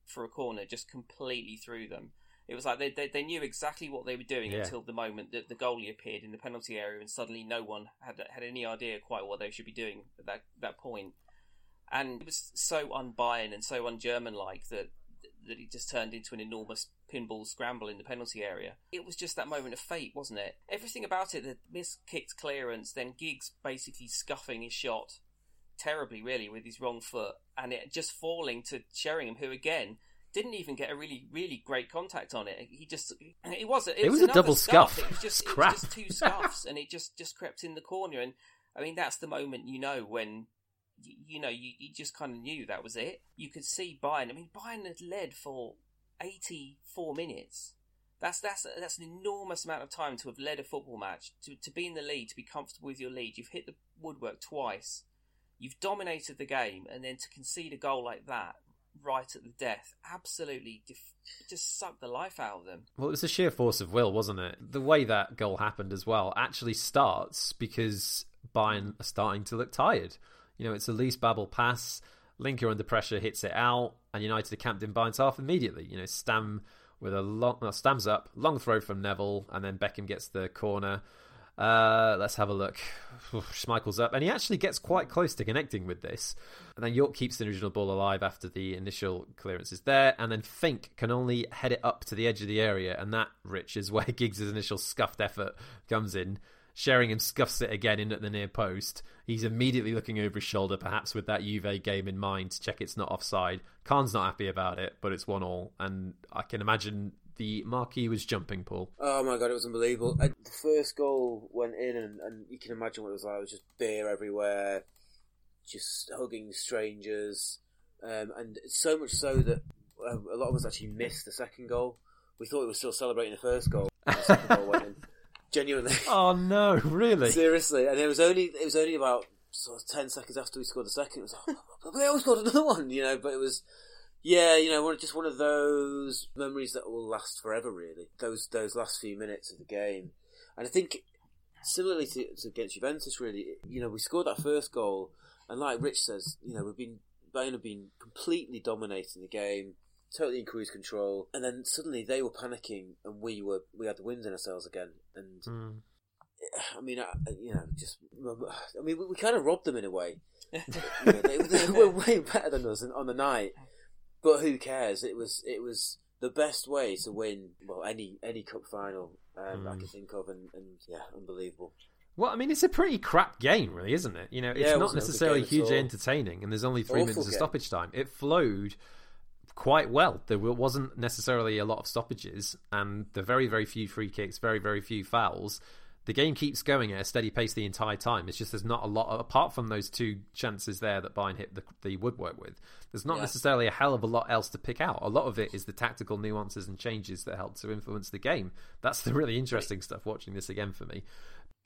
for a corner just completely threw them. It was like they they, they knew exactly what they were doing Yeah. until the moment that the goalie appeared in the penalty area, and suddenly no one had had any idea quite what they should be doing at that that point. And it was so un-Bayern and so un-German like that that he just turned into an enormous pinball scramble in the penalty area. It was just that moment of fate, wasn't it? Everything about it, the miskicked clearance, then Giggs basically scuffing his shot terribly, really, with his wrong foot, and it just falling to Sheringham, who again didn't even get a really, really great contact on it. He just, [CLEARS THROAT] it was, it, It was a double scuff. scuff. It was just, it was just two scuffs, and it just, just crept in the corner. And I mean, that's the moment you know when you know, you, you just kind of knew that was it. You could see Bayern. I mean, Bayern had led for 84 minutes. That's that's that's an enormous amount of time to have led a football match, to to be in the lead, to be comfortable with your lead. You've hit the woodwork twice. You've dominated the game, and then to concede a goal like that right at the death, absolutely def- just sucked the life out of them. Well, it was a sheer force of will, wasn't it? The way that goal happened as well actually starts because Bayern are starting to look tired. You know, it's a loose Babbel pass. Linke under pressure hits it out, and United are camped in Bayern's half immediately. You know, Stam with a long, well, Stam's up, long throw from Neville, and then Beckham gets the corner. Uh, let's have a look. Schmeichel's up, and he actually gets quite close to connecting with this. And then Yorke keeps the original ball alive after the initial clearance is there, and then Fink can only head it up to the edge of the area, and that, Rich, is where [LAUGHS] Giggs' initial scuffed effort comes in. Sheringham scuffs it again in at the near post. He's immediately looking over his shoulder, perhaps with that Juve game in mind, to check it's not offside. Kahn's not happy about it, but it's one all, and I can imagine the marquee was jumping, Paul. Oh my god, it was unbelievable. The first goal went in, and, and you can imagine what it was like. It was just beer everywhere, just hugging strangers, um, and so much so that uh, a lot of us actually missed the second goal. We thought we were still celebrating the first goal. The second goal went in. [LAUGHS] Genuinely, [LAUGHS] Oh no, really? seriously, and it was only it was only about sort of ten seconds after we scored the second. It was like, oh, they almost scored another one, you know. But it was. Yeah, you know, just one of those memories that will last forever. Really, those those last few minutes of the game, and I think similarly to, to against Juventus, really, you know, we scored that first goal, and like Rich says, you know, we've been Bayern have been completely dominating the game, totally in cruise control, and then suddenly they were panicking, and we were we had the wind in ourselves again, and Mm. I mean, I, you know, just I mean, we, we kind of robbed them in a way. [LAUGHS] You know, they, they were way better than us on the night, but who cares? It was it was the best way to win well any any cup final um, I Mm. can think of, and, and yeah, unbelievable. Well, I mean, it's a pretty crap game, really, isn't it? You know, it's Yeah, it not wasn't a good necessarily hugely entertaining, and there's only three Awful minutes of game. stoppage time. It flowed quite well. There wasn't necessarily a lot of stoppages, and the very, very few free kicks, very, very few fouls. The game keeps going at a steady pace the entire time. It's just there's not a lot, apart from those two chances there that Bayern hit the, the woodwork with, there's not yeah. necessarily a hell of a lot else to pick out. A lot of it is the tactical nuances and changes that help to influence the game. That's the really interesting stuff watching this again for me.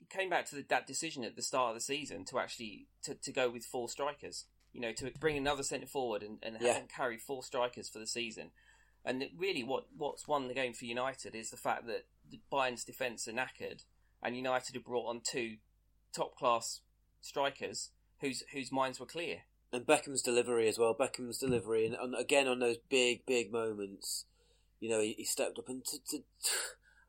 Came back to the, that decision at the start of the season to actually to, to go with four strikers you know, to bring another centre forward and, and, yeah. and carry four strikers for the season. And really, what what's won the game for United is the fact that Bayern's defence are knackered, and United have brought on two top class strikers whose whose minds were clear. And Beckham's delivery as well. Beckham's delivery, and, and again on those big big moments, you know, he, he stepped up and to, to,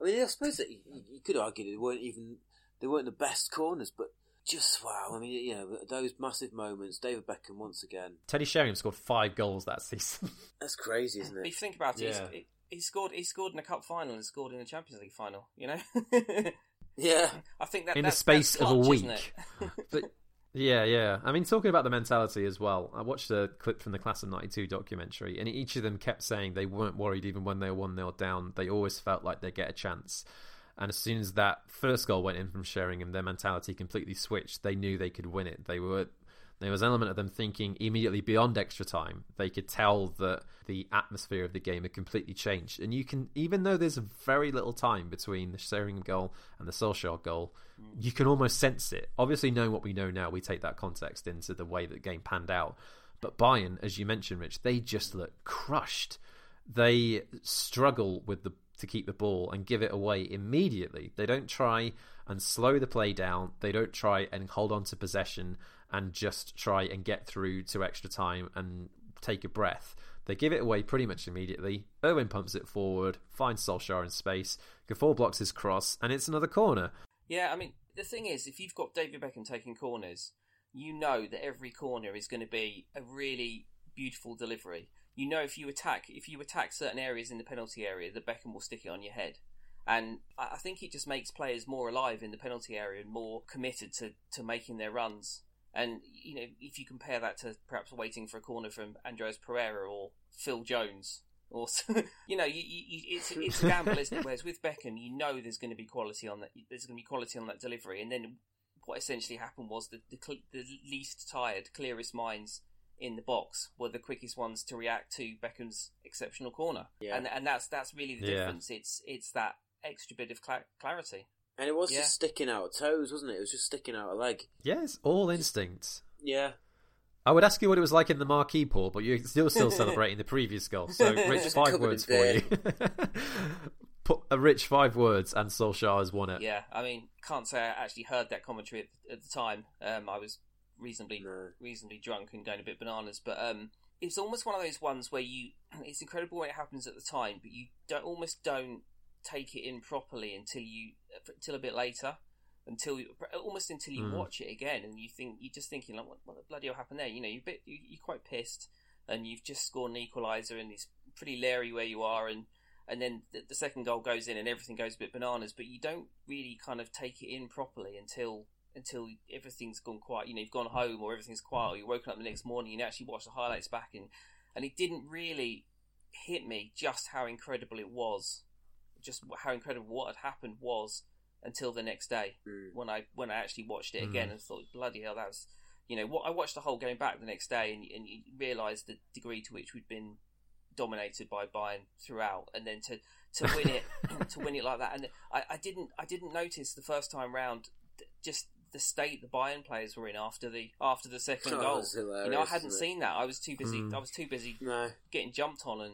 I mean, I suppose that you, you could argue they weren't even they weren't the best corners, but just wow. I mean, you know, those massive moments. David Beckham once again. Teddy Sheringham scored five goals that season. [LAUGHS] That's crazy, isn't it? If you think about it, yeah. he scored. He scored in a cup final and scored in a Champions League final. You know. [LAUGHS] yeah. I think that in the space clutch, of a week. but [LAUGHS] yeah, yeah. I mean, talking about the mentality as well. I watched a clip from the Class of '92 documentary, and each of them kept saying they weren't worried even when they were one 0 down. They always felt like they get a chance. And as soon as that first goal went in from Sheringham, their mentality completely switched. They knew they could win it. They were there was an element of them thinking immediately beyond extra time. They could tell that the atmosphere of the game had completely changed. And you can, even though there's very little time between the Sheringham goal and the Solskjaer goal, you can almost sense it. Obviously, knowing what we know now, we take that context into the way that the game panned out. But Bayern, as you mentioned, Rich, they just look crushed. They struggle with the to keep the ball and give it away immediately. They don't try and slow the play down. They don't try and hold on to possession and just try and get through to extra time and take a breath. They give it away pretty much immediately. Irwin pumps it forward, finds Solskjaer in space. Gafford blocks his cross, and it's another corner. Yeah, I mean, the thing is, if you've got David Beckham taking corners, you know that every corner is going to be a really beautiful delivery you know if you attack if you attack certain areas in the penalty area, the Beckham will stick it on your head. And I think it just makes players more alive in the penalty area and more committed to, to making their runs. And you know, if you compare that to perhaps waiting for a corner from Andreas Pereira or Phil Jones, or [LAUGHS] you know, you, you, it's it's a gamble, isn't it? Whereas with Beckham, you know there's going to be quality on that. There's going to be quality on that delivery, and then what essentially happened was the the, the least tired, clearest minds in the box were the quickest ones to react to Beckham's exceptional corner. Yeah. And and that's that's really the yeah. difference. It's it's that extra bit of cl- clarity. And it was yeah. just sticking out toes, wasn't it? It was just sticking out a leg. Yes, all instincts. Yeah. I would ask you what it was like in the marquee pool, but you're still still celebrating the previous goal. So, [LAUGHS] Rich, five words for you. [LAUGHS] Put a rich five words, and Solskjaer has won it. Yeah, I mean, can't say I actually heard that commentary at, at the time. Um, I was reasonably no. reasonably drunk and going a bit bananas. But um, it's almost one of those ones where you [CLEARS THROAT] it's incredible when it happens at the time, but you don't almost don't take it in properly until you until a bit later. Until you, almost until you mm. watch it again, and you think you're just thinking like, what, what the bloody hell happened there? You know, you're bit you, you're quite pissed, and you've just scored an equaliser, and it's pretty leery where you are, and and then the, the, second goal goes in and everything goes a bit bananas, but you don't really kind of take it in properly until until everything's gone quiet. You know, you've gone home or everything's quiet. Or you're woken up the next morning and you actually watch the highlights back, and and it didn't really hit me just how incredible it was, just how incredible what had happened was until the next day mm. when I when I actually watched it again mm. and thought, bloody hell, that was. You know, what I watched the whole game back the next day, and, and you realise the degree to which we'd been dominated by Bayern throughout, and then to to win it [LAUGHS] to win it like that. And I, I didn't I didn't notice the first time round just the state the Bayern players were in after the after the second oh, goal. You know, I hadn't seen that. I was too busy. Mm. I was too busy no. getting jumped on and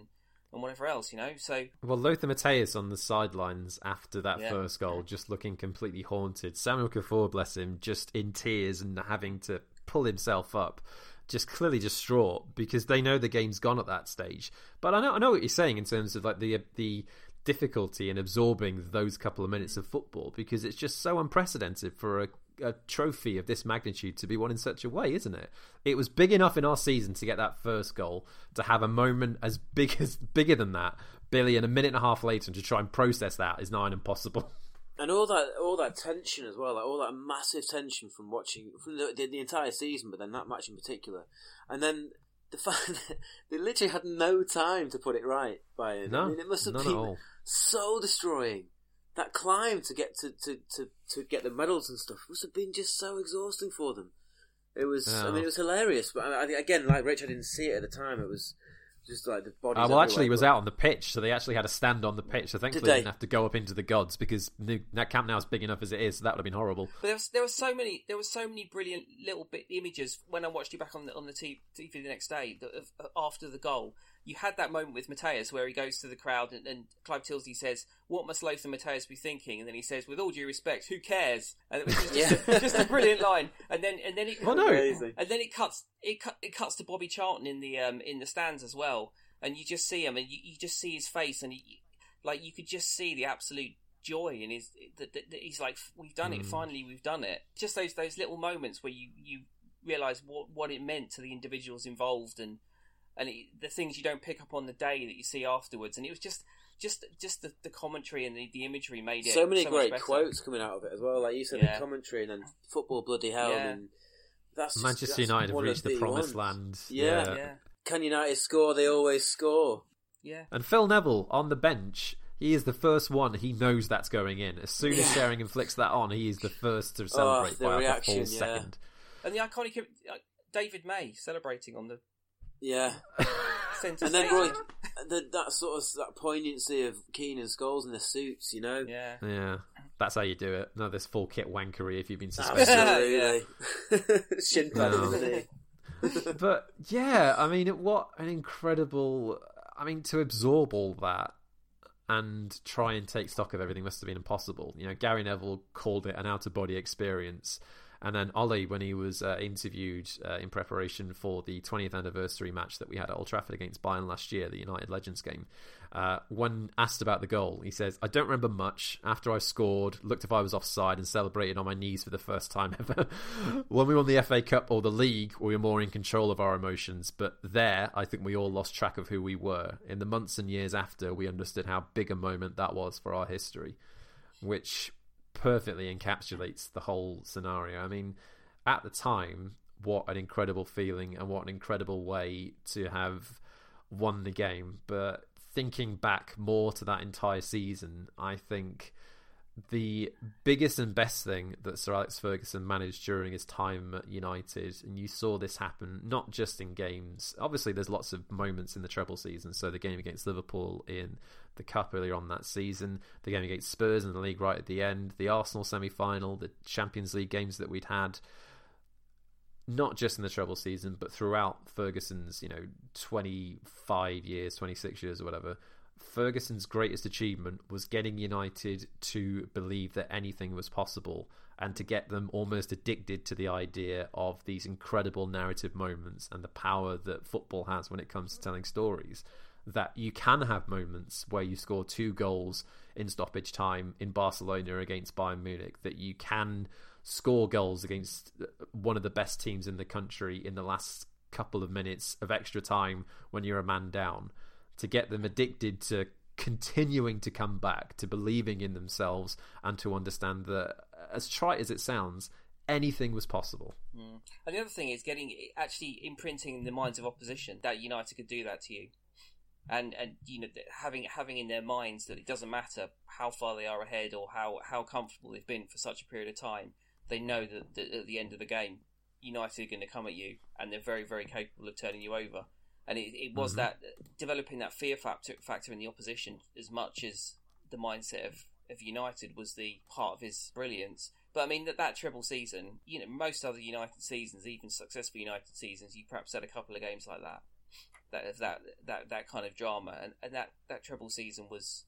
and whatever else. You know, so well, Lothar Matthäus on the sidelines after that yeah. first goal, just looking completely haunted. Samuel Kuffour, bless him, just in tears and having to pull himself up. Just clearly distraught because they know the game's gone at that stage. But I know I know what you're saying in terms of like the the difficulty in absorbing those couple of minutes of football because it's just so unprecedented for a a trophy of this magnitude to be won in such a way, isn't it? It was big enough in our season to get that first goal, to have a moment as big [LAUGHS] as bigger than that, Billy, and a minute and a half later, and to try and process that is nigh impossible. [LAUGHS] And all that, all that tension as well, like all that massive tension from watching from the, the, the entire season, but then that match in particular, and then the [LAUGHS] fact that they literally had no time to put it right. Bayern. No, I mean, it must have been so destroying. That climb to get to, to, to, to get the medals and stuff must have been just so exhausting for them. It was. I mean, it was hilarious. But I, I think again, like Rich, I didn't see it at the time. It was just like the body. Uh, well, actually, he was but- out on the pitch, so they actually had a stand on the pitch. So thankfully, Did they they? didn't have to go up into the gods because New, that camp now is big enough as it is. So that would have been horrible. But there was there were so many there were so many brilliant little bit images when I watched you back on the on the TV the next day that of, after the goal. You had that moment with Matthäus where he goes to the crowd and, and Clive Tyldesley says, "What must Lothar Matthäus be thinking?" And then he says, "With all due respect, who cares?" And it was just, Yeah. just a brilliant line. And then and then it Well, no. And then it cuts it cut it cuts to Bobby Charlton in the um in the stands as well, and you just see him and you, you just see his face and he, like you could just see the absolute joy in his that, that, that he's like we've done it Mm. finally we've done it just those those little moments where you you realize what what it meant to the individuals involved and and it, the things you don't pick up on the day that you see afterwards and it was just just just the, the commentary and the, the imagery made it so many much great better. quotes coming out of it as well. Like you said, Yeah. the commentary and then football bloody hell. Yeah. And that's just- Manchester that's United have reached the promised ones. land. Yeah. yeah Can United score? They always score. yeah And Phil Neville on the bench, he is the first one. He knows that's going in. As soon as Yeah. Sheringham flicks that on, he is the first to celebrate the by like a reaction, full yeah. second. and the iconic uh, David May celebrating on the Yeah. [LAUGHS] And then. Roy, the, that sort of that poignancy of Keane and Scholes in their suits, you know. yeah Yeah, that's how you do it. No, this full kit wankery if you've been suspended. Absolutely. [LAUGHS] Shin pad No. in the but yeah, I mean, what an incredible. I mean, to absorb all that and try and take stock of everything must have been impossible. You know, Gary Neville called it an out of body experience. And then Ollie, when he was uh, interviewed uh, in preparation for the 20th anniversary match that we had at Old Trafford against Bayern last year, the United Legends game, uh, when asked about the goal, he says, I don't remember much. After I scored, looked if I was offside and celebrated on my knees for the first time [LAUGHS] ever. when we won the FA Cup or the league, we were more in control of our emotions. But there, I think we all lost track of who we were. In the months and years after, we understood how big a moment that was for our history, which perfectly encapsulates the whole scenario. I mean, at the time, what an incredible feeling and what an incredible way to have won the game. But thinking back more to that entire season, I think the biggest and best thing that Sir Alex Ferguson managed during his time at United, and you saw this happen not just in games. Obviously, there's lots of moments in the treble season. So the game against Liverpool in the cup earlier on that season, the game against Spurs in the league right at the end, the Arsenal semi-final, the Champions League games that we'd had. Not just in the treble season, but throughout Ferguson's, you know, 25 years, 26 years, or whatever. Ferguson's greatest achievement was getting United to believe that anything was possible and to get them almost addicted to the idea of these incredible narrative moments and the power that football has when it comes to telling stories. That you can have moments where you score two goals in stoppage time in Barcelona against Bayern Munich, that you can score goals against one of the best teams in the country in the last couple of minutes of extra time when you're a man down to get them addicted to continuing to come back, to believing in themselves, and to understand that, as trite as it sounds, anything was possible. Mm. And the other thing is getting actually imprinting in the minds of opposition that United could do that to you, and and you know having having in their minds that it doesn't matter how far they are ahead or how how comfortable they've been for such a period of time, they know that, that at the end of the game, United are going to come at you, and they're very very capable of turning you over. And it, it was Mhm. that developing that fear factor factor in the opposition as much as the mindset of of United was the part of his brilliance. But I mean that that treble season, you know, most other United seasons, even successful United seasons, you perhaps had a couple of games like that, that of that that that kind of drama, and, and that that treble season was,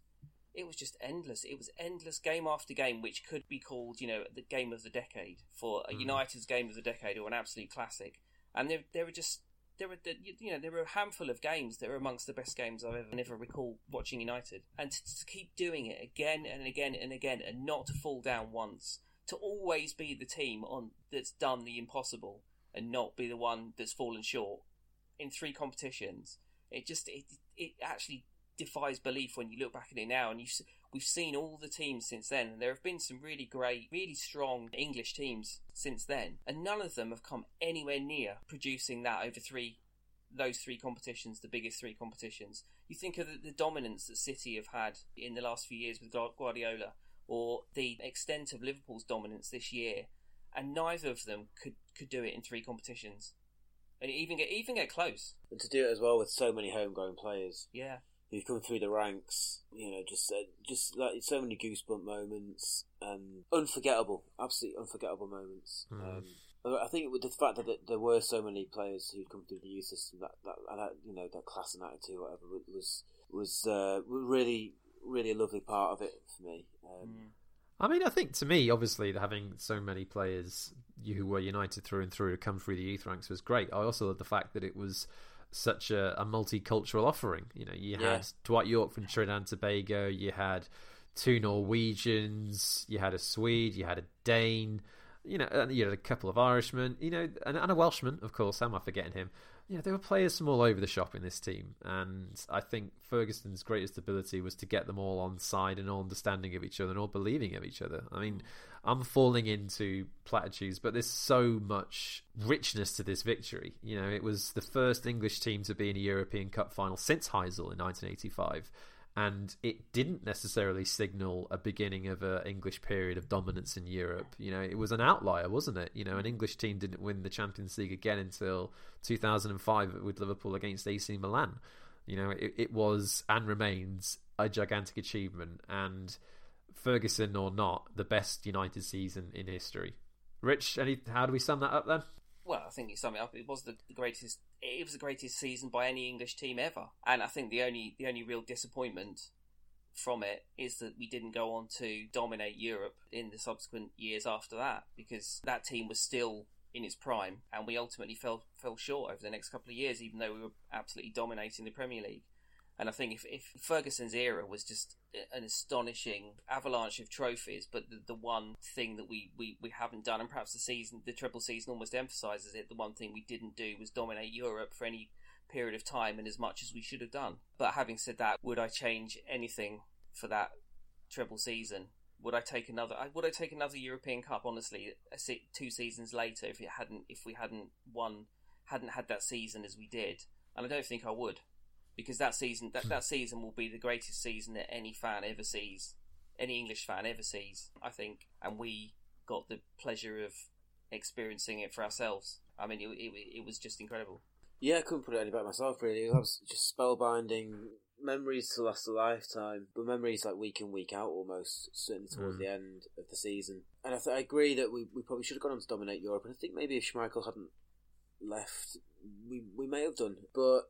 it was just endless. It was endless game after game, which could be called, you know, the game of the decade for a Mhm. United's game of the decade or an absolute classic. And there there were just there were you know there were a handful of games that were amongst the best games I've ever never recall watching United, and to, to keep doing it again and again and again, and not to fall down once, to always be the team on that's done the impossible and not be the one that's fallen short in three competitions. It just it it actually defies belief when you look back at it now, and you we've seen all the teams since then, and there have been some really great, really strong English teams since then, and none of them have come anywhere near producing that over three those three competitions, the biggest three competitions. You think of the, the dominance that City have had in the last few years with Guardiola, or the extent of Liverpool's dominance this year, and neither of them could, could do it in three competitions, and even get even get close. And to do it as well with so many homegrown players, Yeah, who've come through the ranks, you know, just uh, just like so many goosebump moments and unforgettable, absolutely unforgettable moments. Mm. Um, I think with the fact that there were so many players who'd come through the youth system, that that, that you know that class and attitude, whatever, was was uh, really really a lovely part of it for me. Um, Mm. I mean, I think to me, obviously, having so many players who were united through and through to come through the youth ranks was great. I also love the fact that it was such a, a multicultural offering. You know, you had Dwight Yorke from Trinidad and Tobago, you had two Norwegians, you had a Swede, you had a Dane, you know, and you had a couple of Irishmen, you know, and, and a Welshman, of course. How am I forgetting him? You know, there were players from all over the shop in this team, and I think Ferguson's greatest ability was to get them all on side and all understanding of each other and all believing of each other. I mean, mm. I'm falling into platitudes, but there's so much richness to this victory. You know, it was the first English team to be in a European Cup final since Heysel in 1985 and it didn't necessarily signal a beginning of an English period of dominance in Europe. You know, it was an outlier, wasn't it? You know, an English team didn't win the Champions League again until 2005 with Liverpool against AC Milan. You know, it, it was and remains a gigantic achievement, and Ferguson or not, the best United season in history. Rich, any how do we sum that up then? I think you sum it up. It was the, the greatest. It was the greatest season by any English team ever, and I think the only the only real disappointment from it is that we didn't go on to dominate Europe in the subsequent years after that, because that team was still in its prime, and we ultimately fell fell short over the next couple of years, even though we were absolutely dominating the Premier League. And I think if, if Ferguson's era was just an astonishing avalanche of trophies, but the, the one thing that we, we, we haven't done, and perhaps the season, the triple season almost emphasises it, the one thing we didn't do was dominate Europe for any period of time and as much as we should have done. But having said that, would I change anything for that treble season? Would I take another? Would I take another European Cup? Honestly, two seasons later, if it hadn't, if we hadn't won, hadn't had that season as we did, and I don't think I would because that season that, that season will be the greatest season that any fan ever sees, any English fan ever sees, I think, and we got the pleasure of experiencing it for ourselves. I mean, it, it, it was just incredible. Yeah, I couldn't put it any better myself. Really, it was just spellbinding memories to last a lifetime, but memories like week in week out almost, certainly towards Mm. the end of the season. And I, th- I agree that we, we probably should have gone on to dominate Europe, and I think maybe if Schmeichel hadn't left, we we may have done. But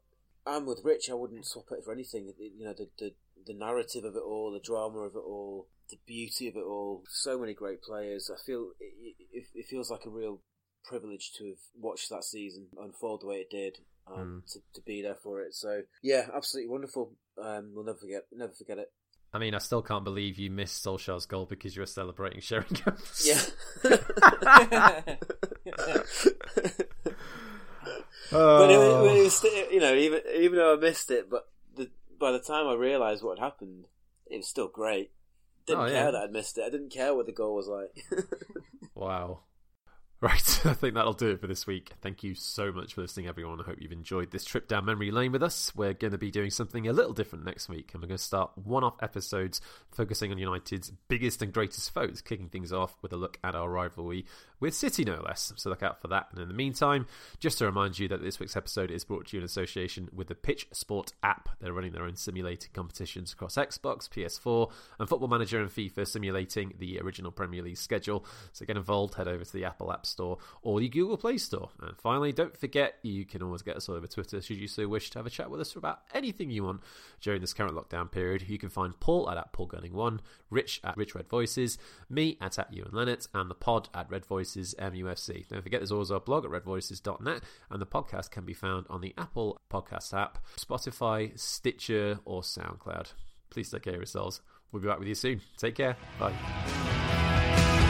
I'm with Rich. I wouldn't swap it for anything. You know, the, the the narrative of it all, the drama of it all, the beauty of it all. So many great players. I feel it, it, it feels like a real privilege to have watched that season unfold the way it did. Um, to, to be there for it, so yeah, absolutely wonderful. Um, we'll never forget, never forget it. I mean, I still can't believe you missed Solskjaer's goal because you were celebrating Sheringham's. Yeah, [LAUGHS] [LAUGHS] [LAUGHS] Oh. but it, oh. it was still, you know, even even though I missed it, but the, by the time I realised what had happened, it was still great. Didn't Oh, care yeah. that I'd missed it. I didn't care what the goal was like. [LAUGHS] Wow. Right, [LAUGHS] I think that'll do it for this week. Thank you so much for listening, everyone. I hope you've enjoyed this trip down memory lane with us. We're going to be doing something a little different next week, and we're going to start one off episodes focusing on United's biggest and greatest foes, kicking things off with a look at our rivalry with City, no less. So look out for that. And in the meantime, just to remind you that this week's episode is brought to you in association with the Pitch Sport app. They're running their own simulated competitions across Xbox, PS4, and Football Manager and FIFA, simulating the original Premier League schedule. So get involved, head over to the Apple App Store or the Google Play Store. And finally, don't forget you can always get us over Twitter should you so wish to have a chat with us about anything you want during this current lockdown period. You can find Paul at, at Paul Gunning1, Rich at Rich Red Voices, me at, at Ewan Leonard, and the pod at Red Voices MUFC. Don't forget there's always our blog at redvoices.net, and the podcast can be found on the Apple Podcast app, Spotify, Stitcher, or SoundCloud. Please take care of yourselves. We'll be back with you soon. Take care. Bye.